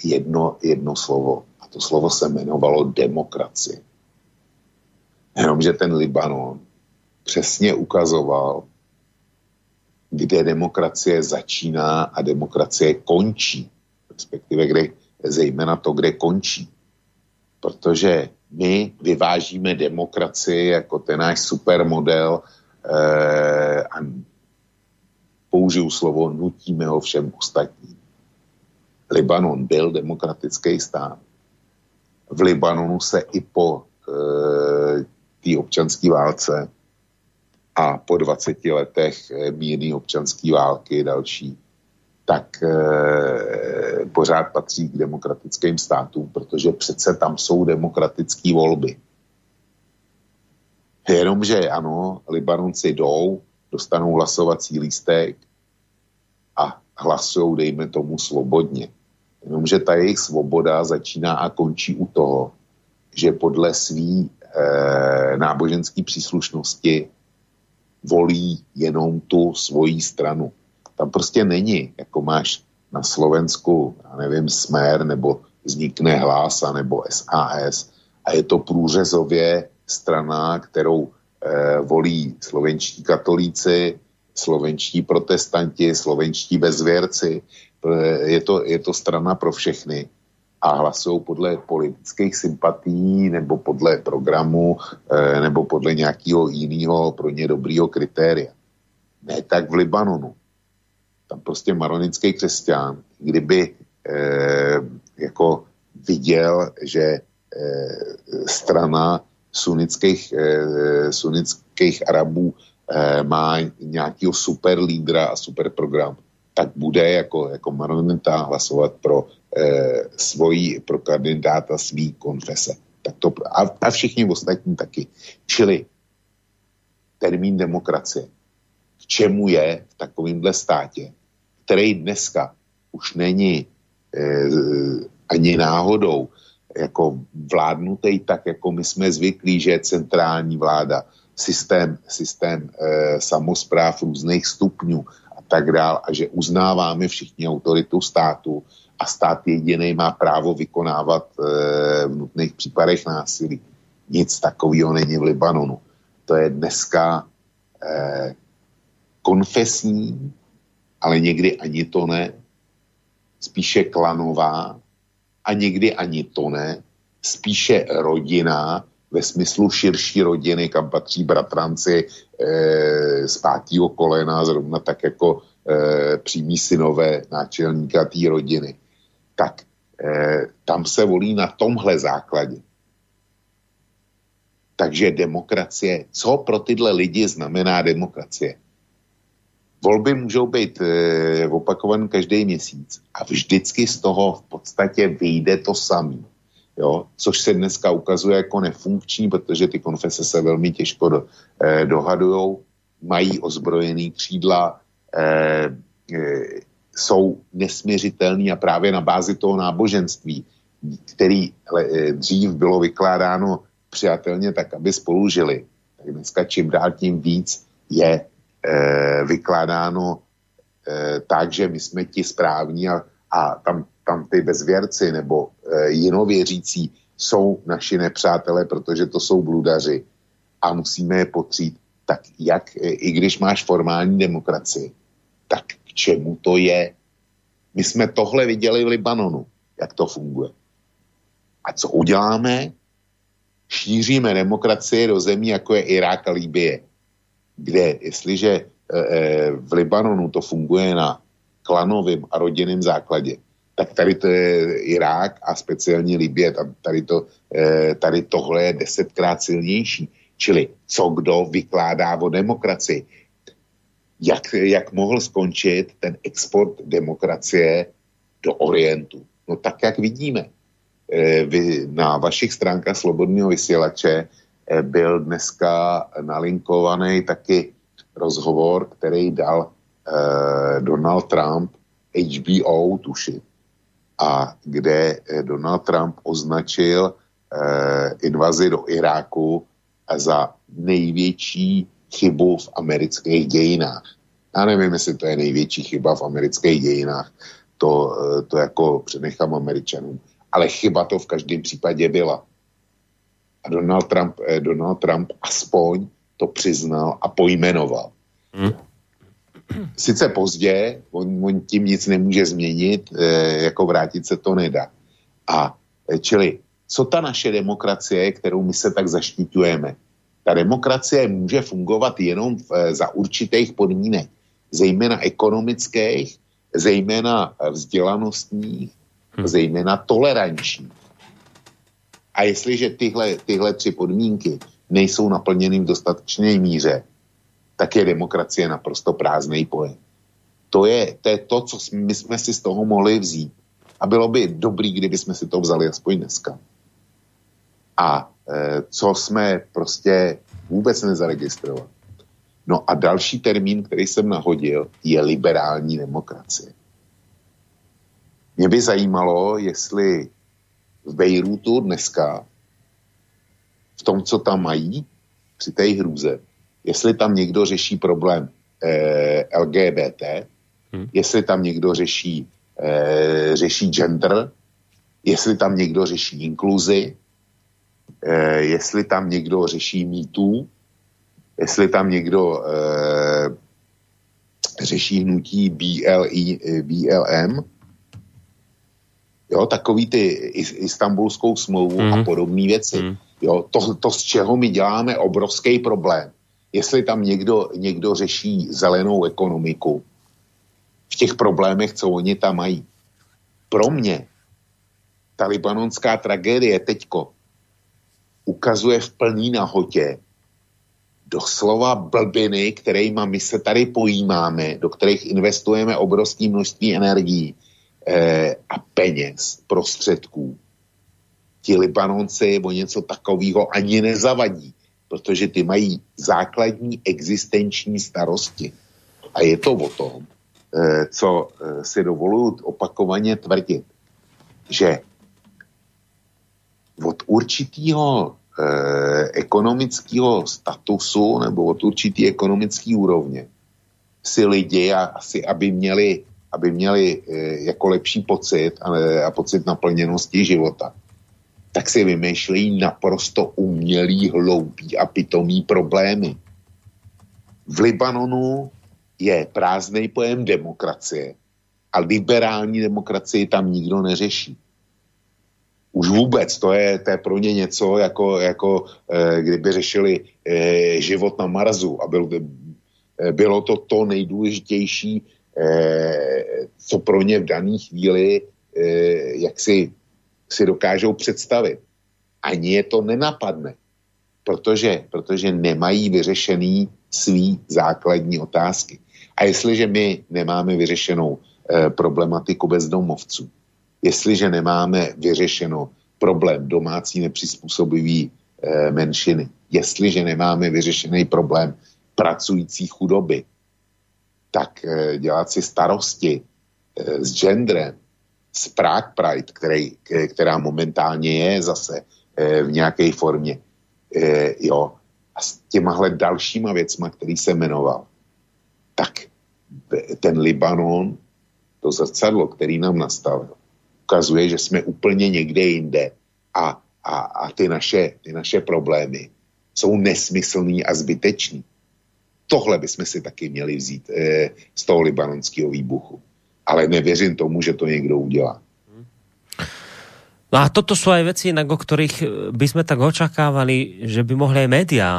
jedno, jedno slovo. A to slovo se jmenovalo demokracie. Jenomže ten Libanon přesně ukazoval, kde demokracie začíná a demokracie končí. Respektive kde, zejména to, kde končí. Protože my vyvážíme demokracii jako ten náš supermodel eh, a použiju slovo, nutíme ho všem ostatním. Libanon byl demokratický stát. V Libanonu se i po eh, té občanské válce a po 20 letech eh, mírný občanské války další, tak e, pořád patří k demokratickým státům, protože přece tam jsou demokratické volby. Jenomže ano, Libanonci jdou, dostanou hlasovací lístek a hlasují, dejme tomu, svobodně. Jenomže ta jejich svoboda začíná a končí u toho, že podle svý e, náboženské příslušnosti volí jenom tu svoji stranu. Tam prostě není, jako máš na Slovensku, já nevím, Smer, nebo vznikne Hlása, nebo SAS. A je to průřezově strana, kterou e, volí slovenští katolíci, slovenští protestanti, slovenští bezvěrci. Je to, je to strana pro všechny a hlasují podle politických sympatí nebo podle programu e, nebo podle nějakého jiného pro ně dobrýho kritéria. Ne tak v Libanonu. Tam prostě maronický křesťan, kdyby e, jako viděl, že e, strana sunnických, e, sunnických Arabů e, má nějakého super lídra a super program, tak bude jako, jako maronita hlasovat pro eh, svojí, pro kandidáta svý konfese. Tak to, a, a všichni ostatní taky. Čili termín demokracie. K čemu je v takovémhle státě, který dneska už není eh, ani náhodou jako vládnutý tak, jako my jsme zvyklí, že je centrální vláda, systém, systém eh, samozpráv různých stupňů a tak dál a že uznáváme všichni autoritu státu a stát jediný má právo vykonávat e, v nutných případech násilí. Nic takového není v Libanonu. To je dneska e, konfesní, ale někdy ani to ne, spíše klanová a někdy ani to ne, spíše rodina, ve smyslu širší rodiny, kam patří bratranci e, z pátého kolena, zrovna tak jako e, přímí synové náčelníka té rodiny tak eh, tam se volí na tomhle základě. Takže demokracie, co pro tyhle lidi znamená demokracie? Volby můžou být e, opakované každý měsíc a vždycky z toho v podstatě vyjde to samé. Jo? Což se dneska ukazuje jako nefunkční, protože ty konfese se velmi těžko do, e, dohadujou, mají ozbrojený křídla, e, e, jsou nesměřitelný a právě na bázi toho náboženství, který eh, dřív bylo vykládáno přijatelně tak, aby spolu žili, tak dneska čím dál tím víc je e, vykládáno e, tak, že my jsme ti správní a, a tam, tam ty bezvěrci nebo e, jinověřící jsou naši nepřátelé, protože to jsou bludaři a musíme je potřít. Tak jak, i když máš formální demokracii, tak k čemu to je? My jsme tohle viděli v Libanonu, jak to funguje. A co uděláme? Šíříme demokracie do zemí, jako je Irák a Líbie, kde, jestliže e, e, v Libanonu to funguje na klanovém a rodinném základě, tak tady to je Irák a speciálně Libie, tam tady, to, e, tady tohle je desetkrát silnější. Čili co kdo vykládá o demokracii jak, jak mohl skončit ten export demokracie do Orientu. No tak, jak vidíme. Eh, vy, na vašich stránkách Slobodného vysílače eh, byl dneska nalinkovaný taky rozhovor, který dal eh, Donald Trump HBO, tuši, a kde Donald Trump označil invazi do Iráku za největší chybu v amerických dějinách. Já nevím, jestli to je největší chyba v amerických dějinách, to, eh, to jako přenechám američanům. Ale chyba to v každém případě byla. A Donald Trump, eh, Donald Trump aspoň to přiznal a pojmenoval. Hmm. Sice pozdě, on, on tím nic nemůže změnit, eh, jako vrátit se to nedá. A čili, co ta naše demokracie, kterou my se tak zaštiťujeme, ta demokracie může fungovat jenom v, eh, za určitých podmínek, zejména ekonomických, zejména eh, vzdělanostních, hmm. zejména tolerančních. A jestliže tyhle, tyhle tři podmínky nejsou naplněny v dostatečné míře, tak je demokracie naprosto prázdný pojem. To je, to je to, co my jsme si z toho mohli vzít. A bylo by dobrý, kdyby jsme si to vzali aspoň dneska. A co jsme prostě vůbec nezaregistrovali. No a další termín, který jsem nahodil, je liberální demokracie. Mě by zajímalo, jestli v Bejrutu dneska, v tom, co tam mají, při té hrůze, jestli tam někdo řeší problém eh, LGBT, hmm. jestli tam někdo řeší, eh, řeší gender, jestli tam někdo řeší inkluzi, eh, jestli tam někdo řeší mýtů, jestli tam někdo eh, řeší hnutí BLI, eh, BLM, jo, takový ty istambulskou smlouvu mm. a mhm. podobné věci. Mm. Jo, to, to, z čeho my děláme obrovský problém. Jestli tam někdo, někdo řeší zelenou ekonomiku v těch problémech, co oni tam mají. Pro mě ta libanonská tragédie teďko ukazuje v plný nahotě doslova blbiny, kterými my se tady pojímáme, do kterých investujeme obrovské množství energií eh, a peněz, prostředků. Ti Libanonci o něco takového ani nezavadí, protože ty mají základní existenční starosti. A je to o tom, eh, co eh, si dovoluju opakovaně tvrdit, že od určitého eh, ekonomického statusu nebo od určitý ekonomické úrovně si lidi a asi, aby měli, aby měli eh, jako lepší pocit a, a pocit naplněnosti života, tak si vymýšlejí naprosto umělý, hloupý a pitomý problémy. V Libanonu je prázdný pojem demokracie a liberální demokracii tam nikdo neřeší už vůbec, to je, to je pro ně něco, jako, jako eh, kdyby řešili eh, život na Marsu a byl, eh, bylo to to nejdůležitější, co pro ně v dané chvíli jak si, si dokážou představit. Ani je to nenapadne, protože, protože nemají vyřešený svý základní otázky. A jestliže my nemáme vyřešenou problematiku bezdomovců, jestliže nemáme vyřešeno problém domácí nepřizpůsobivý e, menšiny, jestliže nemáme vyřešený problém pracující chudoby, tak e, dělat si starosti s genderem, s Prague Pride, který, která momentálně je zase v nějaké formě, jo, a s těmahle dalšíma věcma, který se jmenoval, tak ten Libanon, to zrcadlo, který nám nastavil, ukazuje, že jsme úplně někde jinde a, a, a ty, naše, ty naše problémy jsou nesmyslný a zbytečný. Tohle bychom si taky měli vzít eh, z toho libanonského výbuchu. Ale nevěřím tomu, že to někdo udělá. No a toto sú aj veci, o ktorých eh, by sme tak očakávali, že by mohli aj médiá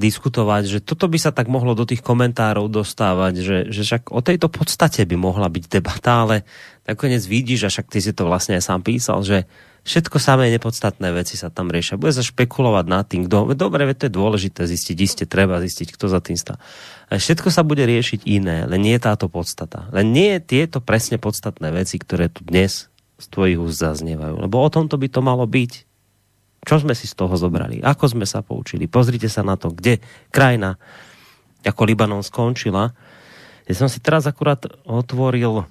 diskutovať, že toto by sa tak mohlo do tých komentárov dostávať, že, že však o tejto podstate by mohla byť debata, ale nakoniec vidíš, a však ty si to vlastne aj sám písal, že všetko samé nepodstatné veci sa tam riešia. Bude sa špekulovať nad tým, kto... Dobre, to je dôležité zistiť, iste treba zistiť, kto za tým stá. Všetko sa bude riešiť iné, len nie je táto podstata. Len nie je tieto presne podstatné veci, ktoré tu dnes z tvojich úst zaznievajú. Lebo o tomto by to malo byť. Čo sme si z toho zobrali? Ako sme sa poučili? Pozrite sa na to, kde krajina ako Libanon skončila. Ja som si teraz akurát otvoril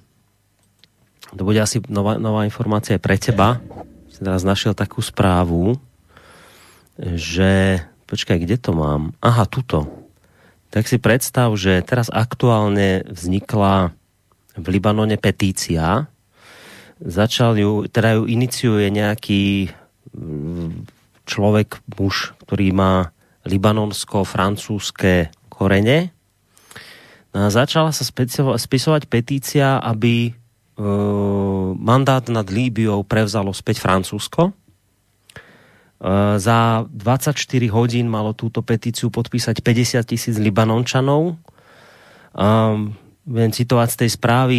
to bude asi nová, nová informácia pre teba. Som teraz našiel takú správu, že počkaj, kde to mám? Aha, tuto. Tak si predstav, že teraz aktuálne vznikla v Libanone petícia, začal ju, teda ju iniciuje nejaký mm, človek, muž, ktorý má libanonsko-francúzské korene. No a začala sa spisovať petícia, aby e, mandát nad Líbiou prevzalo späť Francúzsko. E, za 24 hodín malo túto petíciu podpísať 50 tisíc Libanončanov. E, viem citovať z tej správy,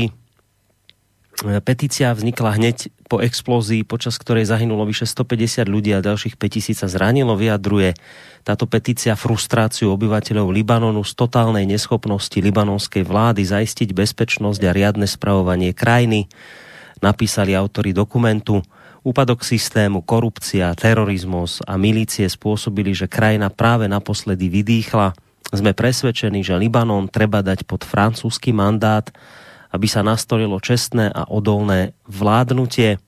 Petícia vznikla hneď po explózii, počas ktorej zahynulo vyše 150 ľudí a ďalších 5000 sa zranilo. Vyjadruje táto petícia frustráciu obyvateľov Libanonu z totálnej neschopnosti libanonskej vlády zaistiť bezpečnosť a riadne spravovanie krajiny. Napísali autory dokumentu. Úpadok systému, korupcia, terorizmus a milície spôsobili, že krajina práve naposledy vydýchla. Sme presvedčení, že Libanon treba dať pod francúzsky mandát aby sa nastolilo čestné a odolné vládnutie.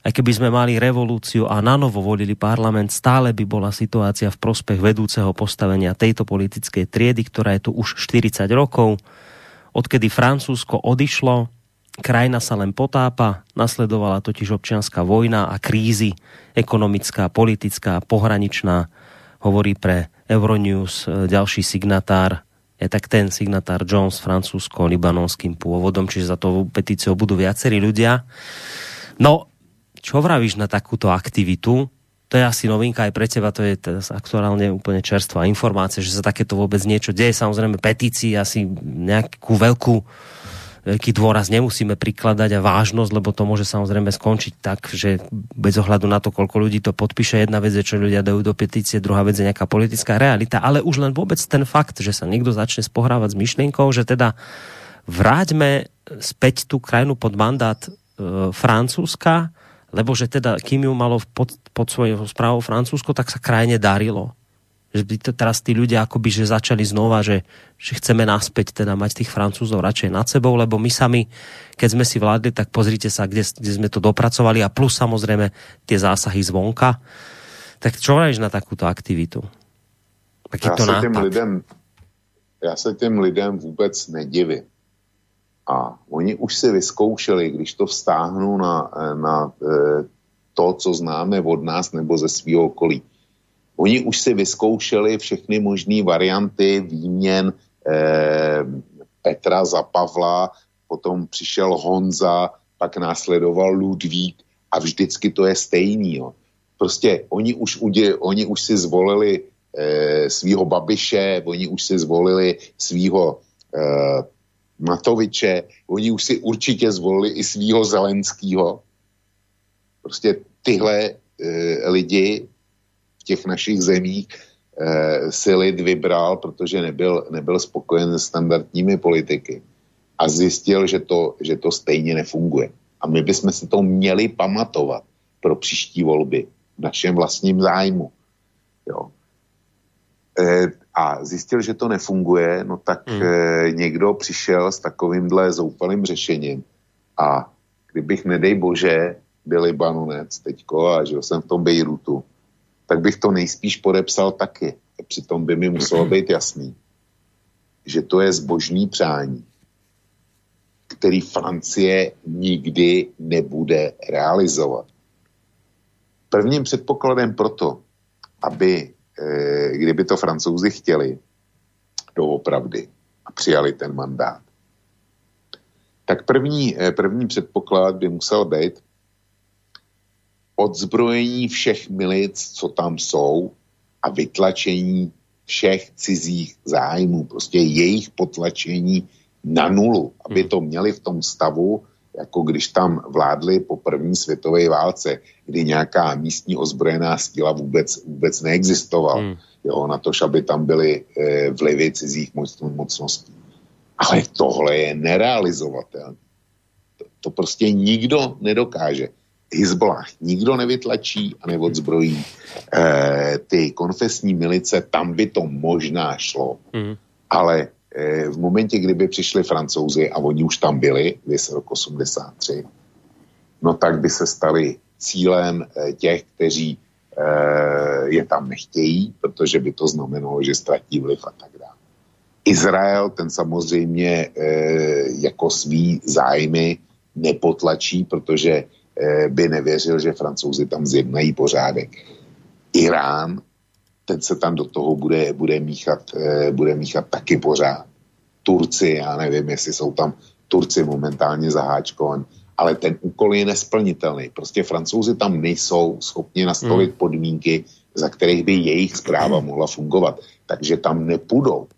Aj keby sme mali revolúciu a nanovo volili parlament, stále by bola situácia v prospech vedúceho postavenia tejto politickej triedy, ktorá je tu už 40 rokov. Odkedy Francúzsko odišlo, krajina sa len potápa, nasledovala totiž občianská vojna a krízy, ekonomická, politická, pohraničná, hovorí pre Euronews e, ďalší signatár tak ten signatár Jones francúzsko-libanonským pôvodom, čiže za to petíciou budú viacerí ľudia. No, čo vravíš na takúto aktivitu? To je asi novinka aj pre teba, to je teraz aktuálne úplne čerstvá informácia, že sa takéto vôbec niečo deje. Samozrejme petícii asi nejakú veľkú veľký dôraz nemusíme prikladať a vážnosť, lebo to môže samozrejme skončiť tak, že bez ohľadu na to, koľko ľudí to podpíše, jedna vec je, čo ľudia dajú do petície, druhá vec je nejaká politická realita, ale už len vôbec ten fakt, že sa niekto začne spohrávať s myšlienkou, že teda vráťme späť tú krajinu pod mandát e, Francúzska, lebo že teda, kým ju malo pod, pod svojou správou Francúzsko, tak sa krajine darilo že by to teraz tí ľudia akoby že začali znova, že, že chceme naspäť teda mať tých Francúzov radšej nad sebou, lebo my sami, keď sme si vládli, tak pozrite sa, kde, kde sme to dopracovali a plus samozrejme tie zásahy zvonka. Tak čo hovoríš na takúto aktivitu? Takýto já se, těm lidem, já se těm lidem vůbec nedivím. A oni už si vyzkoušeli, když to vztáhnu na, na eh, to, co známe od nás nebo ze svého okolí Oni už si vyzkoušeli všechny možné varianty výměn eh, Petra za Pavla, potom přišel Honza, pak následoval Ludvík a vždycky to je stejný. Jo. Prostě oni už, udě, oni už si zvolili eh, svýho Babiše, oni už si zvolili svýho eh, Matoviče, oni už si určitě zvolili i svýho Zelenského. Prostě tyhle eh, lidi těch našich zemích eh, si lid vybral, protože nebyl, nebyl spokojen s standardními politiky a zjistil, že to, že to stejně nefunguje. A my bychom si to měli pamatovat pro příští volby v našem vlastním zájmu. Jo. E, a zjistil, že to nefunguje, no tak hmm. e, někdo přišel s takovýmhle zoufalým řešením A kdybych, nedej bože, byl Libanonec teďko a žil jsem v tom Bejrutu, tak bych to nejspíš podepsal taky. Přitom by mi muselo být jasný, že to je zbožný přání, který Francie nikdy nebude realizovat. Prvním předpokladem proto, aby, e, kdyby to francouzi chtěli doopravdy a přijali ten mandát, tak první, e, první předpoklad by musel být odzbrojení všech milic, co tam jsou a vytlačení všech cizích zájmů, prostě jejich potlačení na nulu, aby hmm. to měli v tom stavu, jako když tam vládli po první světové válce, kdy nějaká místní ozbrojená síla vůbec, vůbec neexistovala. Hmm. Jo, na to, aby tam byly e, vlivy cizích moc, mocností. Ale tohle je nerealizovatelné. To, to prostě nikdo nedokáže. Hezbollah nikdo nevytlačí a neodzbrojí. E, ty konfesní milice, tam by to možná šlo. Hmm. Ale e, v momentě, kdyby přišli francouzi a oni už tam byli, v rok 83, no tak by se stali cílem e, těch, kteří e, je tam nechtějí, protože by to znamenalo, že ztratí vliv a tak dále. Izrael, ten samozřejmě e, jako svý zájmy nepotlačí, protože Eh, by nevěřil, že francouzi tam zjednají pořádek. Irán, ten se tam do toho bude, bude, míchat, eh, bude míchat taky pořád. Turci, já nevím, jestli jsou tam Turci momentálně zaháčkovaní, ale ten úkol je nesplnitelný. Prostě francouzi tam nejsou schopni nastavit hmm. podmínky, za kterých by jejich zpráva mohla fungovat. Takže tam nepůjdou.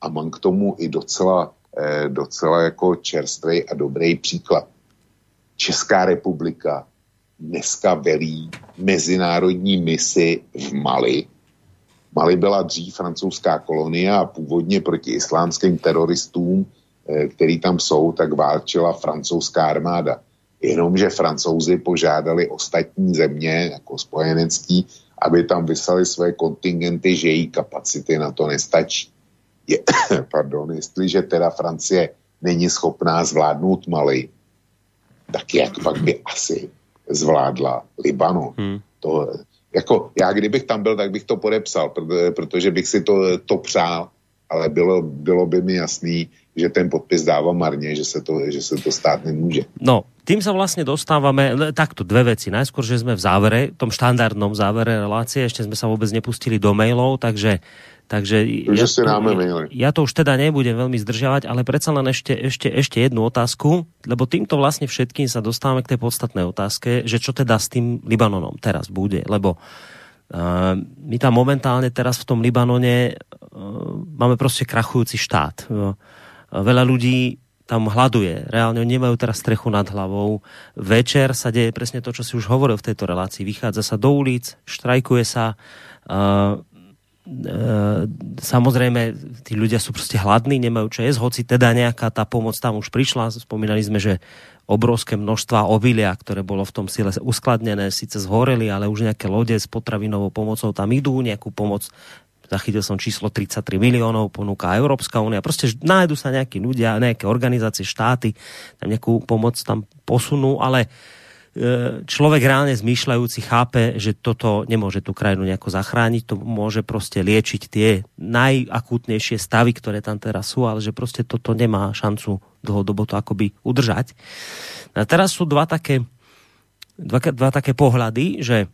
A mám k tomu i docela, eh, docela jako čerstvý a dobrý příklad. Česká republika dneska velí mezinárodní misi v Mali. Mali byla dřív francouzská kolonie a původně proti islámským teroristům, eh, který tam jsou, tak válčila francouzská armáda. Jenomže francouzi požádali ostatní země, jako spojenecký, aby tam vyslali své kontingenty, že její kapacity na to nestačí. Je, (coughs) pardon, jestliže teda Francie není schopná zvládnout Mali, tak jak pak by asi zvládla Libanon. Hmm. To, jako já kdybych tam byl, tak bych to podepsal, protože bych si to, to přál, ale bylo, bylo by mi jasný, že ten podpis dává marně, že se to, že se to stát nemůže. No, tým sa vlastne dostávame, takto dve veci. Najskôr, že sme v závere, tom štandardnom závere relácie, ešte sme sa vôbec nepustili do mailov, takže Takže ja, si dáme ja to už teda nebudem veľmi zdržiavať, ale predsa len ešte, ešte, ešte jednu otázku, lebo týmto vlastne všetkým sa dostávame k tej podstatnej otázke, že čo teda s tým Libanonom teraz bude, lebo uh, my tam momentálne teraz v tom Libanone uh, máme prostě krachujúci štát. Uh, veľa ľudí tam hľaduje. Reálne oni nemajú teraz strechu nad hlavou. Večer sa deje presne to, čo si už hovoril v tejto relácii. Vychádza sa do ulic, štrajkuje sa, uh, samozrejme, tí ľudia sú prostě hladní, nemajú čo jesť, hoci teda nejaká tá pomoc tam už prišla. Spomínali sme, že obrovské množstva obilia, ktoré bolo v tom sile uskladnené, síce zhoreli, ale už nejaké lode s potravinovou pomocou tam idú, nejakú pomoc zachytil som číslo 33 miliónov, ponúka Európska únia. Prostě nájdu sa nejakí ľudia, nejaké organizácie, štáty, tam nejakú pomoc tam posunú, ale uh, človek reálne zmýšľajúci chápe, že toto nemôže tú krajinu nejako zachrániť, to môže prostě liečiť tie najakútnejšie stavy, ktoré tam teraz sú, ale že prostě toto nemá šancu dlhodobo to akoby udržať. A teraz sú dva také, dva, dva také pohľady, že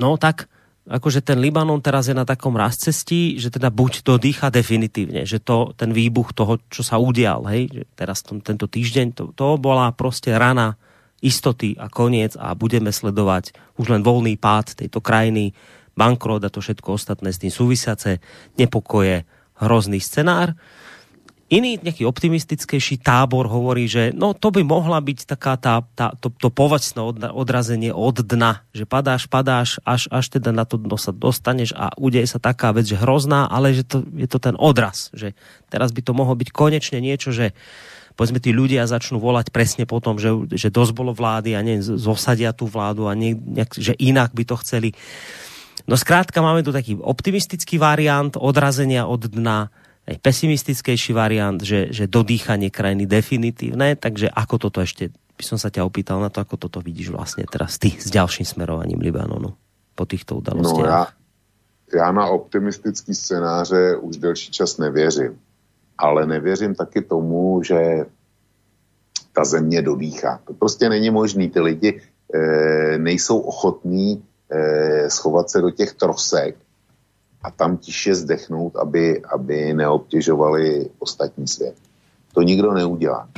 no tak akože ten Libanon teraz je na takom razcestí, že teda buď to dýcha definitívne, že to, ten výbuch toho, čo sa udial, hej, že teraz tom, tento týždeň, to, to bola prostě rana istoty a koniec a budeme sledovať už len voľný pád tejto krajiny, bankrot a to všetko ostatné s tým súvisiace, nepokoje, hrozný scenár. Iný nejaký optimistickejší tábor hovorí, že no to by mohla byť taká tá, tá, to, to povacné odrazenie od dna, že padáš, padáš, až, až teda na to dno sa dostaneš a udeje sa taká vec, že hrozná, ale že to, je to ten odraz, že teraz by to mohlo byť konečne niečo, že povedzme tí ľudia začnú volať presne potom, že, že dosť bolo vlády a ne, zosadia tú vládu a ne, nejak, že inak by to chceli. No zkrátka máme tu taký optimistický variant odrazenia od dna, aj pesimistickejší variant, že, že dodýchanie krajiny definitívne, takže ako toto ešte, by som sa ťa opýtal na to, ako toto vidíš vlastne teraz ty s ďalším smerovaním Libanonu po týchto udalostiach. No já, já na optimistický scénáře už delší čas nevěřím. Ale nevěřím taky tomu, že ta země dodýchá. To prostě není možný. Ty lidi e, nejsou ochotní e, schovat se do těch trosek a tam tiše zdechnout, aby, aby neobtěžovali ostatní svět. To nikdo neudělá.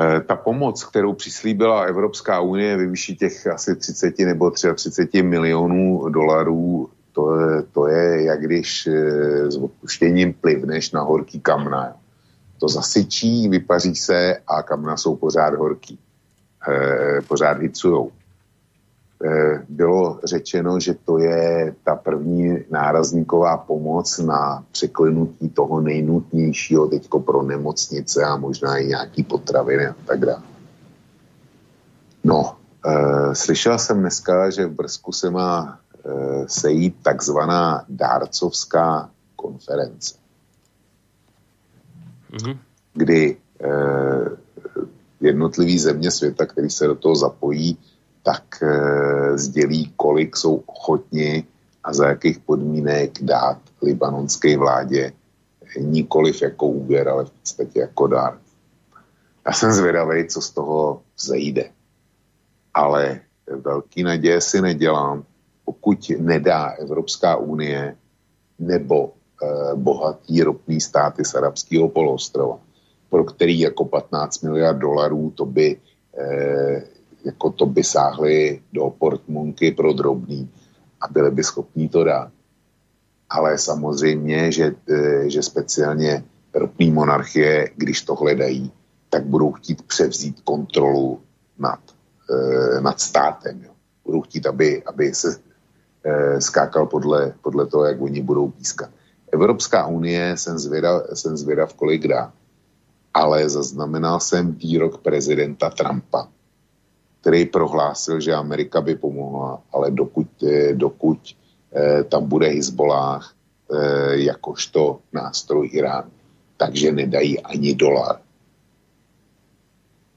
E, ta pomoc, kterou přislíbila Evropská unie ve výši těch asi 30 nebo 33 milionů dolarů, to je, to je jak když e, s odpuštěním plivneš na horký kamna. To zasyčí, vypaří se a kamna jsou pořád horký. E, pořád hycujou. Eh, bylo řečeno, že to je ta první nárazníková pomoc na překlenutí toho nejnutnějšího teďko pro nemocnice a možná i nějaký potraviny a tak dále. No, slyšel jsem dneska, že v Brzku se má sejít takzvaná dárcovská konference, mm-hmm. kdy e, jednotlivý země světa, který se do toho zapojí, tak e, sdělí, kolik jsou ochotni a za jakých podmínek dát libanonské vládě nikoliv jako úvěr, ale v podstatě jako dár. Já jsem zvědavý, co z toho vzejde. Ale velký naděje si nedělám, pokud nedá Evropská unie nebo e, bohatý ropný státy z arabského poloostrova, pro který jako 15 miliard dolarů to by e, jako to by sáhli do portmunky pro drobný a byli by schopní to dát. Ale samozřejmě, že, e, že speciálně ropní monarchie, když to hledají, tak budou chtít převzít kontrolu nad, e, nad státem. Jo. Budou chtít, aby, aby se skákal podle, podle toho, jak oni budou pískat. Evropská unie, jsem zvědav, jsem zvědav kolik dá, ale zaznamenal jsem výrok prezidenta Trumpa, který prohlásil, že Amerika by pomohla, ale dokud, eh, dokud eh, tam bude Hezbollah eh, jakožto nástroj Irán, takže nedají ani dolar.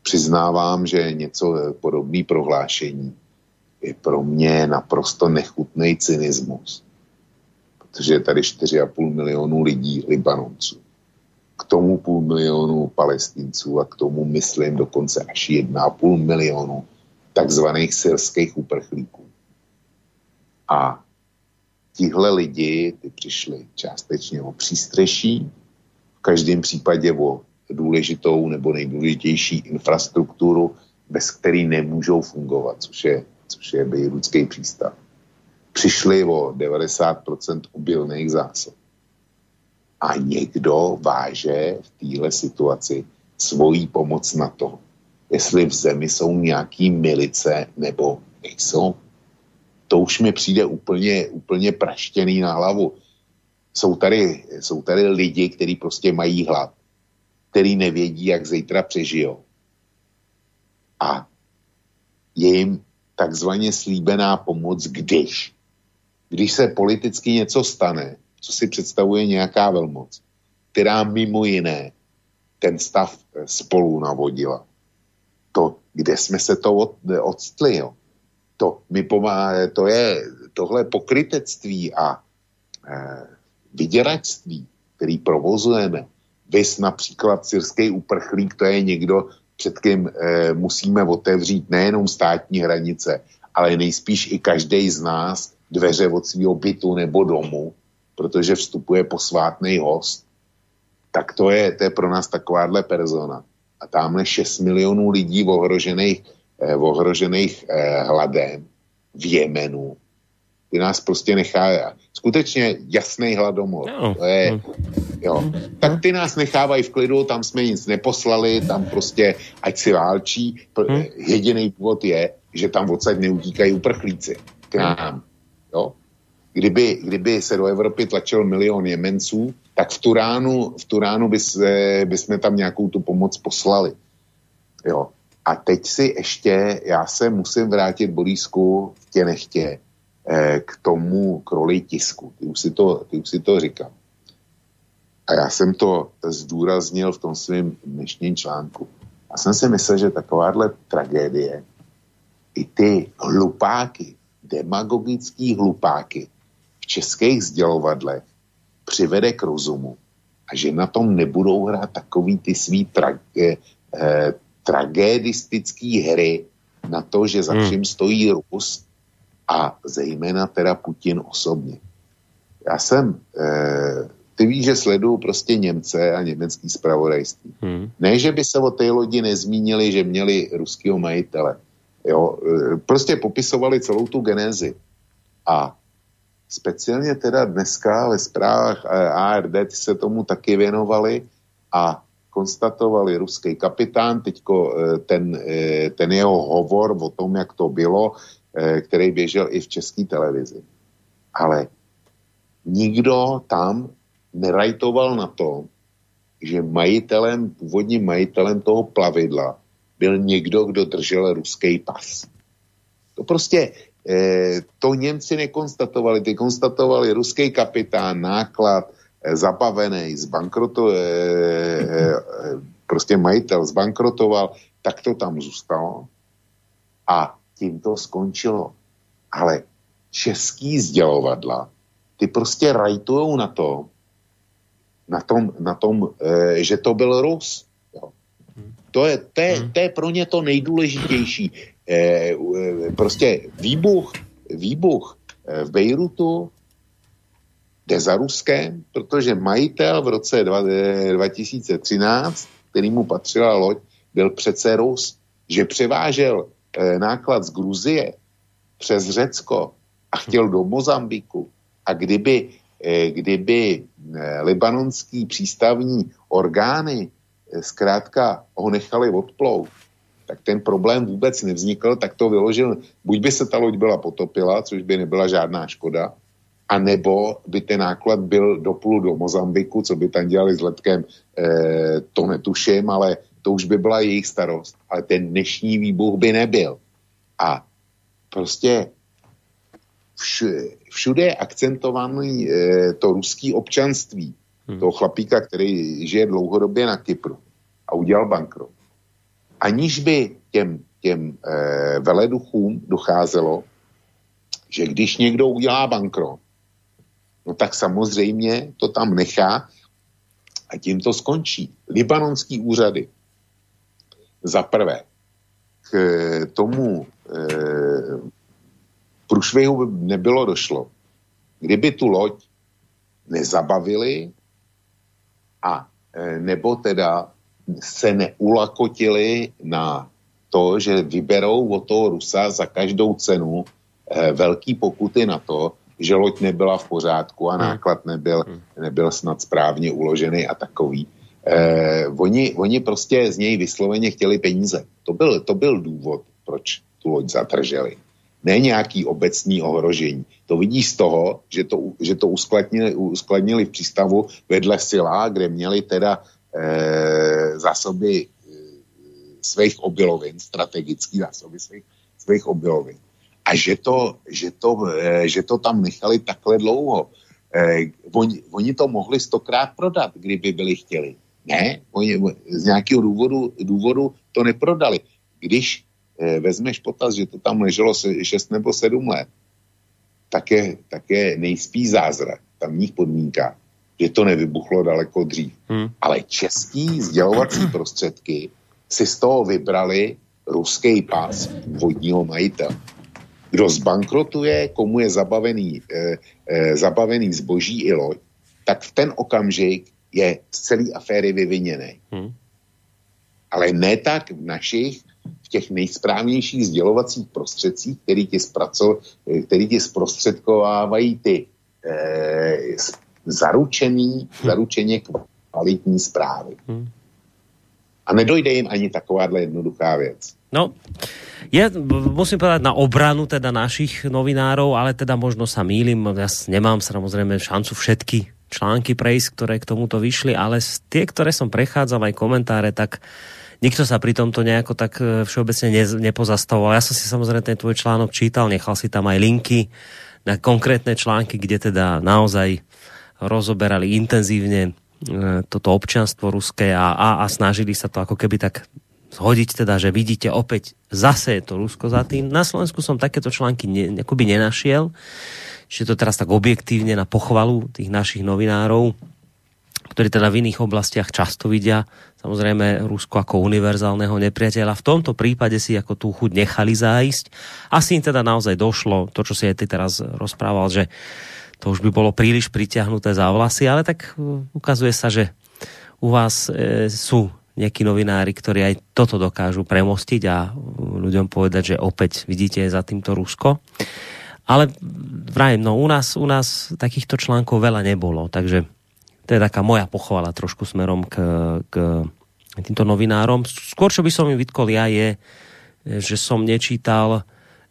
Přiznávám, že něco eh, podobný prohlášení je pro mě naprosto nechutný cynismus. Protože je tady 4,5 milionů lidí, Libanonců. K tomu půl milionu palestinců a k tomu myslím dokonce až 1,5 milionu takzvaných syrských uprchlíků. A tihle lidi, ty přišli částečně o přístřeší, v každém případě o důležitou nebo nejdůležitější infrastrukturu, bez který nemůžou fungovat, což je, což je bejrudský přístav. Přišli o 90% obilných zásob. A někdo váže v téhle situaci svoji pomoc na to, jestli v zemi jsou nějaký milice nebo nejsou. To už mi přijde úplně, úplně praštěný na hlavu. Jsou tady, jsou tady lidi, kteří prostě mají hlad, který nevědí, jak zítra přežijou. A je jim takzvaně slíbená pomoc, když. Když se politicky něco stane, co si představuje nějaká velmoc, která mimo jiné ten stav spolu navodila to, kde jsme se to od, odstli, jo. To, mi pomá, to je tohle pokrytectví a e, vyděračství, který provozujeme. Vys například syrský uprchlík, to je někdo, před kým e, musíme otevřít nejenom státní hranice, ale nejspíš i každý z nás dveře od svého bytu nebo domu, protože vstupuje posvátný host. Tak to je, to je pro nás takováhle persona a tamhle 6 milionů lidí ohrožených, eh, ohrožených eh, hladem v Jemenu. Ty nás prostě nechá skutečně jasný hladomor. No. To je, no. jo. Tak ty nás nechávají v klidu, tam jsme nic neposlali, tam prostě ať si válčí. Hmm. Jediný důvod je, že tam odsaď neutíkají uprchlíci k nám. Jo? Kdyby, kdyby se do Evropy tlačil milion Jemenců, tak v Turánu, v Turánu bys, bychom tam nějakou tu pomoc poslali. Jo. A teď si ještě, já se musím vrátit, Borísku, v tě nechtě, k tomu, k roli tisku. Ty už si to, ty už si to říkal. A já jsem to zdůraznil v tom svém dnešním článku. A jsem si myslel, že takováhle tragédie i ty hlupáky, demagogický hlupáky v českých sdělovadlech přivede k rozumu a že na tom nebudou hrát takový ty svý tra, eh, eh, tragédistický hry na to, že za hmm. vším stojí Rus a zejména teda Putin osobně. Já jsem, eh, ty víš, že sleduju prostě Němce a německý zpravodajství. Hmm. Ne, že by se o té lodi nezmínili, že měli ruského majitele. Jo, eh, prostě popisovali celou tu genézi. A speciálně teda dneska ve zprávách eh, ARD se tomu taky věnovali a konstatovali ruský kapitán, teďko ten, ten jeho hovor o tom, jak to bylo, který běžel i v české televizi. Ale nikdo tam nerajtoval na to, že majitelem, původním majitelem toho plavidla byl někdo, kdo držel ruský pas. To prostě, eh, to Němci nekonstatovali, ty konstatovali ruský kapitán, náklad, eh, zabavený, zbankroto, eh, eh, prostě majitel zbankrotoval, tak to tam zůstalo a tím to skončilo. Ale český sdělovadla, ty prostě rajtujou na to, na tom, na tom e, že to byl Rus. Jo. To, je, to, je, to je pro ně to nejdůležitější. E, e, prostě výbuch, výbuch v Bejrutu jde za Ruskem, protože majitel v roce dva, 2013, který mu patřila loď, byl přece Rus, že převážel náklad z Gruzie přes Řecko a chtěl do Mozambiku. A kdyby Eh, kdyby eh, libanonský přístavní orgány eh, zkrátka ho nechali odplout, tak ten problém vůbec nevznikl, tak to vyložil, buď by se ta loď byla potopila, což by nebyla žádná škoda, a nebo by ten náklad byl doplu do Mozambiku, co by tam dělali s letkem, eh, to netuším, ale to už by byla jejich starost. Ale ten dnešní výbuch by nebyl. A prostě všude je akcentovaný e, to ruský občanství hmm. toho chlapíka, který žije dlouhodobě na Kypru a udělal bankrot. Aniž by těm, těm e, veleduchům docházelo, že když někdo udělá bankrot, no tak samozřejmě to tam nechá a tím to skončí. Libanonský úřady za prvé k tomu e, průšvihu by nebylo došlo. Kdyby tu loď nezabavili a e, nebo teda se neulakotili na to, že vyberou od toho Rusa za každou cenu eh, velký pokuty na to, že loď nebyla v pořádku a hmm. náklad nebyl, hmm. nebyl snad správně uložený a takový. Eh, oni, oni prostě z něj vysloveně chtěli peníze. To byl, to byl důvod, proč tu loď zatrželi ne nějaký obecný ohrožení. To vidí z toho, že to, že to uskladnili, uskladnili v přístavu vedle Sila, kde měli teda e, zásoby e, svých obilovin, strategický zásoby svých, svých obilovin. A že to, že, to, e, že to tam nechali takhle dlouho. E, oni, oni to mohli stokrát prodat, kdyby byli chtěli. Ne, oni z nějakého důvodu, důvodu to neprodali. Když Eh, vezmeš potaz, že to tam leželo 6 nebo 7 let, tak je, tak je nejspíš zázrak v tamních podmínkách, že to nevybuchlo daleko dřív. Hmm. Ale český sdělovací (clears throat) prostředky si z toho vybrali ruský pas vodního majitele. Kdo zbankrotuje, komu je zabavený, eh, eh, zabavený zboží i loď, tak v ten okamžik je z celé aféry vyviněný. Hmm. Ale ne tak v našich v těch nejsprávnějších sdělovacích prostředcích, který ti, zpraco, který ti zprostředkovávají ty eh, zaručený, hm. zaručeně kvalitní zprávy. Hmm. A nedojde jim ani takováhle jednoduchá věc. No, ja musím povedať na obranu teda našich novinárov, ale teda možno sa mýlim, ja nemám samozrejme šancu všetky články prejsť, ktoré k tomuto vyšli, ale tie, ktoré som prechádzal aj komentáre, tak nikto sa pri tomto nejako tak e, všeobecne ne, nepozastavoval. Ja som si samozrejme ten tvoj článok čítal, nechal si tam aj linky na konkrétne články, kde teda naozaj rozoberali intenzívne toto občanstvo ruské a, a, a snažili sa to ako keby tak zhodiť teda, že vidíte opäť zase je to Rusko za tým. Na Slovensku som takéto články ne, nenašiel, že to teraz tak objektívne na pochvalu tých našich novinárov, ktorí teda v iných oblastiach často vidia samozrejme Rusko ako univerzálneho nepriateľa. V tomto prípade si ako tú chuť nechali zájsť. Asi im teda naozaj došlo, to, čo si aj ty teraz rozprával, že to už by bolo príliš pritiahnuté za vlasy, ale tak uh, ukazuje sa, že u vás e, sú nejakí novinári, ktorí aj toto dokážu premostiť a ľuďom povedať, že opäť vidíte za týmto Rusko. Ale vrajím, no u nás, u nás takýchto článkov veľa nebolo, takže to je taká moja pochvala trošku smerom k, k týmto novinárom. Skôr, čo by som im vytkol ja, je, že som nečítal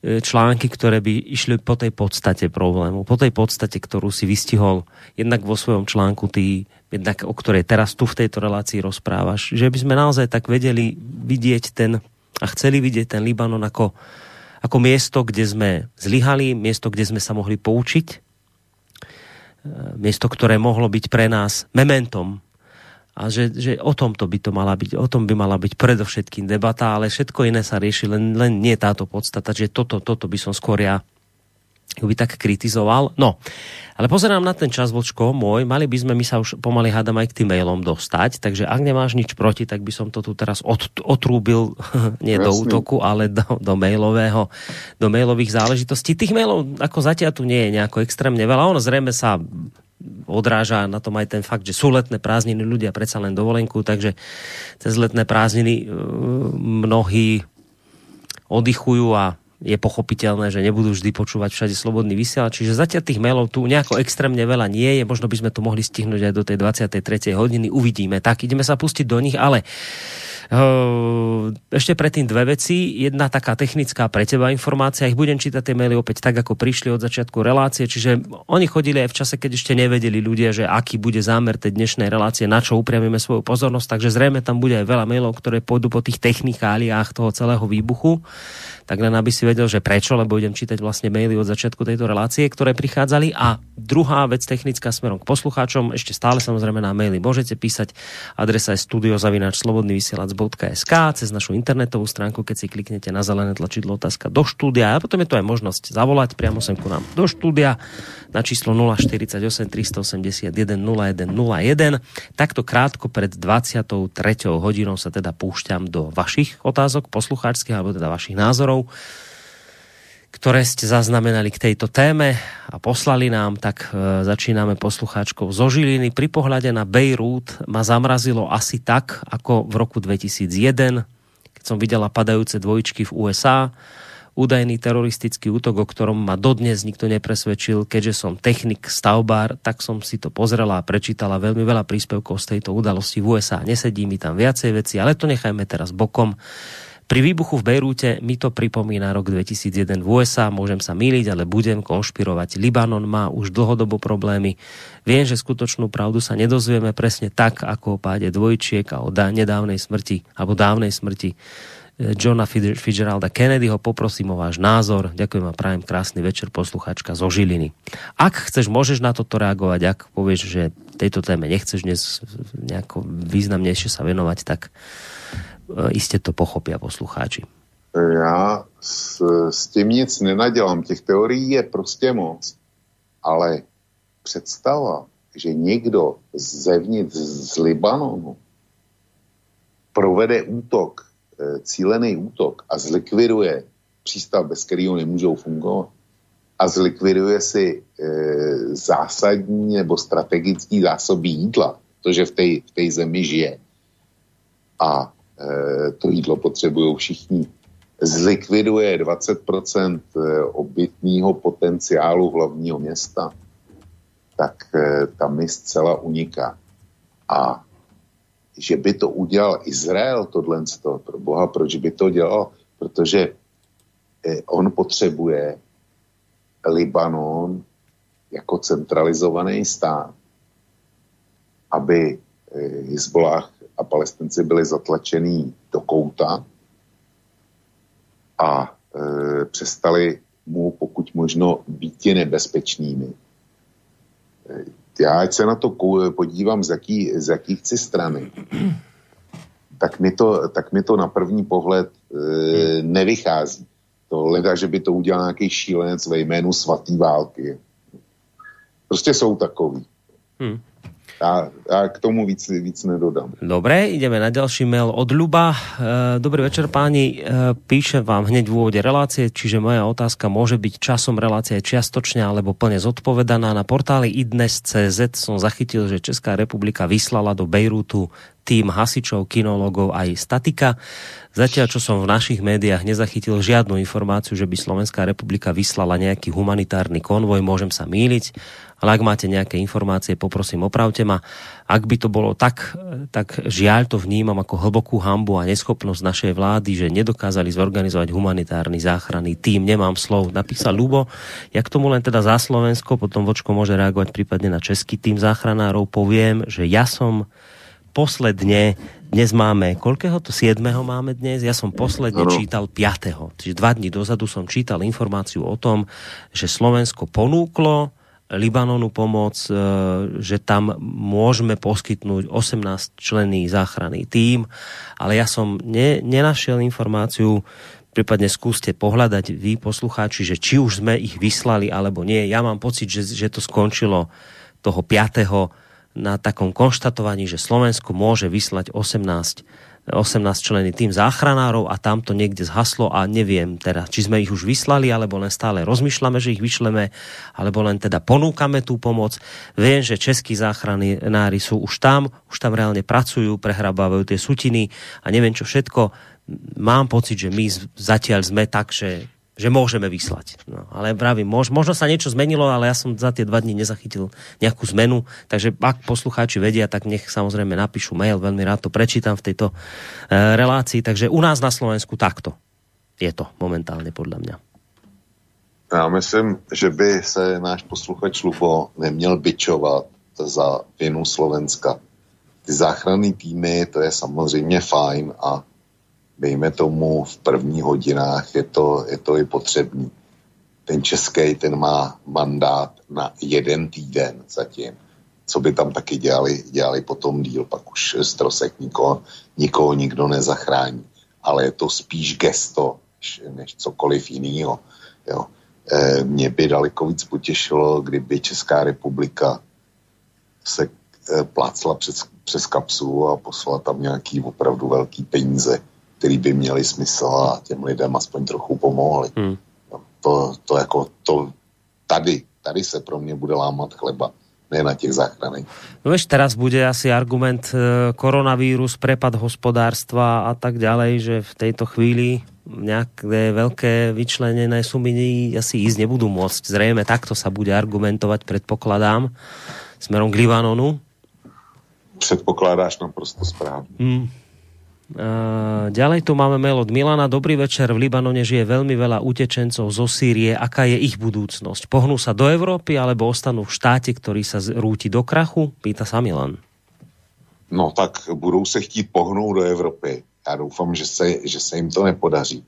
E, články, ktoré by išli po tej podstate problému, po tej podstate, ktorú si vystihol jednak vo svojom článku ty, jednak o ktorej teraz tu v tejto relácii rozprávaš, že by sme naozaj tak vedeli vidieť ten a chceli vidieť ten Libanon ako, ako miesto, kde sme zlyhali, miesto, kde sme sa mohli poučiť, e, miesto, ktoré mohlo byť pre nás mementom. A že, že o tom to by to mala byť, o tom by mala byť predovšetkým debata, ale všetko iné sa rieši, len, len nie táto podstata, že toto, toto by som skôr ja by tak kritizoval. No, ale pozerám na ten čas, vočko môj, mali by sme, my sa už pomaly hádam aj k tým mailom dostať, takže ak nemáš nič proti, tak by som to tu teraz od, otrúbil, (laughs) nie Jasný. do útoku, ale do, do mailového, do mailových záležitostí. Tých mailov ako zatiaľ tu nie je nejako extrémne veľa, ono zrejme sa odráža na tom aj ten fakt, že sú letné prázdniny, ľudia predsa len dovolenku, takže cez letné prázdniny e, mnohí oddychujú a je pochopiteľné, že nebudú vždy počúvať všade slobodný vysielač. Čiže zatiaľ tých mailov tu nejako extrémne veľa nie je. Možno by sme to mohli stihnúť aj do tej 23. hodiny. Uvidíme. Tak, ideme sa pustiť do nich, ale Ehm, ešte predtým dve veci. Jedna taká technická pre teba informácia. Ich budem čítať tie maily opäť tak, ako prišli od začiatku relácie. Čiže oni chodili aj v čase, keď ešte nevedeli ľudia, že aký bude zámer tej dnešnej relácie, na čo upriamíme svoju pozornosť. Takže zrejme tam bude aj veľa mailov, ktoré pôjdu po tých technikáliách toho celého výbuchu tak len aby si vedel, že prečo, lebo budem čítať vlastne maily od začiatku tejto relácie, ktoré prichádzali. A druhá vec technická smerom k poslucháčom, ešte stále samozrejme na maily môžete písať. Adresa je studiozavináčslobodnyvysielac.sk cez našu internetovú stránku, keď si kliknete na zelené tlačidlo otázka do štúdia a potom je to aj možnosť zavolať priamo sem ku nám do štúdia na číslo 048 381 0101. Takto krátko pred 23. hodinou sa teda púšťam do vašich otázok poslucháčských alebo teda vašich názorov, ktoré ste zaznamenali k tejto téme a poslali nám, tak e, začíname poslucháčkou zo Žiliny. Pri pohľade na Beirut ma zamrazilo asi tak, ako v roku 2001, keď som videla padajúce dvojčky v USA. Údajný teroristický útok, o ktorom ma dodnes nikto nepresvedčil, keďže som technik, stavbár, tak som si to pozrela a prečítala veľmi veľa príspevkov z tejto udalosti v USA. Nesedí mi tam viacej veci, ale to nechajme teraz bokom. Pri výbuchu v Bejrúte mi to pripomína rok 2001 v USA, môžem sa míliť, ale budem konšpirovať. Libanon má už dlhodobo problémy. Viem, že skutočnú pravdu sa nedozvieme presne tak, ako o páde dvojčiek a o nedávnej smrti, alebo dávnej smrti eh, Johna Fitzgeralda Kennedyho. Poprosím o váš názor. Ďakujem a prajem krásny večer posluchačka zo Žiliny. Ak chceš, môžeš na toto reagovať. Ak povieš, že tejto téme nechceš dnes nejako významnejšie sa venovať, tak jistě to pochopí poslucháči. Já s, s tím nic nenadělám. Těch teorií je prostě moc. Ale představa, že někdo zevnitř z Libanonu provede útok, eh, cílený útok a zlikviduje přístav, bez kterého nemůžou fungovat a zlikviduje si e, zásadní nebo strategický zásoby jídla, protože v té zemi žije. A Eh, to jídlo potřebují všichni. Zlikviduje 20% eh, obytního potenciálu hlavního města, tak eh, tam mi zcela uniká. A že by to udělal Izrael, tohle to, pro boha, proč by to dělal? Protože on potřebuje Libanon jako centralizovaný stát, aby Hezbollah a palestinci byli zatlačení do kouta a e, přestali mu pokud možno být nebezpečnými. E, já ať se na to podívám, z jaký, z jaký chci strany, tak mi to, tak mi to na první pohled e, nevychází. To leda, že by to udělal nějaký šílenec ve jménu svatý války. Prostě jsou takový. Hmm. Já, já k tomu víc, víc nedodám. Dobre, ideme na ďalší mail od Ľuba. E, dobrý večer páni, e, píšem vám hneď v úvode relácie, čiže moja otázka môže byť časom relácie čiastočne alebo plne zodpovedaná. Na portáli idnes.cz som zachytil, že Česká republika vyslala do Bejrútu tým hasičov, kinologov aj statika. Zatiaľ, čo som v našich médiách nezachytil žiadnu informáciu, že by Slovenská republika vyslala nejaký humanitárny konvoj, môžem sa míliť, ale ak máte nejaké informácie, poprosím, opravte ma. Ak by to bolo tak, tak žiaľ to vnímam ako hlbokú hambu a neschopnosť našej vlády, že nedokázali zorganizovať humanitárny záchranný tým. Nemám slov. Napísal Lubo. Ja k tomu len teda za Slovensko, potom Vočko môže reagovať prípadne na český tým záchranárov. Poviem, že ja som posledne, dnes máme, koľkého to? 7. máme dnes? Ja som posledne ano. čítal 5. Čiže dva dní dozadu som čítal informáciu o tom, že Slovensko ponúklo Libanonu pomoc, e, že tam môžeme poskytnúť 18 členný záchranný tým, ale ja som ne, nenašiel informáciu, prípadne skúste pohľadať vy, poslucháči, že či už sme ich vyslali alebo nie. Ja mám pocit, že, že to skončilo toho 5 na takom konštatovaní, že Slovensko môže vyslať 18 18 členy tým záchranárov a tam to niekde zhaslo a neviem teda, či sme ich už vyslali, alebo len stále rozmýšľame, že ich vyšleme, alebo len teda ponúkame tú pomoc. Viem, že českí záchranári sú už tam, už tam reálne pracujú, prehrabávajú tie sutiny a neviem čo všetko. Mám pocit, že my zatiaľ sme tak, že že môžeme vyslať. No, ale vravím, mož, možno sa niečo zmenilo, ale ja som za tie dva dní nezachytil nejakú zmenu, takže ak poslucháči vedia, tak nech samozrejme napíšu mail, veľmi rád to prečítam v tejto e, relácii, takže u nás na Slovensku takto je to momentálne podľa mňa. Já myslím, že by se náš posluchač Lubo neměl byčovat za vinu Slovenska. Ty záchranné týmy, to je samozřejmě fajn a dejme tomu v prvních hodinách je to, je to i potřebný. Ten český, ten má mandát na jeden týden zatím. Co by tam taky dělali, dělali potom díl, pak už strosek nikoho, nikoho nikdo nezachrání. Ale je to spíš gesto, než, než cokoliv jiného. Jo. E, mě by daleko víc potěšilo, kdyby Česká republika se e, plácla přes, přes kapsu a poslala tam nějaký opravdu velký peníze který by měli smysl a těm lidem aspoň trochu pomohli. Hmm. No, to, to jako, to tady, tady se pro mě bude lámat chleba ne na těch záchranách. No vieš, teraz bude asi argument e, koronavírus, prepad hospodárstva a tak ďalej, že v tejto chvíli nejaké veľké vyčlenené sumy asi ísť nebudú môcť. Zrejme takto sa bude argumentovať, predpokladám, smerom k Libanonu. Předpokládáš naprosto správně. Hmm. Uh, ďalej tu máme mail od Milana. Dobrý večer. V Libanone žije veľmi veľa utečencov zo Sýrie. Aká je ich budúcnosť? Pohnú sa do Európy alebo ostanú v štáte, ktorý sa rúti do krachu? Pýta sa Milan. No tak budou se chtít pohnout do Evropy. Já doufám, že se, že se jim to nepodaří.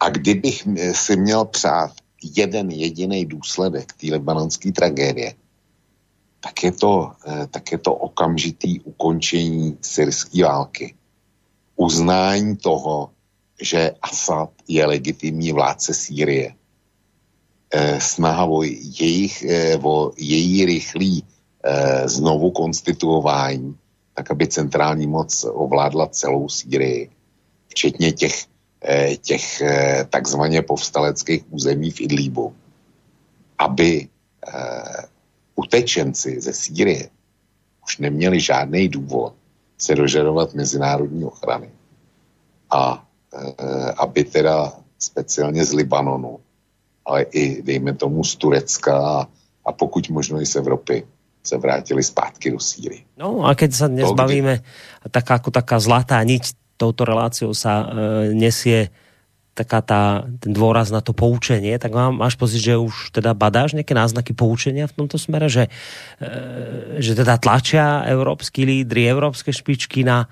A kdybych si měl přát jeden jediný důsledek té libanonské tragédie, tak je to, eh, tak je to okamžitý ukončení syrské války uznání toho, že Assad je legitimní vládce Sýrie. E, snaha o, jejich, e, o její rychlý e, znovu konstituování, tak aby centrální moc ovládla celou Sýrii, včetně těch, těch takzvaně povstaleckých území v Idlíbu, aby utečenci ze Sýrie už neměli žádný důvod se dožadovat mezinárodní ochrany. A e, aby teda speciálně z Libanonu, ale i dejme tomu z Turecka a, a pokud možno i z Evropy, se vrátili zpátky do Sýry. No a keď sa dnes to, bavíme, taká, ako taká zlatá niť touto reláciou sa e, nesie taká tá, ten dôraz na to poučenie, tak mám, máš pocit, že už teda badáš nejaké náznaky poučenia v tomto smere, že, e, že teda tlačia európsky lídry, európske špičky na,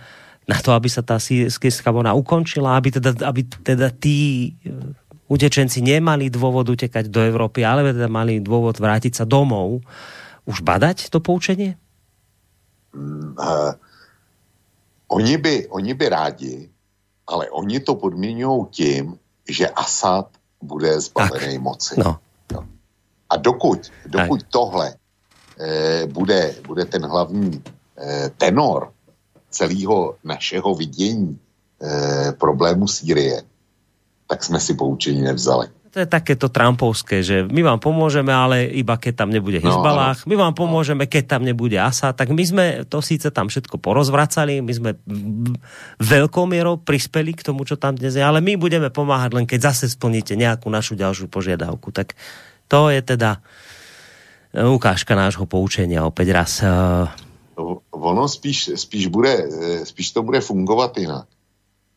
na to, aby sa tá sírska vojna ukončila, aby teda, aby teda tí e, utečenci nemali dôvod utekať do Európy, ale teda mali dôvod vrátiť sa domov už badať to poučenie? Uh, oni, by, oni by rádi, ale oni to podmíňují tím, že Asad bude zbavený tak. moci. No. No. A dokud, dokud tak. tohle eh, bude, bude ten hlavní eh, tenor celého našeho vidění eh, problému Sýrie, tak jsme si poučení nevzali to je takéto Trumpovské, že my vám pomôžeme, ale iba keď tam nebude no, Hezbalách, no, my vám pomôžeme, keď tam nebude ASA, tak my sme to síce tam všetko porozvracali, my sme veľkou mierou prispeli k tomu, čo tam dnes je, ale my budeme pomáhať len keď zase splníte nejakú našu ďalšiu požiadavku. Tak to je teda e, ukážka nášho poučenia opäť raz. E, ono spíš, spíš, bude, e, spíš to bude fungovat jinak.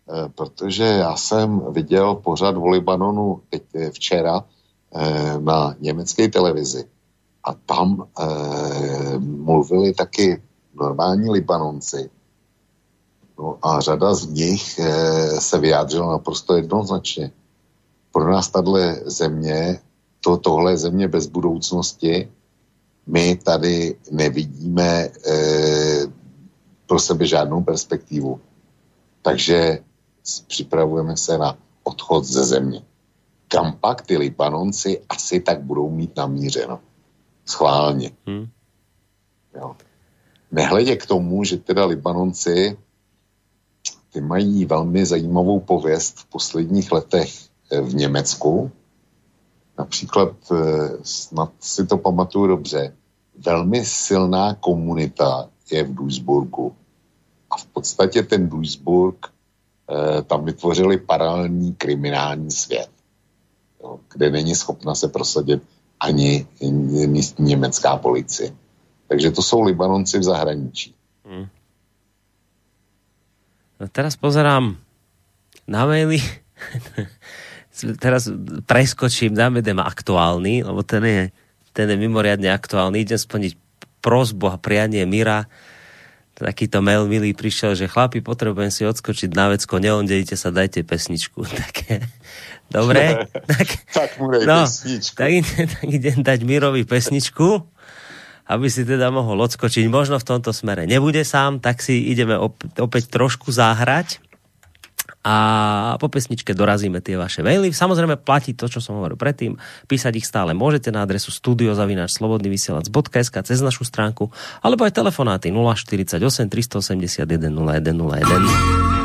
Eh, protože já jsem viděl pořad o Libanonu eh, včera eh, na německé televizi a tam mluvili taky normální Libanonci. No a řada z nich se vyjádřila naprosto jednoznačně. Pro nás tahle země, to, tohle je země bez budoucnosti, my tady nevidíme pro sebe žádnou perspektivu. Takže připravujeme se na odchod ze země. Kam pak ty Libanonci asi tak budou mít namířeno. Schválně. Hmm. Jo. Nehledě k tomu, že teda Libanonci ty mají velmi zajímavou pověst v posledních letech eh, v Německu. Například, eh, snad si to pamatuju dobře, velmi silná komunita je v Duisburgu. A v podstatě ten Duisburg tam vytvořili paralelní kriminální svět, jo, kde není schopna se prosadit ani místní německá policie. Takže to jsou Libanonci v zahraničí. Hmm. No teraz pozerám na maily. (laughs) teraz preskočím, dáme idem aktuálny, lebo ten je, ten je mimoriadne aktuálny. Idem splniť prozbu a prianie Mira takýto mail milý prišiel, že chlapi, potrebujem si odskočiť na vecko, neondejte sa, dajte pesničku. (laughs) Tak, dobre. (laughs) tak, tak mu no, pesničku. Tak, (laughs) tak idem dať Mirovi pesničku, aby si teda mohol odskočiť. Možno v tomto smere nebude sám, tak si ideme op- opäť trošku záhrať a po pesničke dorazíme tie vaše maily. Samozrejme platí to, čo som hovoril predtým. Písať ich stále môžete na adresu studiozavináčslobodnyvysielac.sk cez našu stránku alebo aj telefonáty 048 381 0101.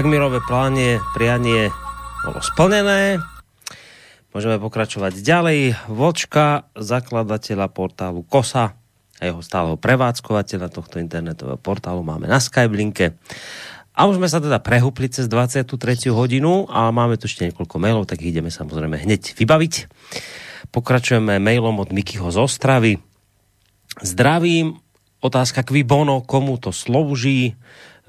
tak mirové plánie, prianie bolo splnené. Môžeme pokračovať ďalej. Vočka, zakladateľa portálu KOSA a jeho stáleho prevádzkovateľa tohto internetového portálu máme na Skyblinke. A už sme sa teda prehupli cez 23. hodinu a máme tu ešte niekoľko mailov, tak ideme samozrejme hneď vybaviť. Pokračujeme mailom od Mikyho z Ostravy. Zdravím, otázka kví bono, komu to slouží.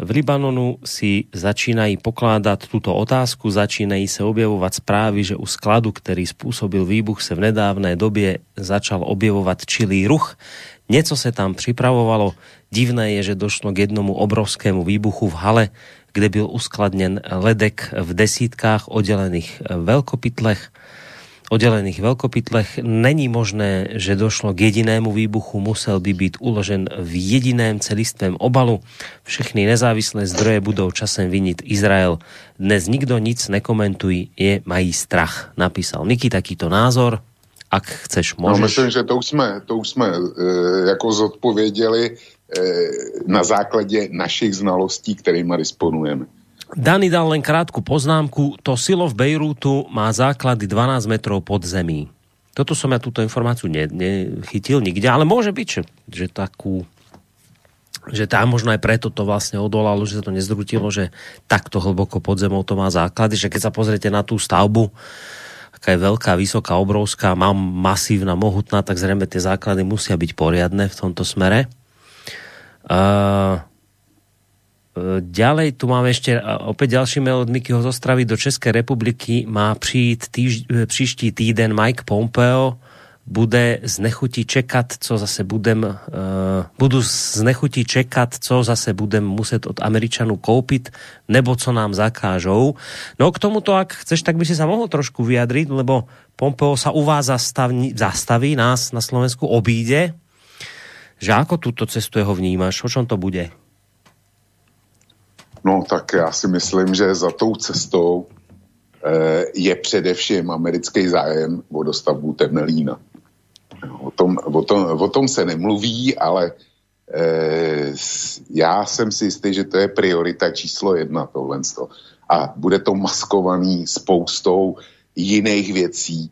V Libanonu si začínají pokládat tuto otázku, začínají se objevovat zprávy, že u skladu, který způsobil výbuch, se v nedávné době začal objevovat čilý ruch. Něco se tam připravovalo. Divné je, že došlo k jednomu obrovskému výbuchu v hale, kde byl uskladněn ledek v desítkách oddělených velkopytlech oddelených veľkopytlech. Není možné, že došlo k jedinému výbuchu, musel by být uložen v jediném celistvém obalu. Všechny nezávislé zdroje budou časem vinit Izrael. Dnes nikdo nic nekomentují, je mají strach, napísal Niky takýto názor. Ak chceš, no, můžeš. No, myslím, že to už jsme, to už jsme e, jako zodpověděli e, na základě našich znalostí, kterými disponujeme. Dani dal len krátku poznámku. To silo v Bejrútu má základy 12 metrov pod zemí. Toto som ja túto informáciu ne, nechytil nikde, ale môže byť, že, že takú že tam možno aj preto to vlastne odolalo, že sa to nezrutilo, že takto hlboko pod zemou to má základy, že keď sa pozriete na tú stavbu, aká je veľká, vysoká, obrovská, má masívna, mohutná, tak zrejme tie základy musia byť poriadne v tomto smere. Uh, Ďalej tu máme ešte opäť ďalší mail od Mikyho z Ostravy. Do České republiky má přijít týž, příští týden Mike Pompeo. Bude z nechutí čekat, co zase budem, uh, budu z nechutí čekat, co zase budem muset od Američanů koupit, nebo co nám zakážou. No k tomuto, ak chceš, tak by si sa mohol trošku vyjadriť, lebo Pompeo sa u vás zastaví, zastaví nás na Slovensku obíde. Že ako túto cestu jeho vnímaš? O čom to bude? No tak já si myslím, že za tou cestou eh, je především americký zájem o dostavbu Temelína. O tom, o, tom, o tom se nemluví, ale eh, já jsem si jistý, že to je priorita číslo jedna tohle. A bude to maskovaný spoustou jiných věcí.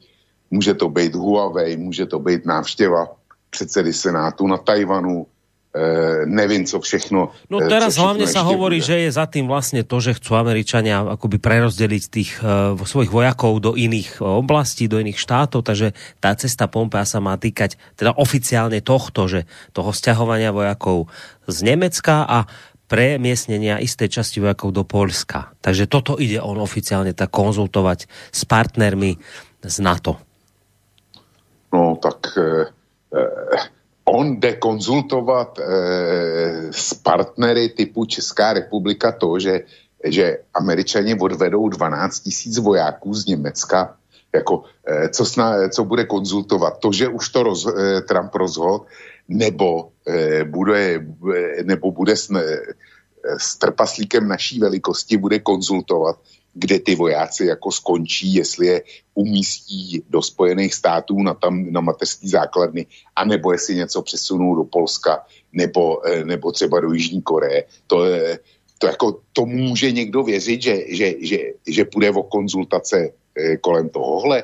Může to být Huawei, může to být návštěva předsedy Senátu na Tajvanu, Uh, nevím, co všechno. No e, teraz hlavne sa hovorí, bude. že je za tým vlastne to, že chcú Američania akoby prerozdeliť tých uh, svojich vojakov do iných oblastí, do iných štátov, takže tá cesta Pompea sa má týkať teda oficiálne tohto, že toho sťahovania vojakov z Nemecka a premiesnenia isté časti vojakov do Polska. Takže toto ide on oficiálne tak konzultovať s partnermi z NATO. No tak uh, uh on jde konzultovat e, s partnery typu Česká republika to, že, že američani odvedou 12 tisíc vojáků z Německa, jako, e, co, sna, co bude konzultovat? To, že už to roz, e, Trump rozhodl, nebo, e, bude, nebo bude s, s trpaslíkem naší velikosti bude konzultovat, kde ty vojáci jako skončí, jestli je umístí do Spojených států na, tam, na mateřský základny, anebo jestli něco přesunou do Polska, nebo, eh, nebo třeba do Jižní Koreje. To, je, to, jako, to může někdo věřit, že, že, že, že půjde o konzultace eh, kolem tohohle?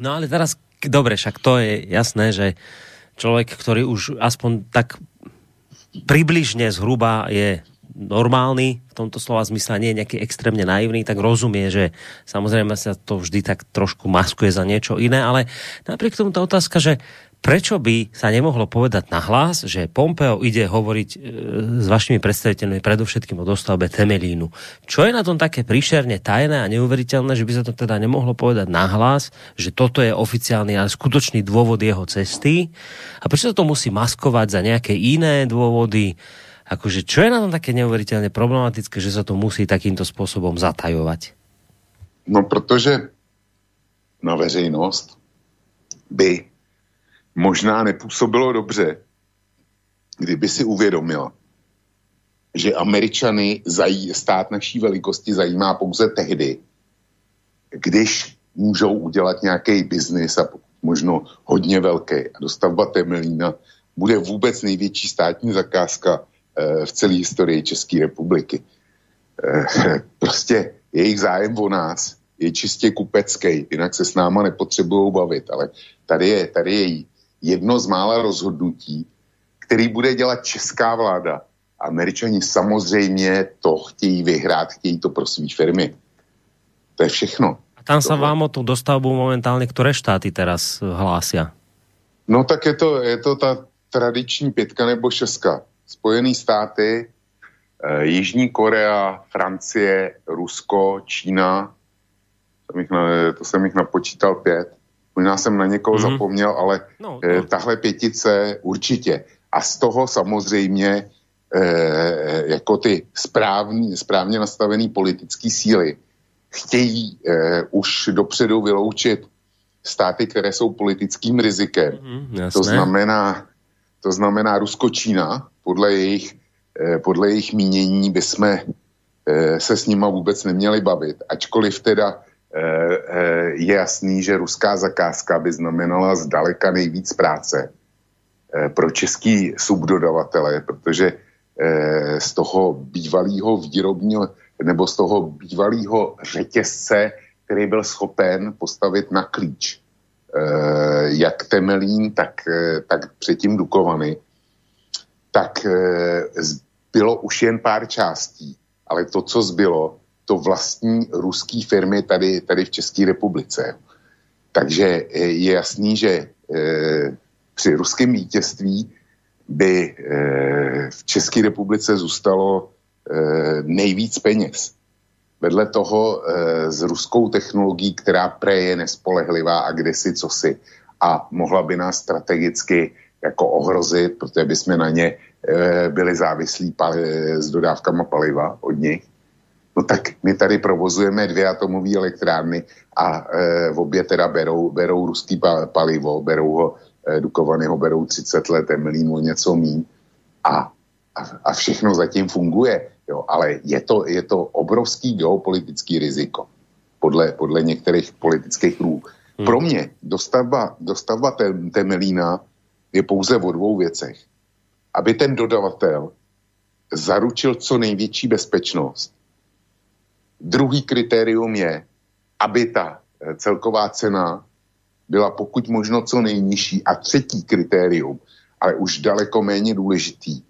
No ale teraz, dobre, však to je jasné, že člověk, který už aspoň tak približne zhruba je normálny v tomto slova zmysle, nie je nejaký extrémne naivný, tak rozumie, že samozrejme sa to vždy tak trošku maskuje za niečo iné, ale napriek tomu tá otázka, že prečo by sa nemohlo povedať na hlas, že Pompeo ide hovoriť e, s vašimi predstaviteľmi predovšetkým o dostavbe Temelínu. Čo je na tom také príšerne tajné a neuveriteľné, že by sa to teda nemohlo povedať na hlas, že toto je oficiálny, ale skutočný dôvod jeho cesty a prečo to musí maskovať za nejaké iné dôvody, Akože čo je na tom také neuvěřitelně problematické, že se to musí takýmto způsobem zatajovat? No, protože na veřejnost by možná nepůsobilo dobře, kdyby si uvědomila, že Američany zají, stát naší velikosti zajímá pouze tehdy, když můžou udělat nějaký biznis a možno hodně velký. A dostavba Temelína bude vůbec největší státní zakázka v celé historii České republiky. (laughs) Prostě jejich zájem o nás je čistě kupecký, jinak se s náma nepotřebují bavit, ale tady je, tady je jedno z mála rozhodnutí, který bude dělat česká vláda. Američani samozřejmě to chtějí vyhrát, chtějí to pro své firmy. To je všechno. A tam se vám o tu dostavbu momentálně které štáty teraz hlásia? No tak je to, je to ta tradiční pětka nebo šestka. Spojené státy, eh, Jižní Korea, Francie, Rusko, Čína, jsem jich na, to jsem jich napočítal pět. Možná jsem na někoho mm-hmm. zapomněl, ale no, eh, tahle pětice určitě. A z toho samozřejmě eh, jako ty správný, správně nastavené politické síly chtějí eh, už dopředu vyloučit státy, které jsou politickým rizikem. Mm, to znamená, to znamená Rusko-Čína, podle jejich, eh, podle jejich mínění by jsme eh, se s nima vůbec neměli bavit, ačkoliv teda eh, je jasný, že ruská zakázka by znamenala zdaleka nejvíc práce pro český subdodavatele, protože z toho bývalého výrobního nebo z toho bývalého řetězce, který byl schopen postavit na klíč jak Temelín, tak, tak předtím Dukovany, tak eh, bylo už jen pár částí, ale to, co zbylo, to vlastní ruský firmy tady, tady v České republice. Takže je jasný, že při ruském vítězství by v České republice zůstalo Eh, nejvíc peněz. Vedle toho eh, s ruskou technologií, která pre je nespolehlivá a kdesi cosi a mohla by nás strategicky jako ohrozit, protože by jsme na ně eh, byli závislí s dodávkama paliva od nich. No tak my tady provozujeme dvě atomové elektrárny a v obě teda berou, berou ruský palivo, berou ho Dukovany ho berou 30 let, Emilínu něco mín a, a, a všechno zatím funguje. Jo, ale je to, je to obrovský geopolitický riziko podle, podle některých politických kruhů. Hmm. Pro mě dostavba, dostavba Temelína je pouze o dvou věcech. Aby ten dodavatel zaručil co největší bezpečnost. Druhý kritérium je, aby ta eh, celková cena byla pokud možno co nejnižší. A třetí kritérium, ale už daleko méně důležitý,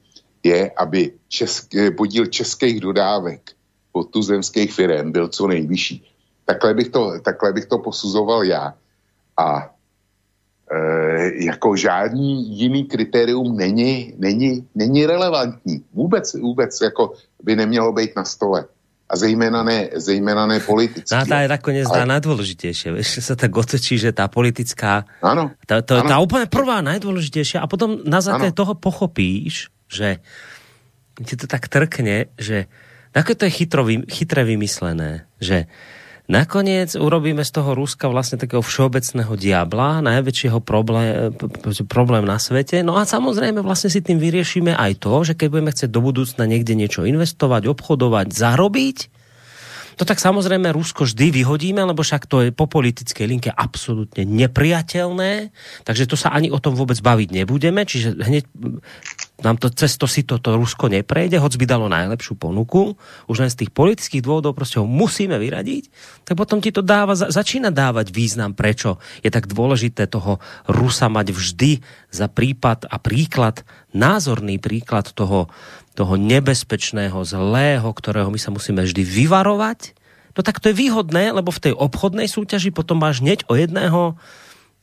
je, aby české, podíl českých dodávek od tuzemských firm byl co nejvyšší. Takhle bych to, takhle bych to posuzoval já. A jako žádný jiný kritérium není, není, není relevantní. Vůbec, vůbec jako by nemělo být na stole. A zejména ne, zejména ne politicky. No, tá je nakoniec ale... najdôležitejšie, vieš, sa tak otočí, že tá politická, ano, tá, to, ano. tá úplne prvá najdôležitejšia a potom na základe toho pochopíš, že ti to tak trkne, že ako to je chytro, chytre vymyslené, že Nakoniec urobíme z toho Ruska vlastne takého všeobecného diabla, najväčšieho problém, problém na svete. No a samozrejme vlastne si tým vyriešime aj to, že keď budeme chcieť do budúcna niekde niečo investovať, obchodovať, zarobiť, to tak samozrejme Rusko vždy vyhodíme, lebo však to je po politickej linke absolútne nepriateľné, takže to sa ani o tom vôbec baviť nebudeme, čiže hneď nám to cesto si toto Rusko neprejde, hoď by dalo najlepšiu ponuku, už len z tých politických dôvodov prostě ho musíme vyradiť, tak potom ti to dáva, začína dávať význam, prečo je tak dôležité toho Rusa mať vždy za prípad a príklad, názorný príklad toho, toho nebezpečného, zlého, ktorého my sa musíme vždy vyvarovať, no tak to je výhodné, lebo v tej obchodnej súťaži potom máš hneď o jedného,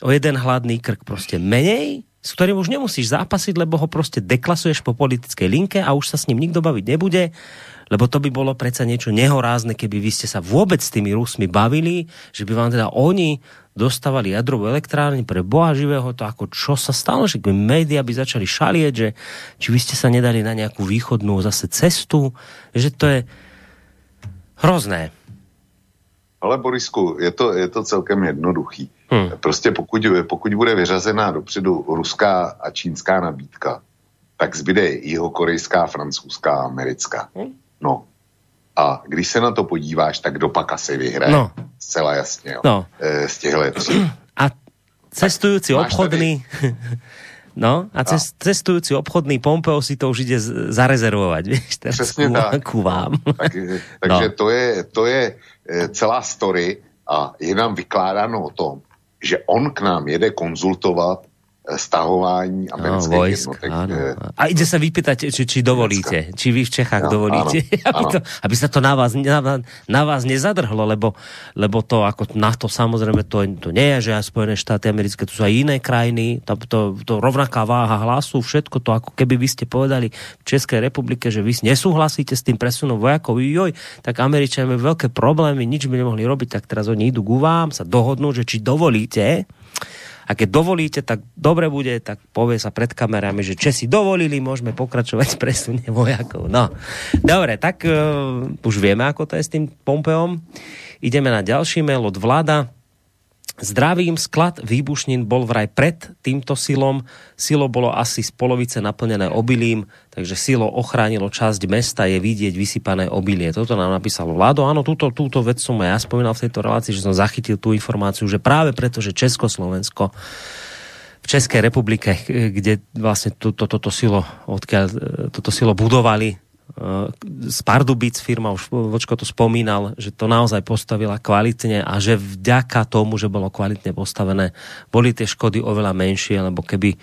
o jeden hladný krk prostě menej, s ktorým už nemusíš zápasiť, lebo ho prostě deklasuješ po politickej linke a už sa s ním nikto baviť nebude, lebo to by bolo predsa niečo nehorázne, keby vy ste sa vôbec s tými Rusmi bavili, že by vám teda oni dostávali jadrovú elektrárne pre boha živého, to ako čo sa stalo, že by média by začali šalieť, že či vy ste sa nedali na nejakú východnú zase cestu, že to je hrozné. Ale Borisku, je to, je to celkem jednoduchý. Hmm. Prostě pokud, pokud bude vyřazená dopředu ruská a čínská nabídka, tak zbyde jihokorejská, francouzská, americká. Hmm. No. A když se na to podíváš, tak dopak asi vyhraje. No. Zcela jasně. Jo. No. E, z těchto A cestující obchodný (laughs) No a cest, cestujúci obchodný Pompeo si to už ide zarezervovat, (laughs) víš, Přesně tak. Ku vám. Tak, (laughs) takže no. to, je, to je eh, celá story a je nám vykládáno o tom, že on k nám jede konzultovat stahování amerických no, vojsk, jednotek. Áno. Eh, a ide sa vypýtať, či, či dovolíte, či vy v Čechách no, dovolíte, áno, (laughs) aby, to, aby sa to na vás, na, na vás nezadrhlo, lebo, lebo to ako NATO samozrejme to, to nie je, že aj Spojené štáty americké, to sú aj iné krajiny, to, to, to rovnaká váha hlasu, všetko to ako keby vy ste povedali v Českej republike, že vy nesúhlasíte s tým presunom vojakov, joj, tak Američania majú veľké problémy, nič by nemohli robiť, tak teraz oni idú ku vám, sa dohodnú, že či dovolíte, a keď dovolíte, tak dobre bude, tak povie sa pred kamerami, že Česi dovolili, môžeme pokračovať v (laughs) presune vojakov. No, dobre, tak uh, už vieme, ako to je s tým Pompeom. Ideme na ďalší mail od vláda. Zdravím, sklad výbušnín bol vraj pred týmto silom. Silo bolo asi z polovice naplnené obilím, takže silo ochránilo časť mesta, je vidieť vysypané obilie. Toto nám napísalo Vlado. Áno, túto, túto vec som ja spomínal v tejto relácii, že som zachytil tú informáciu, že práve preto, že Československo v Českej republike, kde vlastne toto to, to, to silo, odkiaľ toto silo budovali, z Pardubic firma, už Vočko to spomínal, že to naozaj postavila kvalitne a že vďaka tomu, že bolo kvalitne postavené, boli tie škody oveľa menšie, lebo keby e,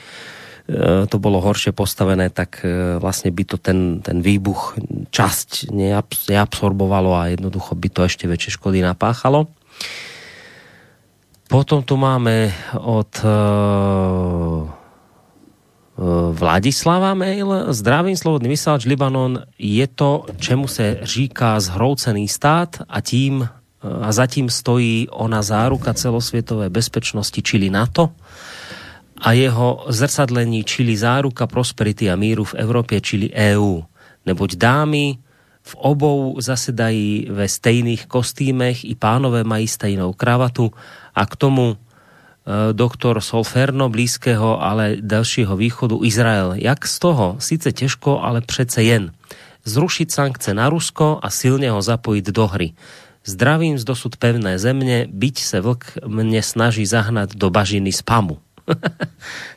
to bolo horšie postavené, tak vlastne by to ten, ten výbuch časť neabsorbovalo a jednoducho by to ešte väčšie škody napáchalo. Potom tu máme od Vladislava mail. Zdravím, slobodný vysielač Libanon. Je to, čemu se říká zhroucený stát a tím a zatím stojí ona záruka celosvětové bezpečnosti, čili NATO a jeho zrcadlení, čili záruka prosperity a míru v Evropě, čili EU. Neboť dámy v obou zasedají ve stejných kostýmech, i pánové mají stejnou kravatu a k tomu Eh, doktor Solferno blízkého, ale dalšího východu Izrael. Jak z toho? Sice těžko, ale přece jen. Zrušit sankce na Rusko a silně ho zapojit do hry. Zdravím z dosud pevné země, byť se vlk mne snaží zahnat do bažiny spamu. (laughs)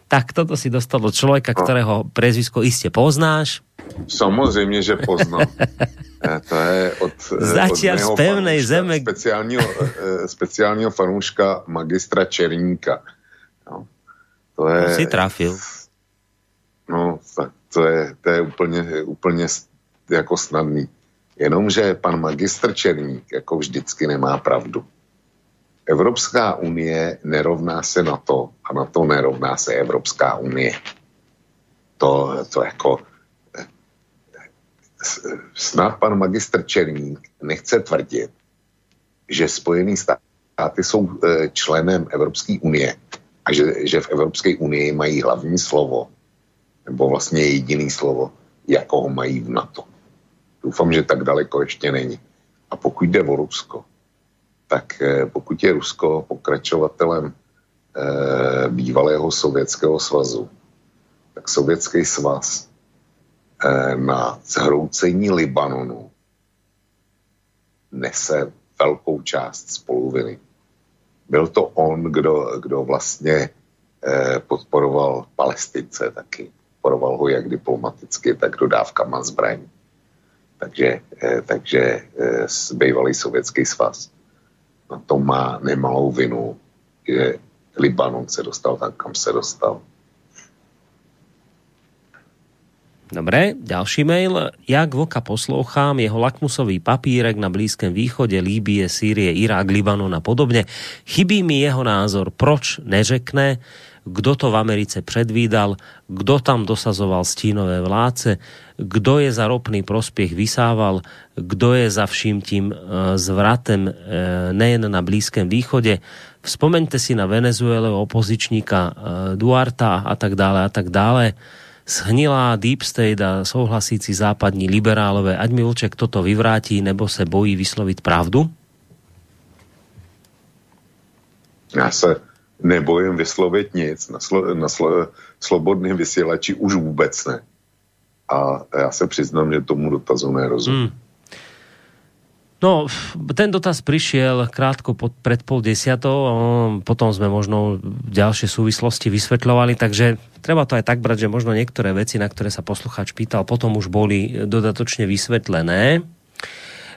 tak toto si dostal od člověka, kterého prezvisko iste poznáš. Samozřejmě, že poznám. (laughs) Eh, to je od, eh, Zatiaľ od z pevnej zeme. Speciálního, eh, speciálního fanouška magistra Černíka. No, to je... To si trafil. No, tak to je, to je úplně, úplně jako snadný. Jenomže pan magistr Černík jako vždycky nemá pravdu. Evropská unie nerovná se na to a na to nerovná se Evropská unie. To, to jako snad pan magistr Černík nechce tvrdit, že Spojené státy jsou e, členem Evropské unie a že, že v Evropské unii mají hlavní slovo, nebo vlastně jediný slovo, jako ho mají v NATO. Doufám, že tak daleko ještě není. A pokud jde o Rusko, tak e, pokud je Rusko pokračovatelem e, bývalého Sovětského svazu, tak Sovětský svaz Eh, na zhroucení Libanonu nese velkou část spoluviny. Byl to on, kdo, kdo vlastně eh, podporoval Palestince taky. Podporoval ho jak diplomaticky, tak dodávkama zbraní. Takže, eh, takže bývalý sovětský svaz na to má nemalou vinu, že Libanon se dostal tam, kam se dostal. Dobre, ďalší mail. Jak Vlka poslouchám, jeho lakmusový papírek na Blízkém východe, Líbie, Sýrie, Irák, Libanon a podobne. Chybí mi jeho názor, proč neřekne, kdo to v Americe předvídal, kdo tam dosazoval stínové vládce, kdo je za ropný prospěch vysával, kdo je za vším tím e, zvratem e, nejen na Blízkém východe. Vzpomeňte si na Venezuele opozičníka e, Duarta a tak dále a tak dále shnilá deep state a souhlasící západní liberálové, ať mi Vlček toto vyvrátí, nebo se bojí vyslovit pravdu? Já se nebojím vyslovit nic. Na, slo, na slo, slobodném vysílači už vůbec ne. A já se přiznám, že tomu dotazu nerozumím. Hmm. No, ten dotaz prišiel krátko pod, pred pol desiatou, potom sme možno ďalšie súvislosti vysvetľovali, takže treba to aj tak brať, že možno niektoré veci, na ktoré sa posluchač pýtal, potom už boli dodatočne vysvetlené.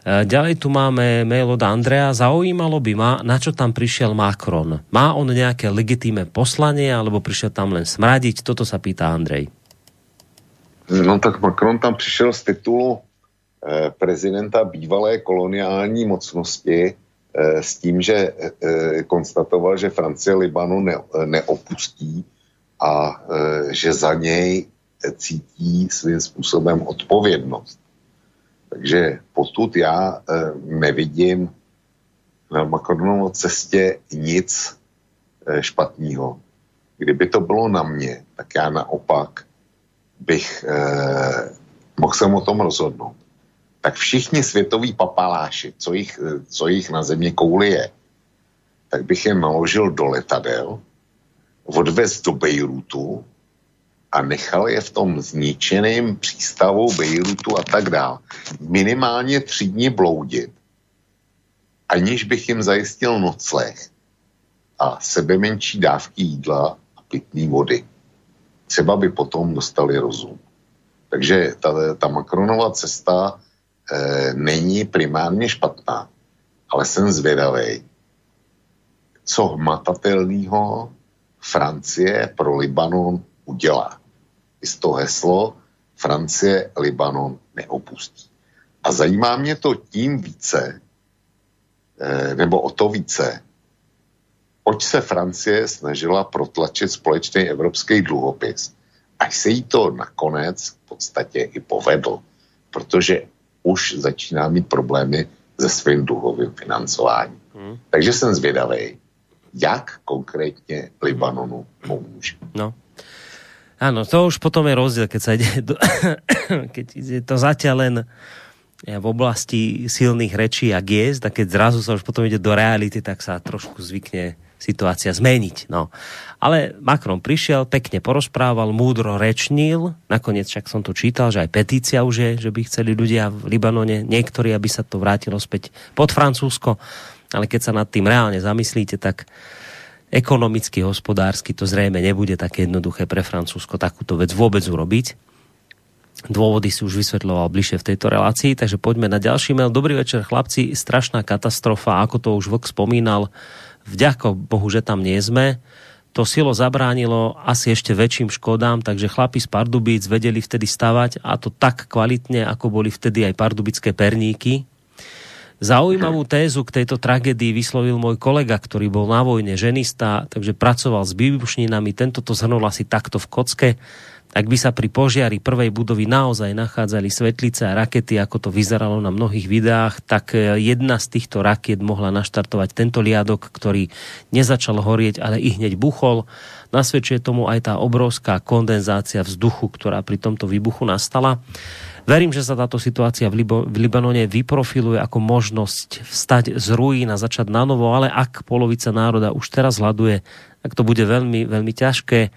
E, ďalej tu máme mail od Andrea. Zaujímalo by ma, na čo tam prišiel Macron. Má on nejaké legitímne poslanie, alebo prišiel tam len smradiť? Toto sa pýta Andrej. No tak Macron tam přišel z titulu prezidenta bývalé koloniální mocnosti eh, s tím, že eh, konstatoval, že Francie Libanu neopustí a že za něj cítí svým způsobem odpovědnost. Takže potud já nevidím na Macronovo cestě nic špatného. Kdyby to bylo na mě, tak já naopak bych mohl jsem o tom rozhodnout tak všichni světoví papaláši, co jich, co jich na země kouli je, tak bych je naložil do letadel, odvez do Bejrutu a nechal je v tom zničeném přístavu Bejrutu a tak dále. Minimálně tři dny bloudit, aniž bych jim zajistil nocleh a sebe menší dávky jídla a pitné vody. Třeba by potom dostali rozum. Takže ta, ta Macronova cesta e, není primárně špatná, ale jsem zvědavý, co hmatatelného Francie pro Libanon udělá. I z to heslo Francie Libanon neopustí. A zajímá mě to tím více, e, nebo o to více, oč se Francie snažila protlačit společný evropský dluhopis. Až se jí to nakonec v podstatě i povedl, protože už začíná mít problémy se svým dluhovým financováním. Hmm. Takže jsem zvědavý, jak konkrétně Libanonu pomůže. No. Áno, to už potom je rozdiel, keď sa ide, do, (coughs) keď ide to zatiaľ len v oblasti silných rečí a giezd a keď zrazu sa už potom ide do reality, tak sa trošku zvykne situácia zmeniť. No. Ale Macron prišiel, pekne porozprával, múdro rečnil, nakoniec však som tu čítal, že aj petícia už je, že by chceli ľudia v Libanone, niektorí, aby sa to vrátilo späť pod Francúzsko, ale keď sa nad tým reálne zamyslíte, tak ekonomicky, hospodársky to zrejme nebude také jednoduché pre Francúzsko takúto vec vôbec urobiť. Dôvody si už vysvetľoval bližšie v tejto relácii, takže poďme na ďalší mail. Dobrý večer, chlapci. Strašná katastrofa, ako to už Vlk spomínal Vďako Bohu, že tam nie sme. To silo zabránilo asi ešte väčším škodám, takže chlapi z Pardubíc vedeli vtedy stavať a to tak kvalitne, ako boli vtedy aj pardubické perníky. Zaujímavú tézu k tejto tragédii vyslovil môj kolega, ktorý bol na vojne ženista, takže pracoval s výbušninami. Tento to zhrnul asi takto v kocke. Ak by sa pri požiari prvej budovy naozaj nachádzali svetlice a rakety, ako to vyzeralo na mnohých videách, tak e, jedna z týchto raket mohla naštartovať tento liadok, ktorý nezačal horieť, ale i hneď buchol. Nasvedčuje tomu aj tá obrovská kondenzácia vzduchu, ktorá pri tomto výbuchu nastala. Verím, že sa táto situácia v, Libo- v Libanone vyprofiluje ako možnosť vstať z ruín a začať na novo, ale ak polovica národa už teraz hľaduje, tak to bude veľmi, veľmi ťažké.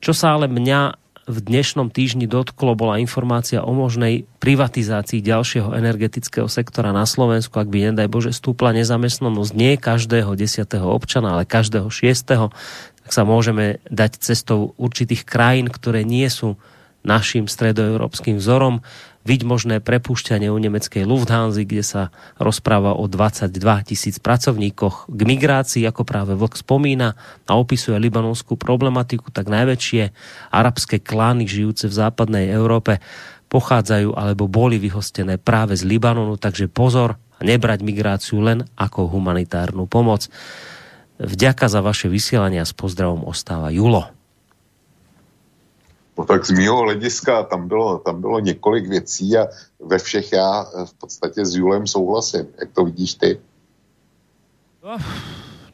Čo sa ale mňa v dnešnom týždni dotklo, bola informácia o možnej privatizácii ďalšieho energetického sektora na Slovensku, ak by, nedaj Bože, stúpla nezamestnanosť nie každého desiatého občana, ale každého šiestého, tak sa môžeme dať cestou určitých krajín, ktoré nie sú našim stredoeurópskym vzorom byť možné prepušťanie u nemeckej Lufthansa, kde sa rozpráva o 22 tisíc pracovníkoch k migrácii, ako práve Vlk spomína a opisuje libanonskú problematiku, tak najväčšie arabské klány žijúce v západnej Európe pochádzajú alebo boli vyhostené práve z Libanonu, takže pozor, nebrať migráciu len ako humanitárnu pomoc. Vďaka za vaše vysielanie a s pozdravom ostáva Julo. No tak z mého hlediska tam bylo, tam bylo několik věcí a ve všech já eh, v podstatě s Julem souhlasím. Jak to vidíš ty? No,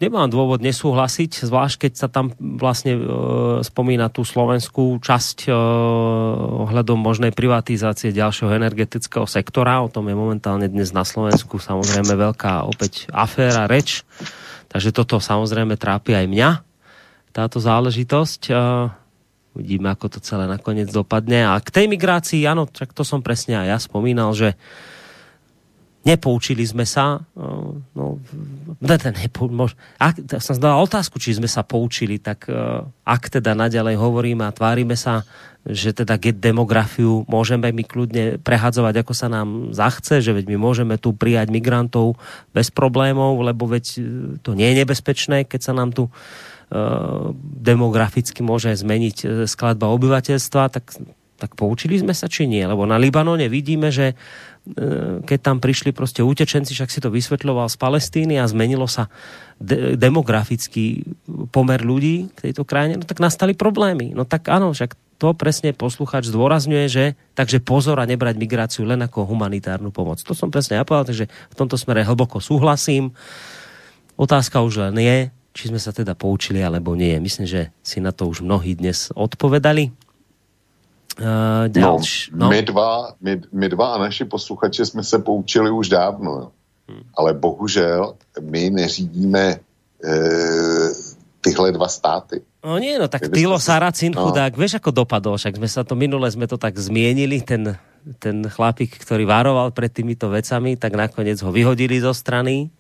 nemám dôvod nesúhlasiť, zvlášť keď sa tam vlastne e, spomína tú slovenskú časť e, ohľadom možnej privatizácie ďalšieho energetického sektora. O tom je momentálne dnes na Slovensku samozrejme veľká opäť aféra, reč. Takže toto samozrejme trápi aj mňa, táto záležitosť. E, Uvidíme, ako to celé nakoniec dopadne. A k tej migrácii, áno, tak to som presne aj ja spomínal, že nepoučili sme sa, no, ne, ten nepo, mož, ak, som zdala otázku, či sme sa poučili, tak ak teda naďalej hovoríme a tvárime sa, že teda get demografiu môžeme my kľudne prehadzovať, ako sa nám zachce, že veď my môžeme tu prijať migrantov bez problémov, lebo veď to nie je nebezpečné, keď sa nám tu demograficky môže zmeniť skladba obyvateľstva, tak, tak poučili sme sa, či nie? Lebo na Libanone vidíme, že E, keď tam prišli proste utečenci, však si to vysvetľoval z Palestíny a zmenilo sa de- demografický pomer ľudí k tejto krajine, no tak nastali problémy. No tak áno, však to presne posluchač zdôrazňuje, že takže pozor a nebrať migráciu len ako humanitárnu pomoc. To som presne ja povedal, takže v tomto smere hlboko súhlasím. Otázka už len je, či sme sa teda poučili, alebo nie. Myslím, že si na to už mnohí dnes odpovedali. Uh, no, no. My, dva, my, my dva a naši posluchači jsme se poučili už dávno, hmm. ale bohužel my neřídíme e, tyhle dva státy. No nie, no tak Tylo Saracin, no. chudák, vieš ako dopadol, však sme sa to minule sme to tak zmienili, ten, ten chlapík, ktorý varoval pred týmito vecami, tak nakoniec ho vyhodili zo strany.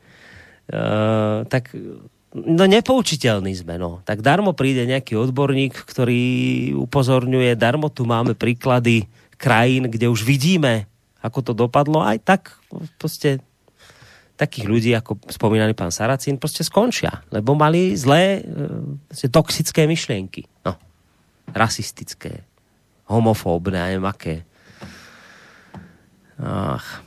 Uh, tak no nepoučiteľný sme, no. Tak darmo príde nejaký odborník, ktorý upozorňuje, darmo tu máme príklady krajín, kde už vidíme, ako to dopadlo, aj tak proste takých ľudí, ako spomínaný pán Saracín, proste skončia, lebo mali zlé, e, toxické myšlienky. No, rasistické, homofóbne, neviem aké. Ach.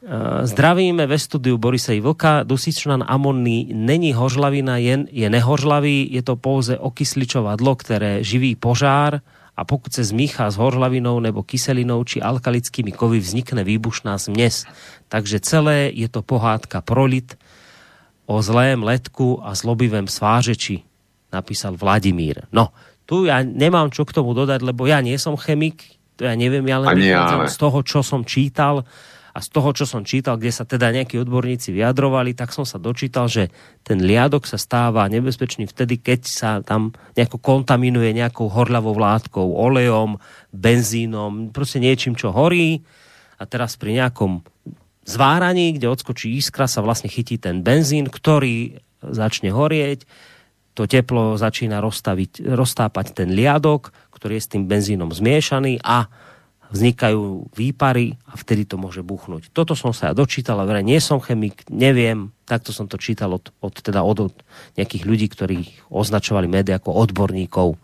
Eh, zdravíme ve studiu Borisej Vlka. Dusičnan amonný není hořlavina, jen je nehořlavý. Je to pouze okysličovadlo, které živí požár a pokud se zmíchá s hořlavinou nebo kyselinou či alkalickými kovy, vznikne výbušná směs. Takže celé je to pohádka prolit o zlém letku a zlobivém svářeči, napísal Vladimír. No, tu ja nemám čo k tomu dodať, lebo ja nie som chemik, to ja neviem, ja len z toho, čo som čítal, a z toho, čo som čítal, kde sa teda nejakí odborníci vyjadrovali, tak som sa dočítal, že ten liadok sa stáva nebezpečný vtedy, keď sa tam nejako kontaminuje nejakou horľavou látkou, olejom, benzínom, proste niečím, čo horí. A teraz pri nejakom zváraní, kde odskočí iskra, sa vlastne chytí ten benzín, ktorý začne horieť, to teplo začína roztápať ten liadok, ktorý je s tým benzínom zmiešaný a vznikajú výpary a vtedy to môže buchnúť. Toto som sa ja dočítal, ale nie som chemik, neviem, takto som to čítal od, od, teda od, od nejakých ľudí, ktorí označovali média ako odborníkov.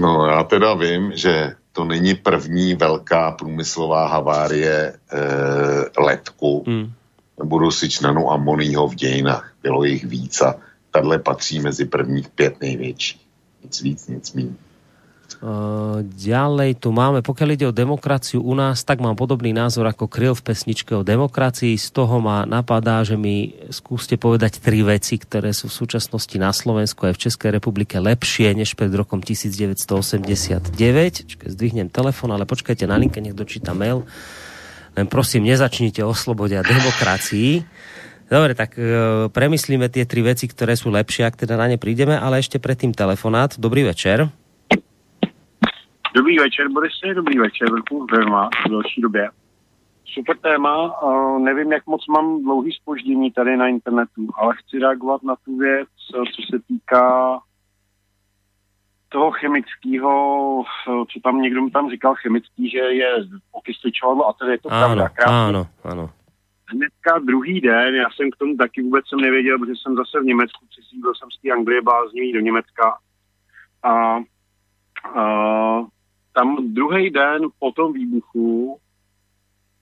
No já teda vím, že to není první velká průmyslová havárie e, letku hmm. nebo dusičnanu amoního v dějinách. Bylo jich víc a tahle patří mezi prvních pět největších. Nic víc, nic méně. Uh, ďalej tu máme, pokiaľ ide o demokraciu u nás, tak mám podobný názor ako Kryl v pesničke o demokracii. Z toho ma napadá, že mi skúste povedať tri veci, ktoré sú v súčasnosti na Slovensku aj v Českej republike lepšie než pred rokom 1989. Čakaj, zdvihnem telefon, ale počkajte na linke, nech dočíta mail. Len prosím, nezačnite o slobode a demokracii. Dobre, tak e, premyslíme tie tri veci, ktoré sú lepšie, ak teda na ne prídeme, ale ešte predtým telefonát. Dobrý večer. Dobrý večer, Borisy, dobrý večer, Vrku, zdravím v další době. Super téma, nevím, jak moc mám dlouhý spoždění tady na internetu, ale chci reagovat na tu věc, co se týká toho chemického, co tam někdo mi tam říkal, chemický, že je okysličovadlo a tedy je to ano, pravda. Krásný. Ano, ano. Hnedka druhý den, já jsem k tomu taky vůbec jsem nevěděl, protože jsem zase v Německu, přisídl jsem z té Anglie bláznivý do Německa a, a tam druhý den po tom výbuchu,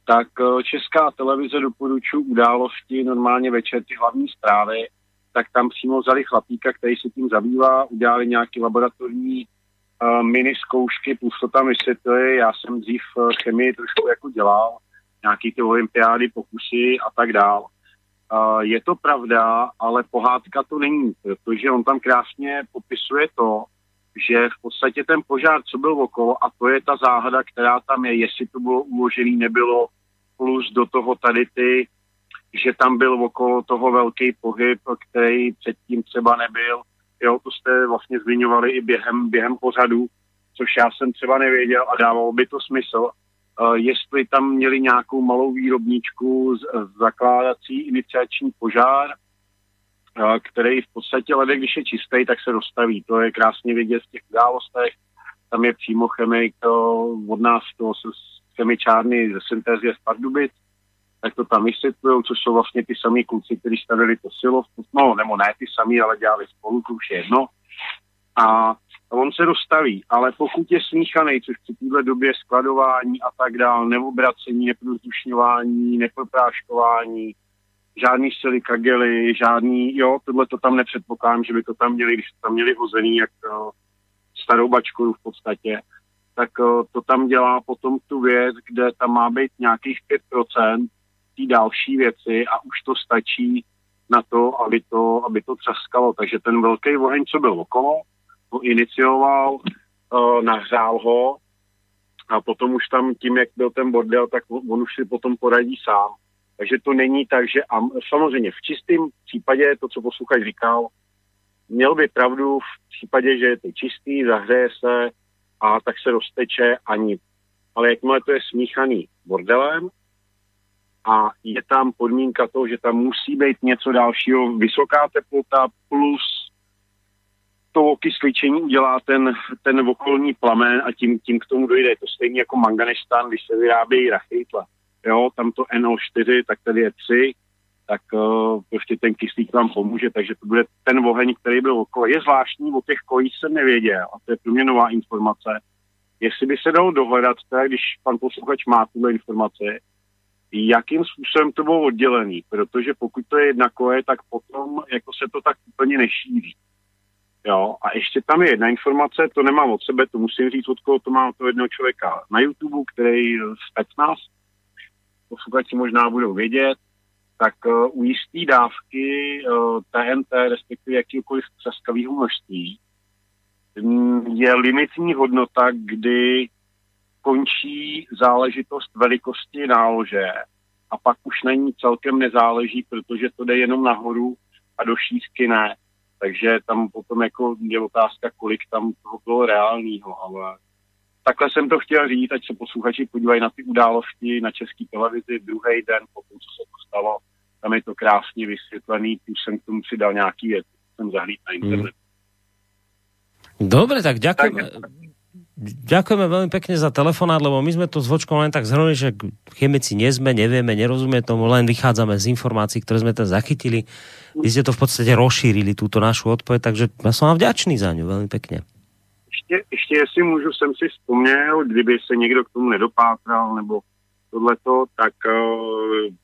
tak eh, česká televize doporučuje události, normálně večer ty hlavní zprávy, tak tam přímo vzali chlapíka, který se tím zabývá, udělali nějaké laboratorní uh, mini zkoušky, plus to tam vysvětlili, já jsem dřív uh, chemii trošku jako dělal, nějaký ty olympiády, pokusy a tak dál. Uh, je to pravda, ale pohádka to není, protože on tam krásně popisuje to, že v podstatě ten požár, co byl okolo, a to je ta záhada, která tam je, jestli to bylo uložený, nebylo, plus do toho tady ty, že tam byl okolo toho velký pohyb, který předtím třeba nebyl. Jo, to jste vlastně zmiňovali i během, během pořadu, což já jsem třeba nevěděl a dávalo by to smysl. jestli tam měli nějakou malou výrobníčku z, z zakládací iniciační požár, který v podstatě lede, když je čistý, tak se dostaví. To je krásně vidět v těch událostech. Tam je přímo chemik od nás, to chemičárny ze syntézie z Pardubic, tak to tam vysvětlují, což jsou vlastně ty samý kluci, kteří stavili to silo, no nebo ne ty samý, ale dělali spolu, to už je jedno. A on se dostaví, ale pokud je smíchaný, což při této době skladování a tak dál, neobracení, neprozdušňování, nepropráškování, žádný silikagely, žádný, jo, tohle to tam nepředpokládám, že by to tam měli, když to tam měli hozený, jak uh, starou bačku v podstatě, tak uh, to tam dělá potom tu věc, kde tam má být nějakých 5% té další věci a už to stačí na to, aby to, aby to třaskalo. Takže ten velký oheň, co byl okolo, ho inicioval, uh, nahřál ho a potom už tam tím, jak byl ten bordel, tak on už si potom poradí sám. Takže to není tak, že a samozřejmě v čistém případě, to, co posluchač říkal, měl by pravdu v případě, že je to čistý, zahřeje se a tak se rozteče ani. Ale jakmile to je smíchaný bordelem a je tam podmínka toho, že tam musí být něco dalšího, vysoká teplota plus to okysličení udělá ten, ten okolní plamen a tím, tím k tomu dojde. To stejně jako manganestán, když se vyrábějí rachejtla jo, tam to NO4, tak tady je 3, tak uh, prostě ten kyslík vám pomůže, takže to bude ten oheň, který byl okolo. Je zvláštní, o těch kojích jsem nevěděl, a to je pro mě nová informace, jestli by se dalo dohledat, teda když pan posluchač má tuhle informace, jakým způsobem to bylo oddělený, protože pokud to je jedna koje, tak potom jako se to tak úplně nešíří. Jo, a ještě tam je jedna informace, to nemám od sebe, to musím říct, od koho to mám od toho jednoho člověka na YouTube, který nás posluchači možná budou vědět, tak uh, u jisté dávky uh, eh, TNT, respektive jakýkoliv třaskavého množství, mm, je limitní hodnota, kdy končí záležitost velikosti nálože a pak už na ní celkem nezáleží, protože to jde jenom nahoru a do šířky ne. Takže tam potom jako je otázka, kolik tam toho bylo reálního, ale takhle jsem to chtěl říct, ať se posluchači podívají na ty události na české televizi druhý den po tom, co se to stalo. Tam je to krásně vysvětlený, už jsem k tomu přidal nějaký věc, jsem zahlíd na internet. Hmm. Dobre, tak ďakujem. Ďakujeme veľmi pekne za telefonát, lebo my sme to s Vočkom len tak zhrnuli, že chemici nie sme, nevieme, nerozumie tomu, len vychádzame z informácií, ktoré sme tam zachytili. Vy ste to v podstate rozšírili, túto našu odpoveď, takže ja som vám vďačný za ňu veľmi pekne ještě, ještě jestli můžu, jsem si vzpomněl, kdyby se někdo k tomu nedopátral, nebo tohleto, tak uh,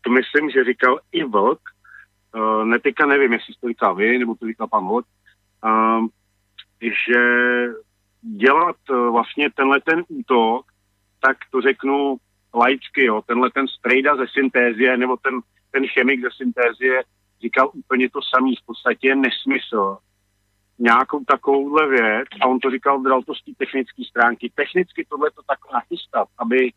to myslím, že říkal i Vlk, uh, ne teďka nevím, jestli to říkal vy, nebo to říkal pan Vlk, uh, že dělat uh, vlastně tenhle ten útok, tak to řeknu laicky, jo, tenhle ten strejda ze syntézie, nebo ten, ten chemik ze syntézie říkal úplně to samý, v podstatě nesmysl nějakou takovouhle věc a on to říkal, bral to z té technické stránky. Technicky tohle to tak nachystat, aby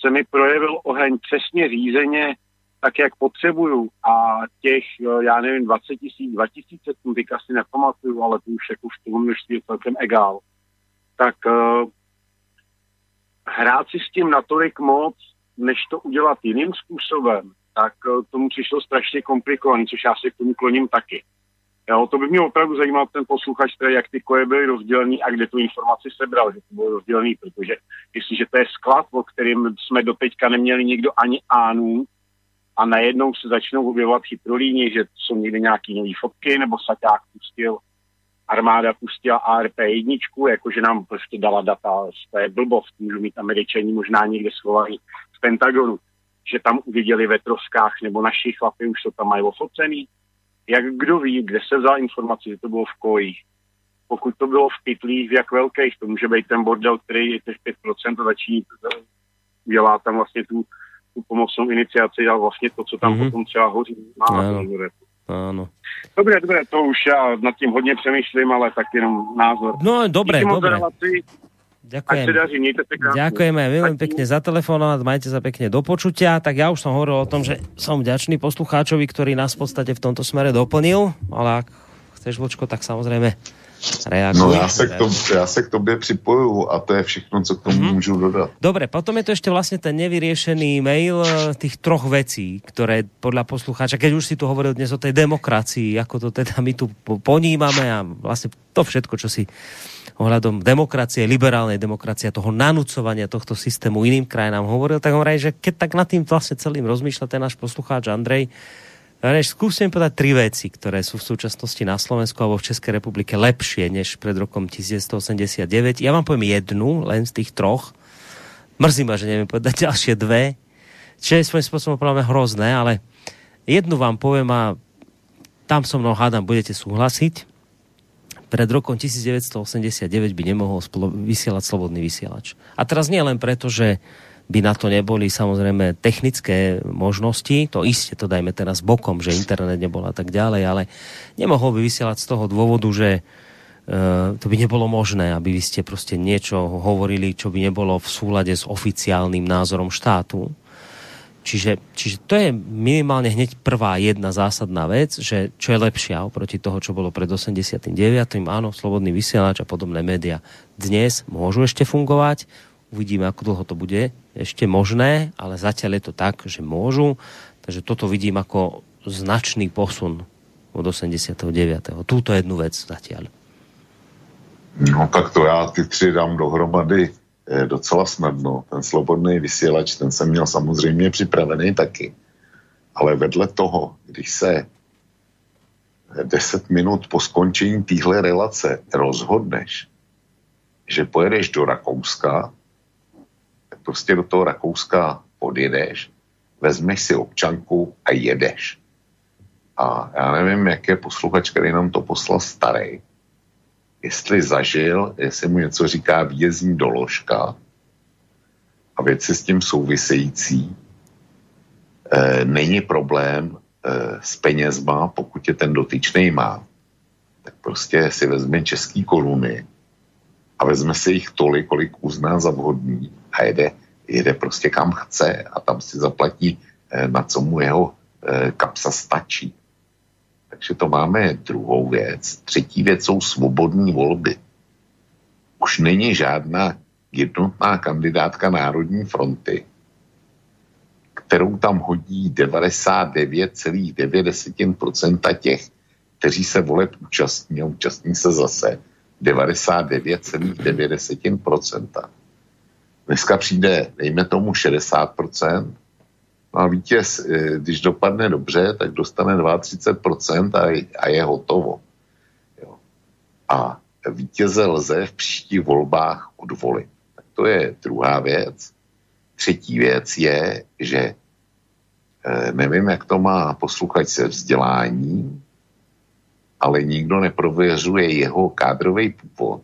se mi projevil oheň přesně řízeně, tak jak potřebuju a těch, já nevím, 20 tisíc, 2 tisíce, tu teďka si nepamatuju, ale to už jako v tom množství je celkem egál. Tak uh, hrát si s tím natolik moc, než to udělat jiným způsobem, tak uh, tomu přišlo strašně komplikovaný, což já se k tomu kloním taky. Jo, to by mě opravdu zajímal ten posluchač, tedy jak ty koje byly rozdělený a kde tu informaci sebral, že to bylo rozdělený, protože jestliže to je sklad, o kterým jsme doteďka neměli nikdo ani ánů, a najednou se začnou objevovat chytrolíni, že jsou někde nějaký nový fotky, nebo Saťák pustil, armáda pustila ARP jedničku, jakože nám prostě dala data, to je blbost, můžu mít američani možná někde schovaný v Pentagonu, že tam uviděli ve troskách, nebo naši chlapy už to tam mají ofocený, jak kdo ví, kde se vzal informace, že to bylo v kojích. Pokud to bylo v pytlích, v jak velkých, to může být ten bordel, který je těch 5% a začíní, dělá tam vlastně tu, tu pomocnou iniciaci a vlastně to, co tam mm-hmm. potom třeba hoří. Má ano. Ano. Dobré, dobré, to už já nad tím hodně přemýšlím, ale tak jenom názor. No, dobré, Díky dobré. Ďakujem. daří, Ďakujeme veľmi pekne za telefonát, majte sa pekne do počutia. Tak ja už som hovoril o tom, že som vďačný poslucháčovi, ktorý nás v podstate v tomto smere doplnil, ale ak chceš, Vočko, tak samozrejme reaguj. No já se, k tomu, já se k tobě připoju a to je všechno, co k tomu mm-hmm. můžu dodat. Dobre, potom je to ešte vlastne ten nevyriešený mail eh, tých troch vecí, ktoré podľa poslucháča, keď už si tu hovoril dnes o tej demokracii, ako to teda my tu ponímame a vlastne to všetko, čo si ohľadom demokracie, liberálnej demokracie, toho nanúcovania tohto systému iným krajinám hovoril, tak hovorí, že keď tak nad tým vlastne celým rozmýšľa ten náš poslucháč Andrej, Než skúsim povedať tri veci, ktoré sú v súčasnosti na Slovensku alebo v Českej republike lepšie než pred rokom 1989. Ja vám poviem jednu, len z tých troch. Mrzí ma, že neviem povedať ďalšie dve, čo je svojím spôsobom mňa hrozné, ale jednu vám poviem a tam so mnou hádam, budete súhlasiť. Pred rokom 1989 by nemohol vysielať slobodný vysielač. A teraz nie len preto, že by na to neboli samozrejme technické možnosti, to iste to dajme teraz bokom, že internet nebol a tak ďalej, ale nemohol by vysielať z toho dôvodu, že Uh, to by nebolo možné, aby vy ste prostě niečo hovorili, čo by nebolo v súlade s oficiálnym názorom štátu. Čiže, čiže to je minimálne hneď prvá jedna zásadná vec, že čo je lepšia oproti toho, čo bolo pred 89. Áno, slobodný vysielač a podobné média dnes môžu ešte fungovať, Uvidíme, ako dlho to bude ešte možné, ale zatiaľ je to tak, že môžu. Takže toto vidím ako značný posun od 89. Túto jednu vec zatiaľ. No tak to já ty tři dám dohromady docela snadno. Ten slobodný vysílač, ten jsem měl samozřejmě připravený taky. Ale vedle toho, když se 10 minut po skončení téhle relace rozhodneš, že pojedeš do Rakouska prostě do toho Rakouska odjedeš, vezmeš si občanku a jedeš. A já nevím, jak je posluchač, který nám to poslal starý, jestli zažil, jestli mu něco říká výjezdní doložka a věci s tím související, e, není problém e, s penězma, pokud je ten dotyčný má, tak prostě si vezme český koruny a vezme si jich tolik, kolik uzná za vhodný a jede, jede prostě kam chce a tam si zaplatí, eh, na co mu jeho eh, kapsa stačí. Takže to máme druhou věc. Třetí věc jsou svobodní volby. Už není žádná jednotná kandidátka Národní fronty, kterou tam hodí 99,9% těch, kteří se voleb účastní a účastní se zase 99,9%. Dneska přijde, dejme tomu 60%, a vítěz, eh, když dopadne dobře, tak dostane 32% a, a je hotovo. Jo. A vítěze lze v příštích volbách odvolit. Tak to je druhá věc. Třetí věc je, že eh, nevím, jak to má posluchač se vzděláním, ale nikdo neprověřuje jeho kádrový původ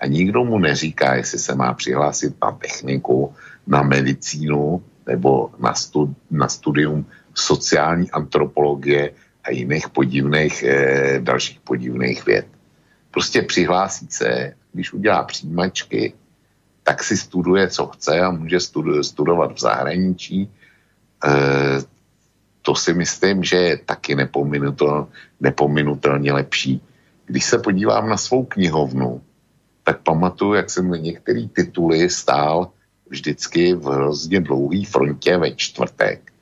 a nikdo mu neříká, jestli se má přihlásit na techniku, na medicínu nebo na, stud, na studium sociální antropologie a jiných podivných, eh, dalších podivných věd. Prostě přihlásí se, když udělá přijímačky, tak si studuje, co chce a může studu, studovat v zahraničí. Eh, to si myslím, že je taky nepominutel, nepominutelně lepší. Když se podívám na svou knihovnu, tak pamatuju, jak jsem některý tituly stál vždycky v hrozně dlouhé frontě ve čtvrtek,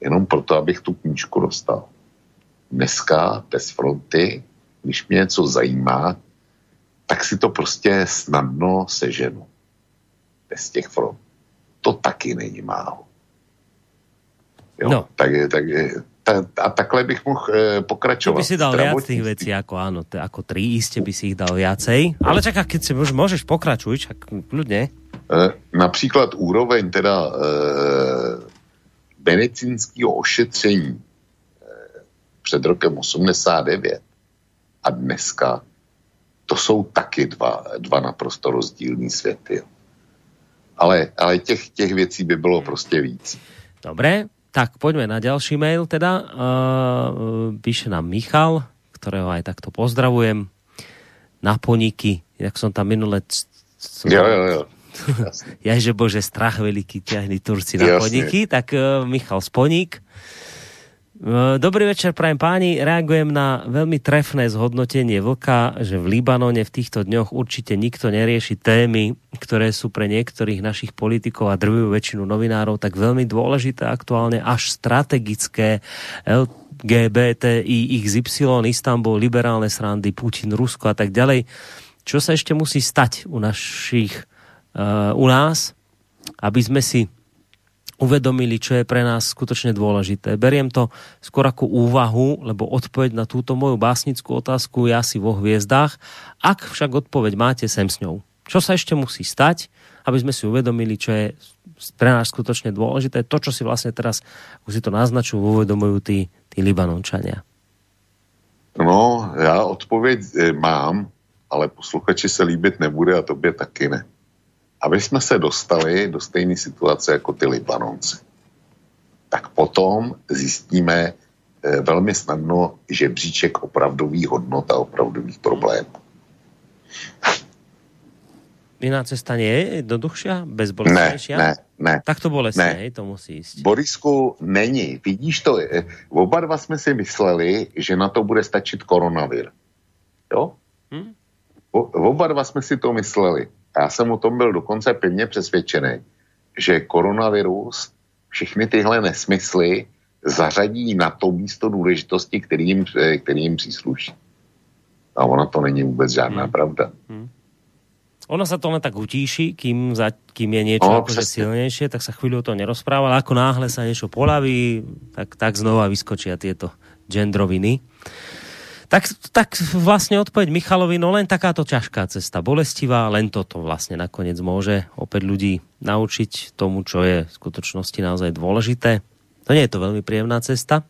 jenom proto, abych tu knížku dostal. Dneska bez fronty, když mě něco zajímá, tak si to prostě snadno seženu. Bez těch front. To taky není málo. Jo? No. Tak, tak, a takhle bych mohl e, pokračovat. To by si dal viac tých vecí ako áno, t- ako tri, iste by si ich dal viacej. Ale čaká, keď si môž, môžeš pokračuj, čak ľudne. E, například úroveň teda e, medicínského ošetření e, před rokem 89 a dneska, to jsou taky dva, dva naprosto rozdílní světy. Ale, ale těch, těch věcí by bylo prostě víc. Dobre, tak poďme na ďalší mail teda. Uh, píše nám Michal, ktorého aj takto pozdravujem. Na poniky, jak som tam minule... Jo, jo, jo. Ja, (laughs) že bože, strach veľký ťahli Turci na Jasne. poniky, tak uh, Michal Sponík. Dobrý večer, prajem páni. Reagujem na veľmi trefné zhodnotenie Vlka, že v Libanone v týchto dňoch určite nikto nerieši témy, ktoré sú pre niektorých našich politikov a drvivú väčšinu novinárov tak veľmi dôležité aktuálne až strategické. LGBTI, XY, Istanbul, liberálne srandy, Putin, Rusko a tak ďalej. Čo sa ešte musí stať u našich, uh, u nás, aby sme si uvedomili, čo je pre nás skutočne dôležité. Beriem to skôr ako úvahu, lebo odpoveď na túto moju básnickú otázku je asi vo hviezdách. Ak však odpoveď máte, sem s ňou. Čo sa ešte musí stať, aby sme si uvedomili, čo je pre nás skutočne dôležité. To, čo si vlastne teraz, už si to naznačujú, uvedomujú tí, tí Libanončania. No, já odpověď e, mám, ale posluchači se líbit nebude a tobě taky ne aby jsme se dostali do stejné situace jako ty Libanonci. Tak potom zjistíme eh, velmi snadno žebříček opravdových hodnot a opravdových problémů. Jiná cesta nie je jednoduchší, bezbolestnější? Ne, ne, ne. Tak to bolestné, ne. to musí jít. Borisku, není. Vidíš to, eh, oba dva jsme si mysleli, že na to bude stačit koronavir. Jo? Hm? O, oba dva jsme si to mysleli. A já jsem o tom byl dokonce pevně přesvědčený, že koronavirus všechny tyhle nesmysly zařadí na to místo důležitosti, který jim, který jim přísluší. A ona to není vůbec žádná hmm. pravda. Hmm. Ono sa to len tak utíši, kým, za, kým je niečo no, akože silnejšie, tak sa chvíľu to nerozpráva, ale ako náhle sa niečo polaví, tak, tak znova vyskočia tieto gendroviny. Tak, tak vlastne odpoveď Michalovi, no len takáto ťažká cesta, bolestivá, len toto vlastne nakoniec môže opäť ľudí naučiť tomu, čo je v skutočnosti naozaj dôležité. To nie je to veľmi príjemná cesta.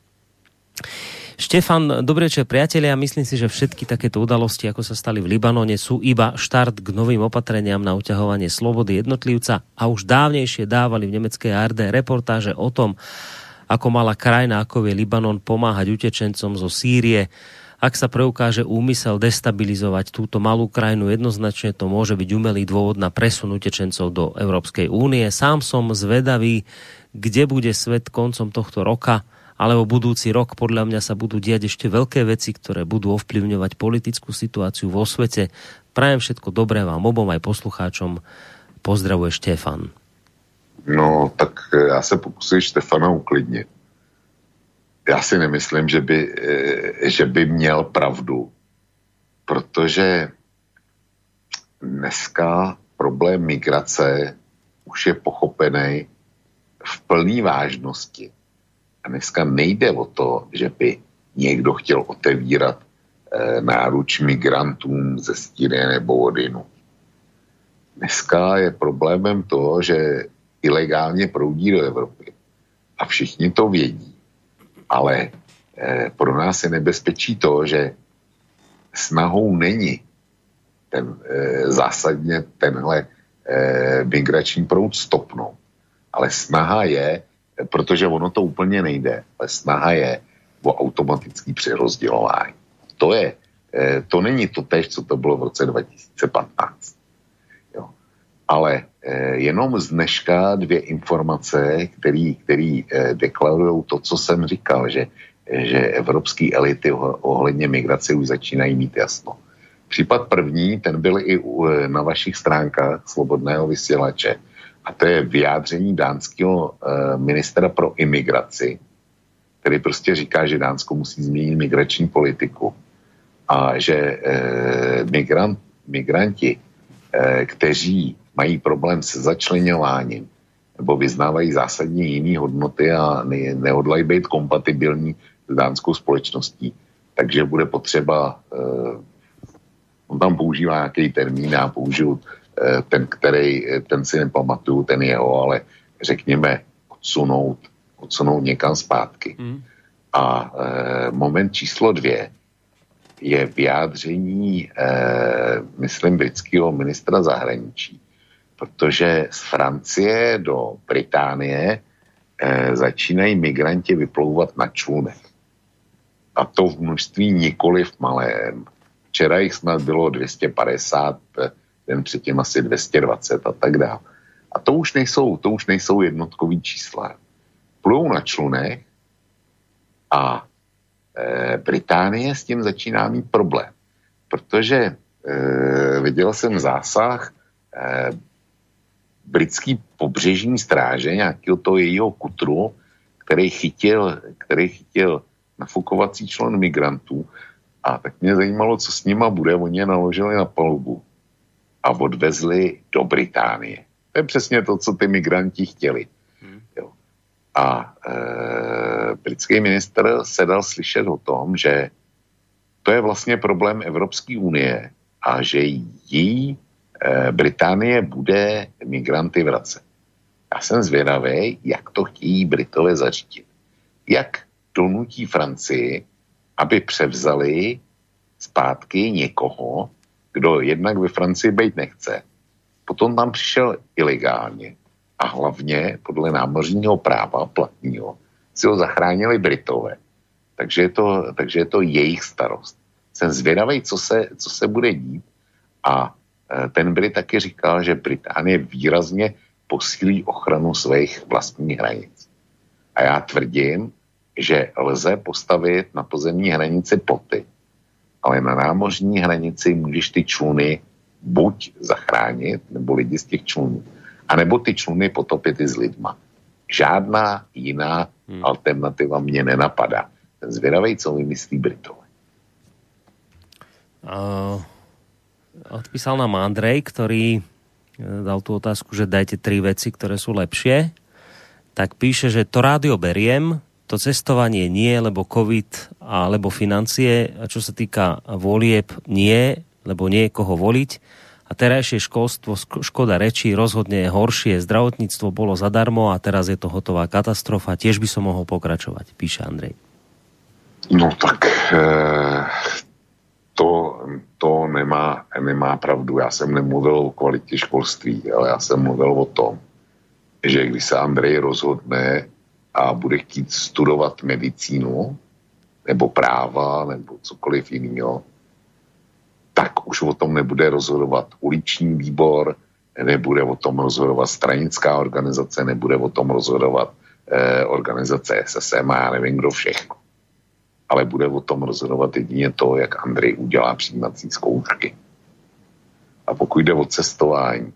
Štefan, dobrý večer priatelia. Myslím si, že všetky takéto udalosti, ako sa stali v Libanone, sú iba štart k novým opatreniam na uťahovanie slobody jednotlivca a už dávnejšie dávali v nemeckej ARD reportáže o tom, ako mala krajina, ako je Libanon, pomáhať utečencom zo Sýrie ak sa preukáže úmysel destabilizovať túto malú krajinu, jednoznačne to môže byť umelý dôvod na presun utečencov do Európskej únie. Sám som zvedavý, kde bude svet koncom tohto roka, alebo budúci rok podľa mňa sa budú diať ešte veľké veci, ktoré budú ovplyvňovať politickú situáciu vo svete. Prajem všetko dobré vám obom aj poslucháčom. Pozdravuje Štefan. No, tak já se pokusím Štefana uklidnit já si nemyslím, že by, eh, že by měl pravdu, protože dneska problém migrace už je pochopený v plné vážnosti. A dneska nejde o to, že by někdo chtěl otevírat e, náruč migrantům ze Stíry nebo Odinu. Dneska je problémem to, že ilegálně proudí do Evropy. A všichni to vědí ale eh, pro nás je nebezpečí to, že snahou není ten eh, zásadně tenhle eh, migrační proud stopnout. Ale snaha je, protože ono to úplně nejde, ale snaha je o automatický přerozdělování. To je, to není to tež, co to bylo v roce 2015. Ale eh, jenom z dneška dvě informace, který, který eh, deklarují to, co jsem říkal, že, že evropské elity ohledně migrace už začínají mít jasno. Případ první, ten byl i eh, na vašich stránkách Slobodného vysílače, a to je vyjádření dánského ministra pro imigraci, který prostě říká, že Dánsko musí změnit migrační politiku a že migrant, migranti, kteří mají problém se začlenováním nebo vyznávají zásadně jiné hodnoty a ne, nehodlají být kompatibilní s dánskou společností. Takže bude potřeba, eh, on tam používá nějaký termín a použiju eh, ten, který, ten si nepamatuju, ten jeho, ale řekněme odsunout, odsunout někam zpátky. Mm. A eh, moment číslo dvě je vyjádření, eh, myslím, britského ministra zahraničí, protože z Francie do Británie eh, začínají migranti vyplouvat na člunech. A to v množství nikoliv malém. Včera jich snad bylo 250, den předtím asi 220 a tak dále. A to už nejsou, to už nejsou jednotkový čísla. Plujou na člunech A e, Británie s tím začíná mít problém, protože e, viděl jsem zásah e, britský pobřežní stráže, nějakého toho jejího kutru, který chytil, který chytil nafukovací člen migrantů a tak mě zajímalo, co s nima bude. Oni je naložili na palubu a odvezli do Británie. To je přesně to, co ty migranti chtěli. Hmm. Jo. A e, britský minister se dal slyšet o tom, že to je vlastně problém Evropské unie a že jí Británie bude migranty vracet. Já jsem zvědavý, jak to chtějí Britové zařídit. Jak donutí Francii, aby převzali zpátky někoho, kdo jednak ve Francii být nechce, potom tam přišel ilegálně a hlavně podle námořního práva platního si ho zachránili Britové. Takže je to, takže je to jejich starost. Jsem zvědavý, co se, co se bude dít a ten Brit taky říkal, že Británie výrazně posílí ochranu svých vlastních hranic. A já tvrdím, že lze postavit na pozemní hranici ploty, ale na námořní hranici můžeš ty čluny buď zachránit, nebo lidi z těch člunů, anebo ty čluny potopit i s lidma. Žádná jiná hmm. alternativa mě nenapadá. Ten zvědavej, co vymyslí Britové. Uh, odpísal nám Andrej, ktorý eh, dal tu otázku, že dajte tri veci, ktoré sú lepšie. Tak píše, že to rádio beriem, to cestovanie nie, lebo COVID alebo financie. A čo sa týka volieb, nie, lebo nie je koho voliť. A terajšie školstvo, škoda rečí, rozhodne je horšie. Zdravotníctvo bolo zadarmo a teraz je to hotová katastrofa. Tiež by som mohol pokračovať, píše Andrej. No tak e, to, to nemá, nemá pravdu. Já jsem nemluvil o kvalitě školství, ale já jsem mluvil o tom, že když se Andrej rozhodne a bude chtít studovat medicínu, nebo práva, nebo cokoliv jiného, tak už o tom nebude rozhodovat uliční výbor, nebude o tom rozhodovat stranická organizace, nebude o tom rozhodovat eh, organizace SSM a já nevím kdo všechno. Ale bude o tom rozhodovat jedině to, jak Andrej udělá přijímací zkoušky. A pokud jde o cestování,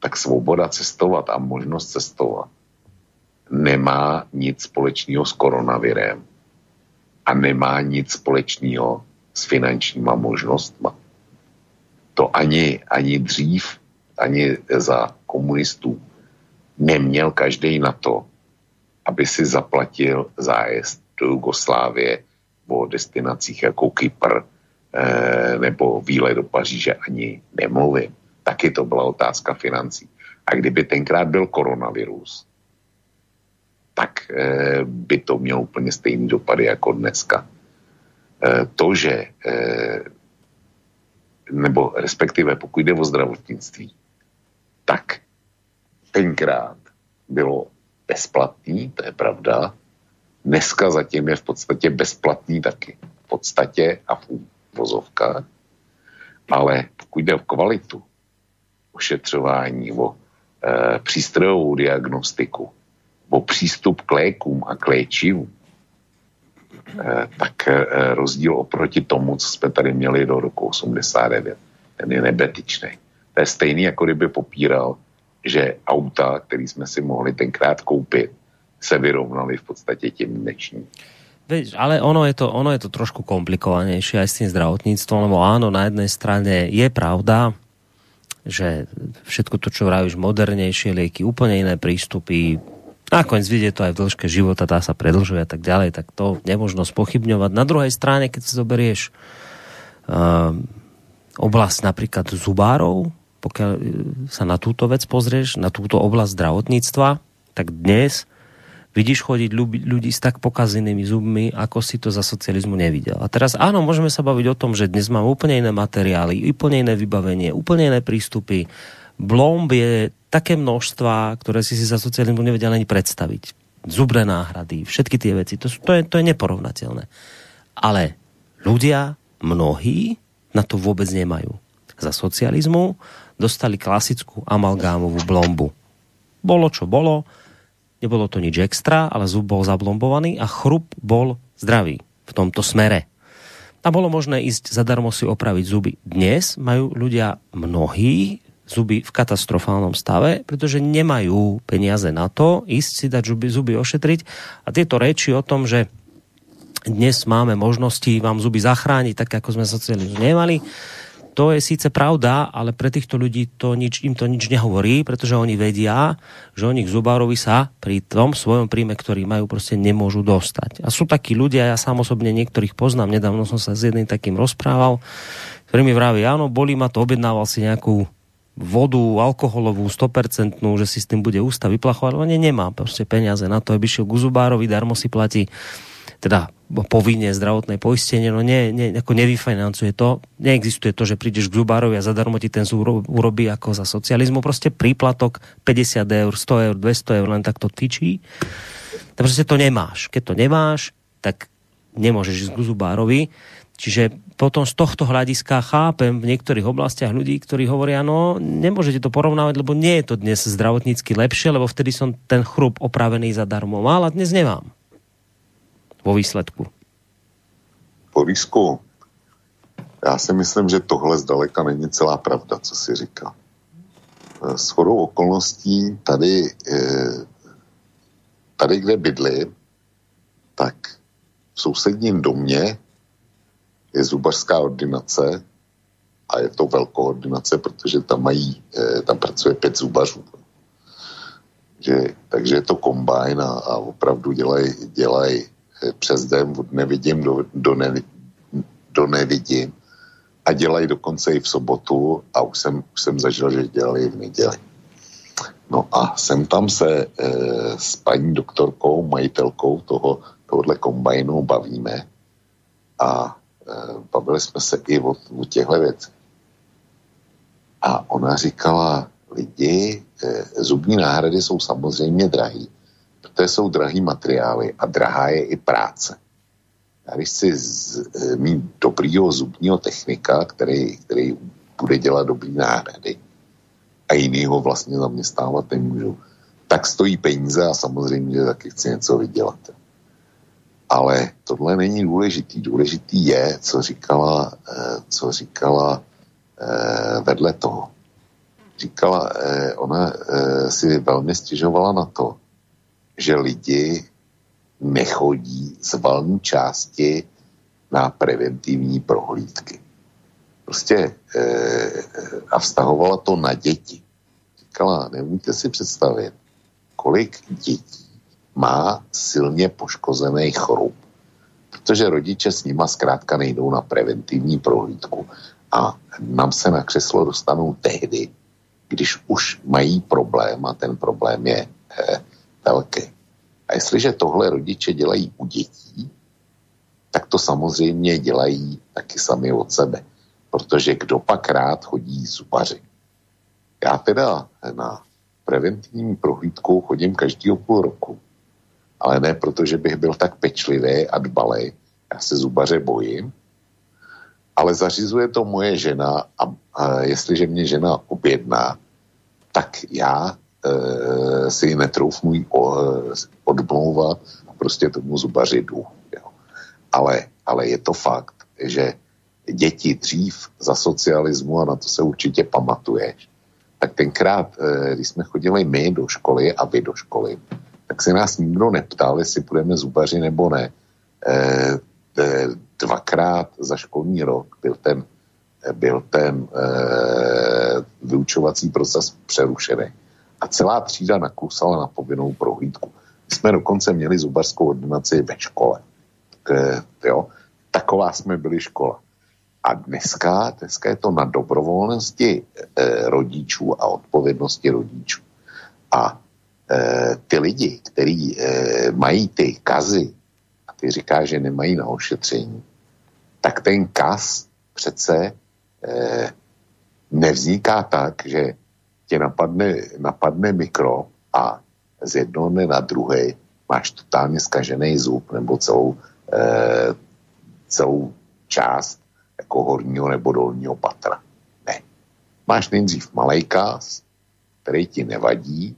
tak svoboda cestovat a možnost cestovat nemá nic společného s koronavirem a nemá nic společného s finančníma možnostma. To ani, ani dřív, ani za komunistů neměl každý na to, aby si zaplatil zájezd do Jugoslávie o destinacích jako Kypr eh, nebo výlet do Paříže ani nemluvím. Taky to byla otázka financí. A kdyby tenkrát byl koronavirus, tak eh, by to mělo úplně stejný dopady jako dneska. Eh, to, že eh, nebo respektive pokud jde o zdravotnictví, tak tenkrát bylo bezplatný, to je pravda. Dneska zatím je v podstatě bezplatný taky. V podstatě a v vozovkách. Ale pokud jde o kvalitu ošetřování, o e, přístrojovou diagnostiku, o přístup k lékům a k léčivům, eh, tak eh, rozdíl oproti tomu, co jsme tady měli do roku 89, ten je nebetičný. To je stejný, jako kdyby popíral, že auta, které jsme si mohli tenkrát koupit, se vyrovnali v podstatě těm dnešním. Veď, ale ono je, to, ono je to trošku komplikovanější aj s tým zdravotníctvom, lebo áno, na jednej strane je pravda, že všetko to, čo vravíš, modernejšie lieky, úplne iné prístupy, Nakoniec vidie to aj v dĺžke života, tá sa predlžuje a tak ďalej, tak to nemožno spochybňovať. Na druhej strane, keď si zoberieš uh, oblasť napríklad zubárov, pokiaľ eh, sa na túto vec pozrieš, na túto oblasť zdravotníctva, tak dnes vidíš chodiť ľudí, s tak pokazenými zubmi, ako si to za socializmu nevidel. A teraz áno, môžeme sa baviť o tom, že dnes máme úplne iné materiály, úplne iné vybavenie, úplne iné prístupy. Blomb je také množstva, ktoré si si za socializmu nevedia ani predstaviť. Zubné náhrady, všetky tie veci, to, to, je, to je neporovnateľné. Ale ľudia, mnohí, na to vôbec nemajú. Za socializmu dostali klasickú amalgámovú blombu. Bolo čo bolo, nebolo to nič extra, ale zub bol zablombovaný a chrup bol zdraví v tomto smere. A bolo možné ísť zadarmo si opraviť zuby. Dnes majú ľudia mnohí zuby v katastrofálnom stave, pretože nemajú peniaze na to ísť si dať zuby, zuby ošetriť. A tieto reči o tom, že dnes máme možnosti vám zuby zachrániť, tak ako sme sa celý nemali, to je síce pravda, ale pre týchto ľudí to nič, im to nič nehovorí, pretože oni vedia, že oni k zubárovi sa pri tom svojom príjme, ktorý majú, prostě nemôžu dostať. A sú takí ľudia, ja sám osobne niektorých poznám, nedávno som sa s jedným takým rozprával, ktorý mi vraví, áno, bolí ma to, objednával si nejakú vodu alkoholovú 100%, že si s tým bude ústa vyplachovať, ale nemá prostě peniaze na to, aby šiel k zubárovi, darmo si platí teda povinne zdravotné poistenie, no ne, ne, ako nevyfinancuje to. Neexistuje to, že prídeš k zubárovi a zadarmo ti ten zub urobí ako za socializmu. Prostě príplatok 50 eur, 100 eur, 200 eur, len tak to tyčí. Tak prostě to nemáš. Keď to nemáš, tak nemôžeš ísť k zubárovi. Čiže potom z tohto hľadiska chápem v niektorých oblastiach ľudí, ktorí hovoria, no nemôžete to porovnávať, lebo nie je to dnes zdravotnícky lepšie, lebo vtedy som ten chrup opravený zadarmo mal a dnes nemám vo výsledku? Borisku, já si myslím, že tohle zdaleka není celá pravda, co si říká. S chodou okolností tady, eh, tady, kde bydlím, tak v sousedním domě je zubařská ordinace a je to velkou ordinace, protože tam mají, eh, tam pracuje pět zubařů. Že, takže je to kombajn a, a opravdu dělají dělaj přes den od nevidím do, do, ne, do nevidím a dělají dokonce i v sobotu a už jsem, už jsem zažil, že dělali v neděli. No a jsem tam se e, s paní doktorkou, majitelkou toho, tohohle kombajnu bavíme a e, bavili jsme se i o, o těchto věcech. A ona říkala, lidi, e, zubní náhrady jsou samozřejmě drahý, to jsou drahý materiály a drahá je i práce. Já když chci z, e, mít dobrýho zubního technika, který, který bude dělat dobrý náhrady a jiný ho vlastně zaměstnávat nemůžu, tak stojí peníze a samozřejmě, že taky chci něco vydělat. Ale tohle není důležitý. Důležitý je, co říkala, e, co říkala e, vedle toho. Říkala, ona si velmi stěžovala na to, že lidi nechodí z valní části na preventivní prohlídky. Prostě e, a vztahovala to na děti. Říkala, neumíte si představit, kolik dětí má silně poškozený chorob, protože rodiče s nima zkrátka nejdou na preventivní prohlídku a nám se na křeslo dostanou tehdy, když už mají problém a ten problém je e, velký. A jestliže tohle rodiče dělají u dětí, tak to samozřejmě dělají taky sami od sebe. Protože kdo pak rád chodí zubaři. Já teda na preventivní prohlídku chodím každý půl roku. Ale ne proto, že bych byl tak pečlivý a dbalý. Já se zubaře bojím. Ale zařizuje to moje žena a, a jestliže mě žena objedná, tak já si netroufnu jí odmlouvat a prostě tomu zubaři jdu. Jo. Ale, ale je to fakt, že děti dřív za socialismu, a na to se určitě pamatuješ, tak tenkrát, e, když jsme chodili my do školy a vy do školy, tak se nás nikdo neptal, jestli budeme zubaři nebo ne. E, e, dvakrát za školní rok byl ten, byl ten vyučovací proces přerušený a celá třída nakusala na povinnou prohlídku. My jsme dokonce měli zubařskou ordinaci ve škole. Tak, jo, taková jsme byli škola. A dneska, dneska je to na dobrovolnosti e, rodičů a odpovědnosti rodičů. A e, ty lidi, kteří e, mají ty kazy, a ty říká, že nemají na ošetření, tak ten kaz přece e, nevzniká tak, že tě napadne, napadne mikro a z jednoho dne na druhý máš totálně skažený zub nebo celou, e, celou část jako horního nebo dolního patra. Ne. Máš nejdřív malý kás, který ti nevadí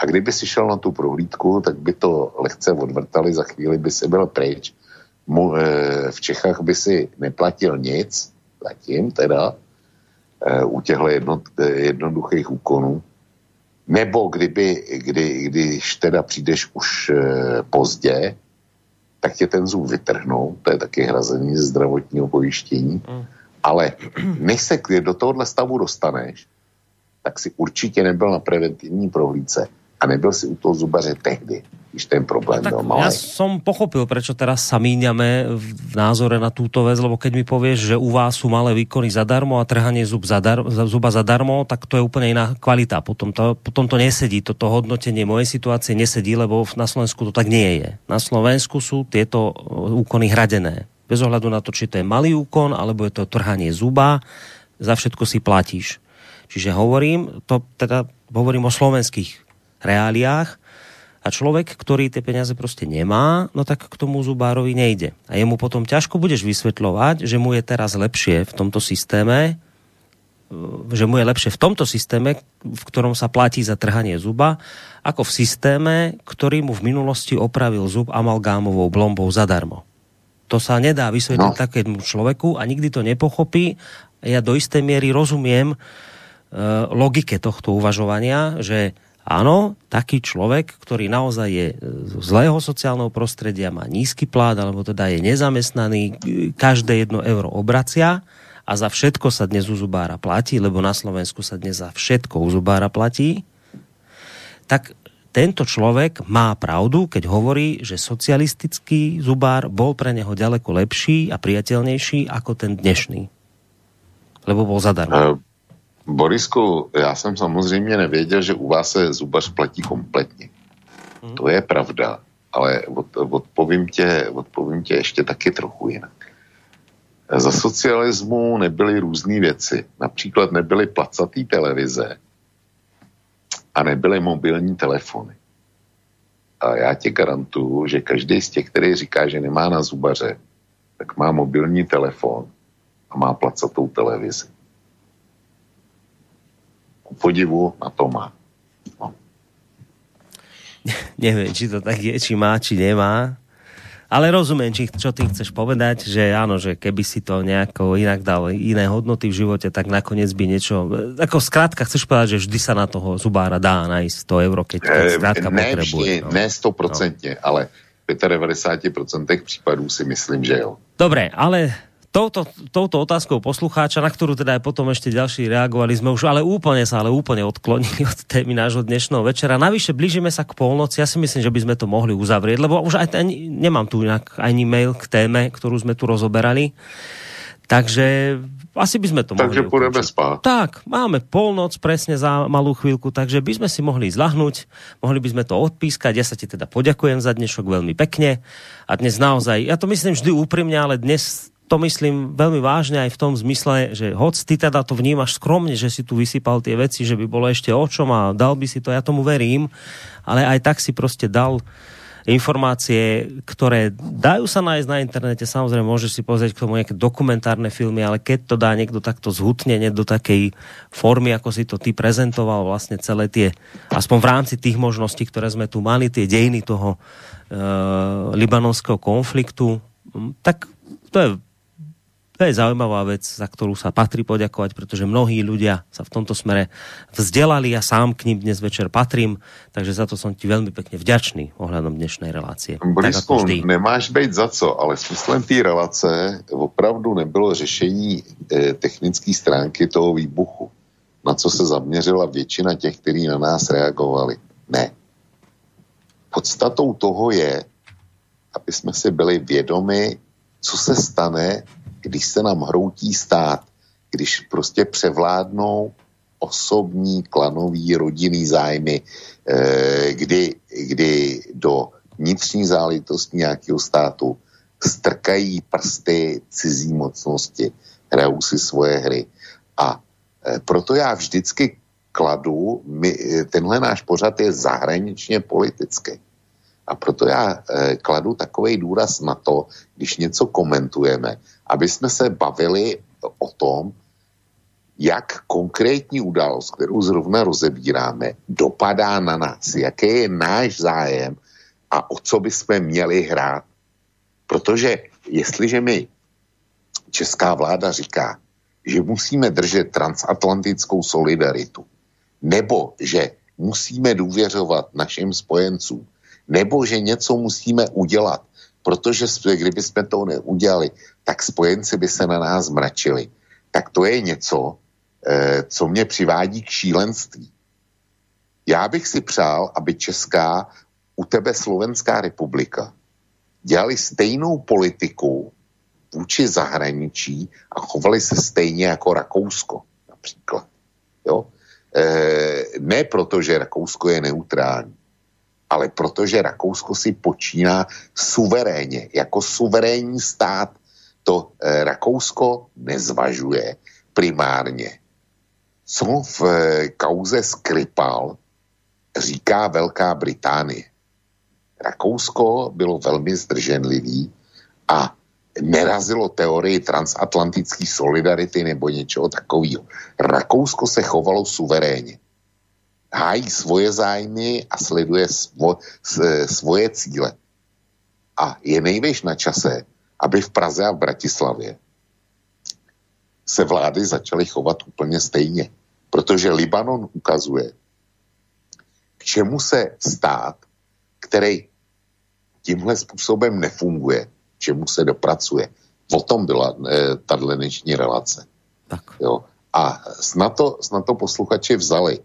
A kdyby si šel na tu prohlídku, tak by to lehce odvrtali, za chvíli by si byl pryč. Mu, e, v Čechách by si neplatil nic, zatím teda, u těchto jedno, jednoduchých úkonů. Nebo kdyby, kdy, když teda přijdeš už e, pozdě, tak tě ten zub vytrhnou, to je taky hrazení ze zdravotního pojištění. Mm. Ale než se do tohohle stavu dostaneš, tak si určitě nebyl na preventivní prohlídce a nebyl si u toho zubaře tehdy, ten problém no, byl malý. Ja som pochopil, prečo teraz sa míňame v názore na túto vec, lebo keď mi povieš, že u vás sú malé výkony zadarmo a trhanie zub zadar, zuba zadarmo, tak to je úplne iná kvalita. Potom to, potom to nesedí, toto hodnotenie mojej situácie nesedí, lebo na Slovensku to tak nie je. Na Slovensku sú tieto úkony hradené. Bez ohľadu na to, či to je malý úkon, alebo je to trhanie zuba, za všetko si platíš. Čiže hovorím, to teda hovorím o slovenských reáliách a človek, ktorý tie peniaze prostě nemá, no tak k tomu zubárovi nejde. A jemu potom ťažko budeš vysvetľovať, že mu je teraz lepšie v tomto systéme, e, že mu je lepšie v tomto systéme, v ktorom sa platí za trhanie zuba, ako v systéme, ktorý mu v minulosti opravil zub amalgámovou blombou zadarmo. To sa nedá vysvetliť no. takému človeku a nikdy to nepochopí. Ja do istej miery rozumiem uh, logike tohto uvažovania, že Áno, taký človek, ktorý naozaj je z zlého sociálneho prostredia, má nízky plát, alebo teda je nezamestnaný, každé jedno euro obracia a za všetko sa dnes u zubára platí, lebo na Slovensku sa dnes za všetko u zubára platí, tak tento človek má pravdu, keď hovorí, že socialistický zubár bol pre neho ďaleko lepší a priateľnejší ako ten dnešný. Lebo bol zadarmo. Borisku, já jsem samozřejmě nevěděl, že u vás se zubař platí kompletně. Hmm. To je pravda, ale od, odpovím, tě, odpovím tě ještě taky trochu jinak. Za socialismu nebyly různé věci. Například nebyly placatý televize a nebyly mobilní telefony. A já ti garantuju, že každý z těch, který říká, že nemá na zubaře, tak má mobilní telefon a má placatou televizi podivu na to má. No. (laughs) Neviem, či to tak je, či má, či nemá. Ale rozumiem, či, čo ty chceš povedať, že áno, že keby si to nejako inak dal iné hodnoty v živote, tak nakoniec by niečo... Ako skrátka chceš povedať, že vždy sa na toho zubára dá nájsť 100 euro, keď to skrátka ne, potrebuje. Vždy, no. Ne 100%, no. ale v 95% případů si myslím, že jo. Dobre, ale touto, touto otázkou poslucháča, na ktorú teda aj potom ešte ďalší reagovali, sme už ale úplne sa, ale úplne odklonili (laughs) od témy nášho dnešného večera. Navyše blížime sa k polnoci, ja si myslím, že by sme to mohli uzavrieť, lebo už aj ten, nemám tu inak ani mail k téme, ktorú sme tu rozoberali. Takže asi by sme to mohli Takže pôjdeme spát. Tak, máme polnoc presne za malú chvíľku, takže by sme si mohli zlahnúť, mohli by sme to odpískať. Ja sa ti teda poďakujem za dnešok veľmi pekne. A dnes naozaj, ja to myslím vždy úprimne, ale dnes to myslím veľmi vážne aj v tom zmysle, že hoc ty teda to vnímaš skromne, že si tu vysypal tie veci, že by bolo ešte o čom a dal by si to, ja tomu verím, ale aj tak si prostě dal informácie, ktoré dajú sa nájsť na internete, samozrejme môžeš si pozrieť k tomu nejaké dokumentárne filmy, ale keď to dá niekto takto zhutnene do takej formy, ako si to ty prezentoval vlastne celé tie, aspoň v rámci tých možností, ktoré sme tu mali, tie dejiny toho e, libanonského konfliktu, tak to je to je zaujímavá vec, za ktorú sa patrí poďakovať, pretože mnohí ľudia sa v tomto smere vzdelali a sám k ním dnes večer patrím, takže za to som ti veľmi pekne vďačný ohľadom dnešnej relácie. Borisku, nemáš být za co, ale smyslem té relace opravdu nebylo řešení eh, technické stránky toho výbuchu, na co se zaměřila většina těch, kteří na nás reagovali. Ne. Podstatou toho je, aby jsme si byli vědomi, co se stane, když se nám hroutí stát, když prostě převládnou osobní, klanový, rodinný zájmy, eh, kdy, kdy do vnitřní záležitosti nějakého státu strkají prsty cizí mocnosti, hrajou si svoje hry. A eh, proto já vždycky kladu, my, tenhle náš pořad je zahraničně politický. A proto já eh, kladu takový důraz na to, když něco komentujeme, aby jsme se bavili o tom, jak konkrétní událost, kterou zrovna rozebíráme, dopadá na nás, jaký je náš zájem a o co bychom měli hrát. Protože jestliže mi česká vláda říká, že musíme držet transatlantickou solidaritu, nebo že musíme důvěřovat našim spojencům, nebo že něco musíme udělat, protože kdyby jsme to neudělali, tak spojenci by se na nás mračili. Tak to je něco, eh, co mě přivádí k šílenství. Já bych si přál, aby Česká, u tebe Slovenská republika dělali stejnou politiku vůči zahraničí a chovali se stejně jako Rakousko například. Jo? E, ne proto, že Rakousko je neutrální, ale protože Rakousko si počíná suverénně, jako suverénní stát. To e, Rakousko nezvažuje primárně, co v e, kauze Skripal říká Velká Británie. Rakousko bylo velmi zdrženlivý a nerazilo teorii transatlantické solidarity nebo něčeho takového. Rakousko se chovalo suverénně. Hájí svoje zájmy a sleduje svo, svoje cíle. A je nejvěž na čase, aby v Praze a v Bratislavě se vlády začaly chovat úplně stejně. Protože Libanon ukazuje, k čemu se stát, který tímhle způsobem nefunguje, čemu se dopracuje. O tom byla e, tahle dnešní relace. Tak. Jo. A snad to, snad to posluchači vzali.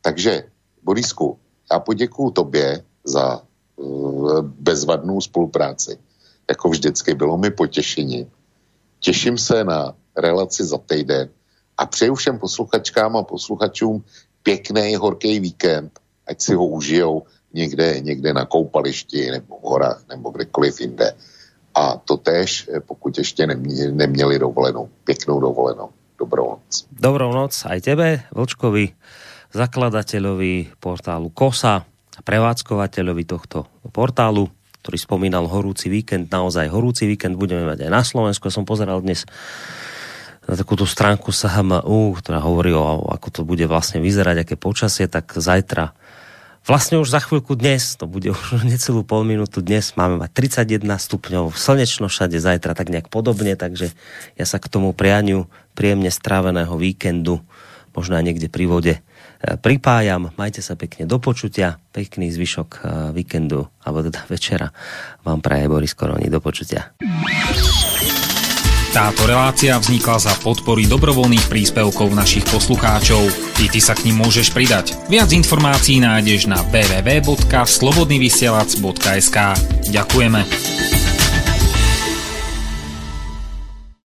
Takže, Borisku, já poděkuju tobě za e, bezvadnou spolupráci. Jako vždycky bylo mi potěšení. Těším se na relaci za týden a přeju všem posluchačkám a posluchačům pěkný horký víkend, ať si ho užijou někde, někde na koupališti nebo v horách nebo kdekoliv jinde. A to tež, eh, pokud ještě neměli, neměli dovolenou. Pěknou dovolenou. Dobrou noc. Dobrou noc aj tebe, Vlčkovi, zakladateľovi portálu KOSA prevádzkovateľovi tohto portálu, ktorý spomínal horúci víkend, naozaj horúci víkend budeme mať aj na Slovensku. Ja som pozeral dnes na takúto stránku SHMU, ktorá hovorí o ako to bude vlastne vyzerať, aké počasie, tak zajtra Vlastne už za chvíľku dnes, to bude (laughs) už necelú pol minútu dnes, máme mať 31 stupňov, slnečno všade, zajtra tak nejak podobne, takže ja sa k tomu prianiu príjemne stráveného víkendu, možno aj niekde pri vode, pripájam. Majte sa pekne do počutia, pekný zvyšok e, víkendu, alebo teda (laughs) večera vám praje Boris Koroni. Do počutia. Táto relácia vznikla za podpory dobrovoľných príspevkov našich poslucháčov. Ty, ty sa k ním môžeš pridať. Viac informácií nájdeš na www.slobodnyvysielac.sk Ďakujeme.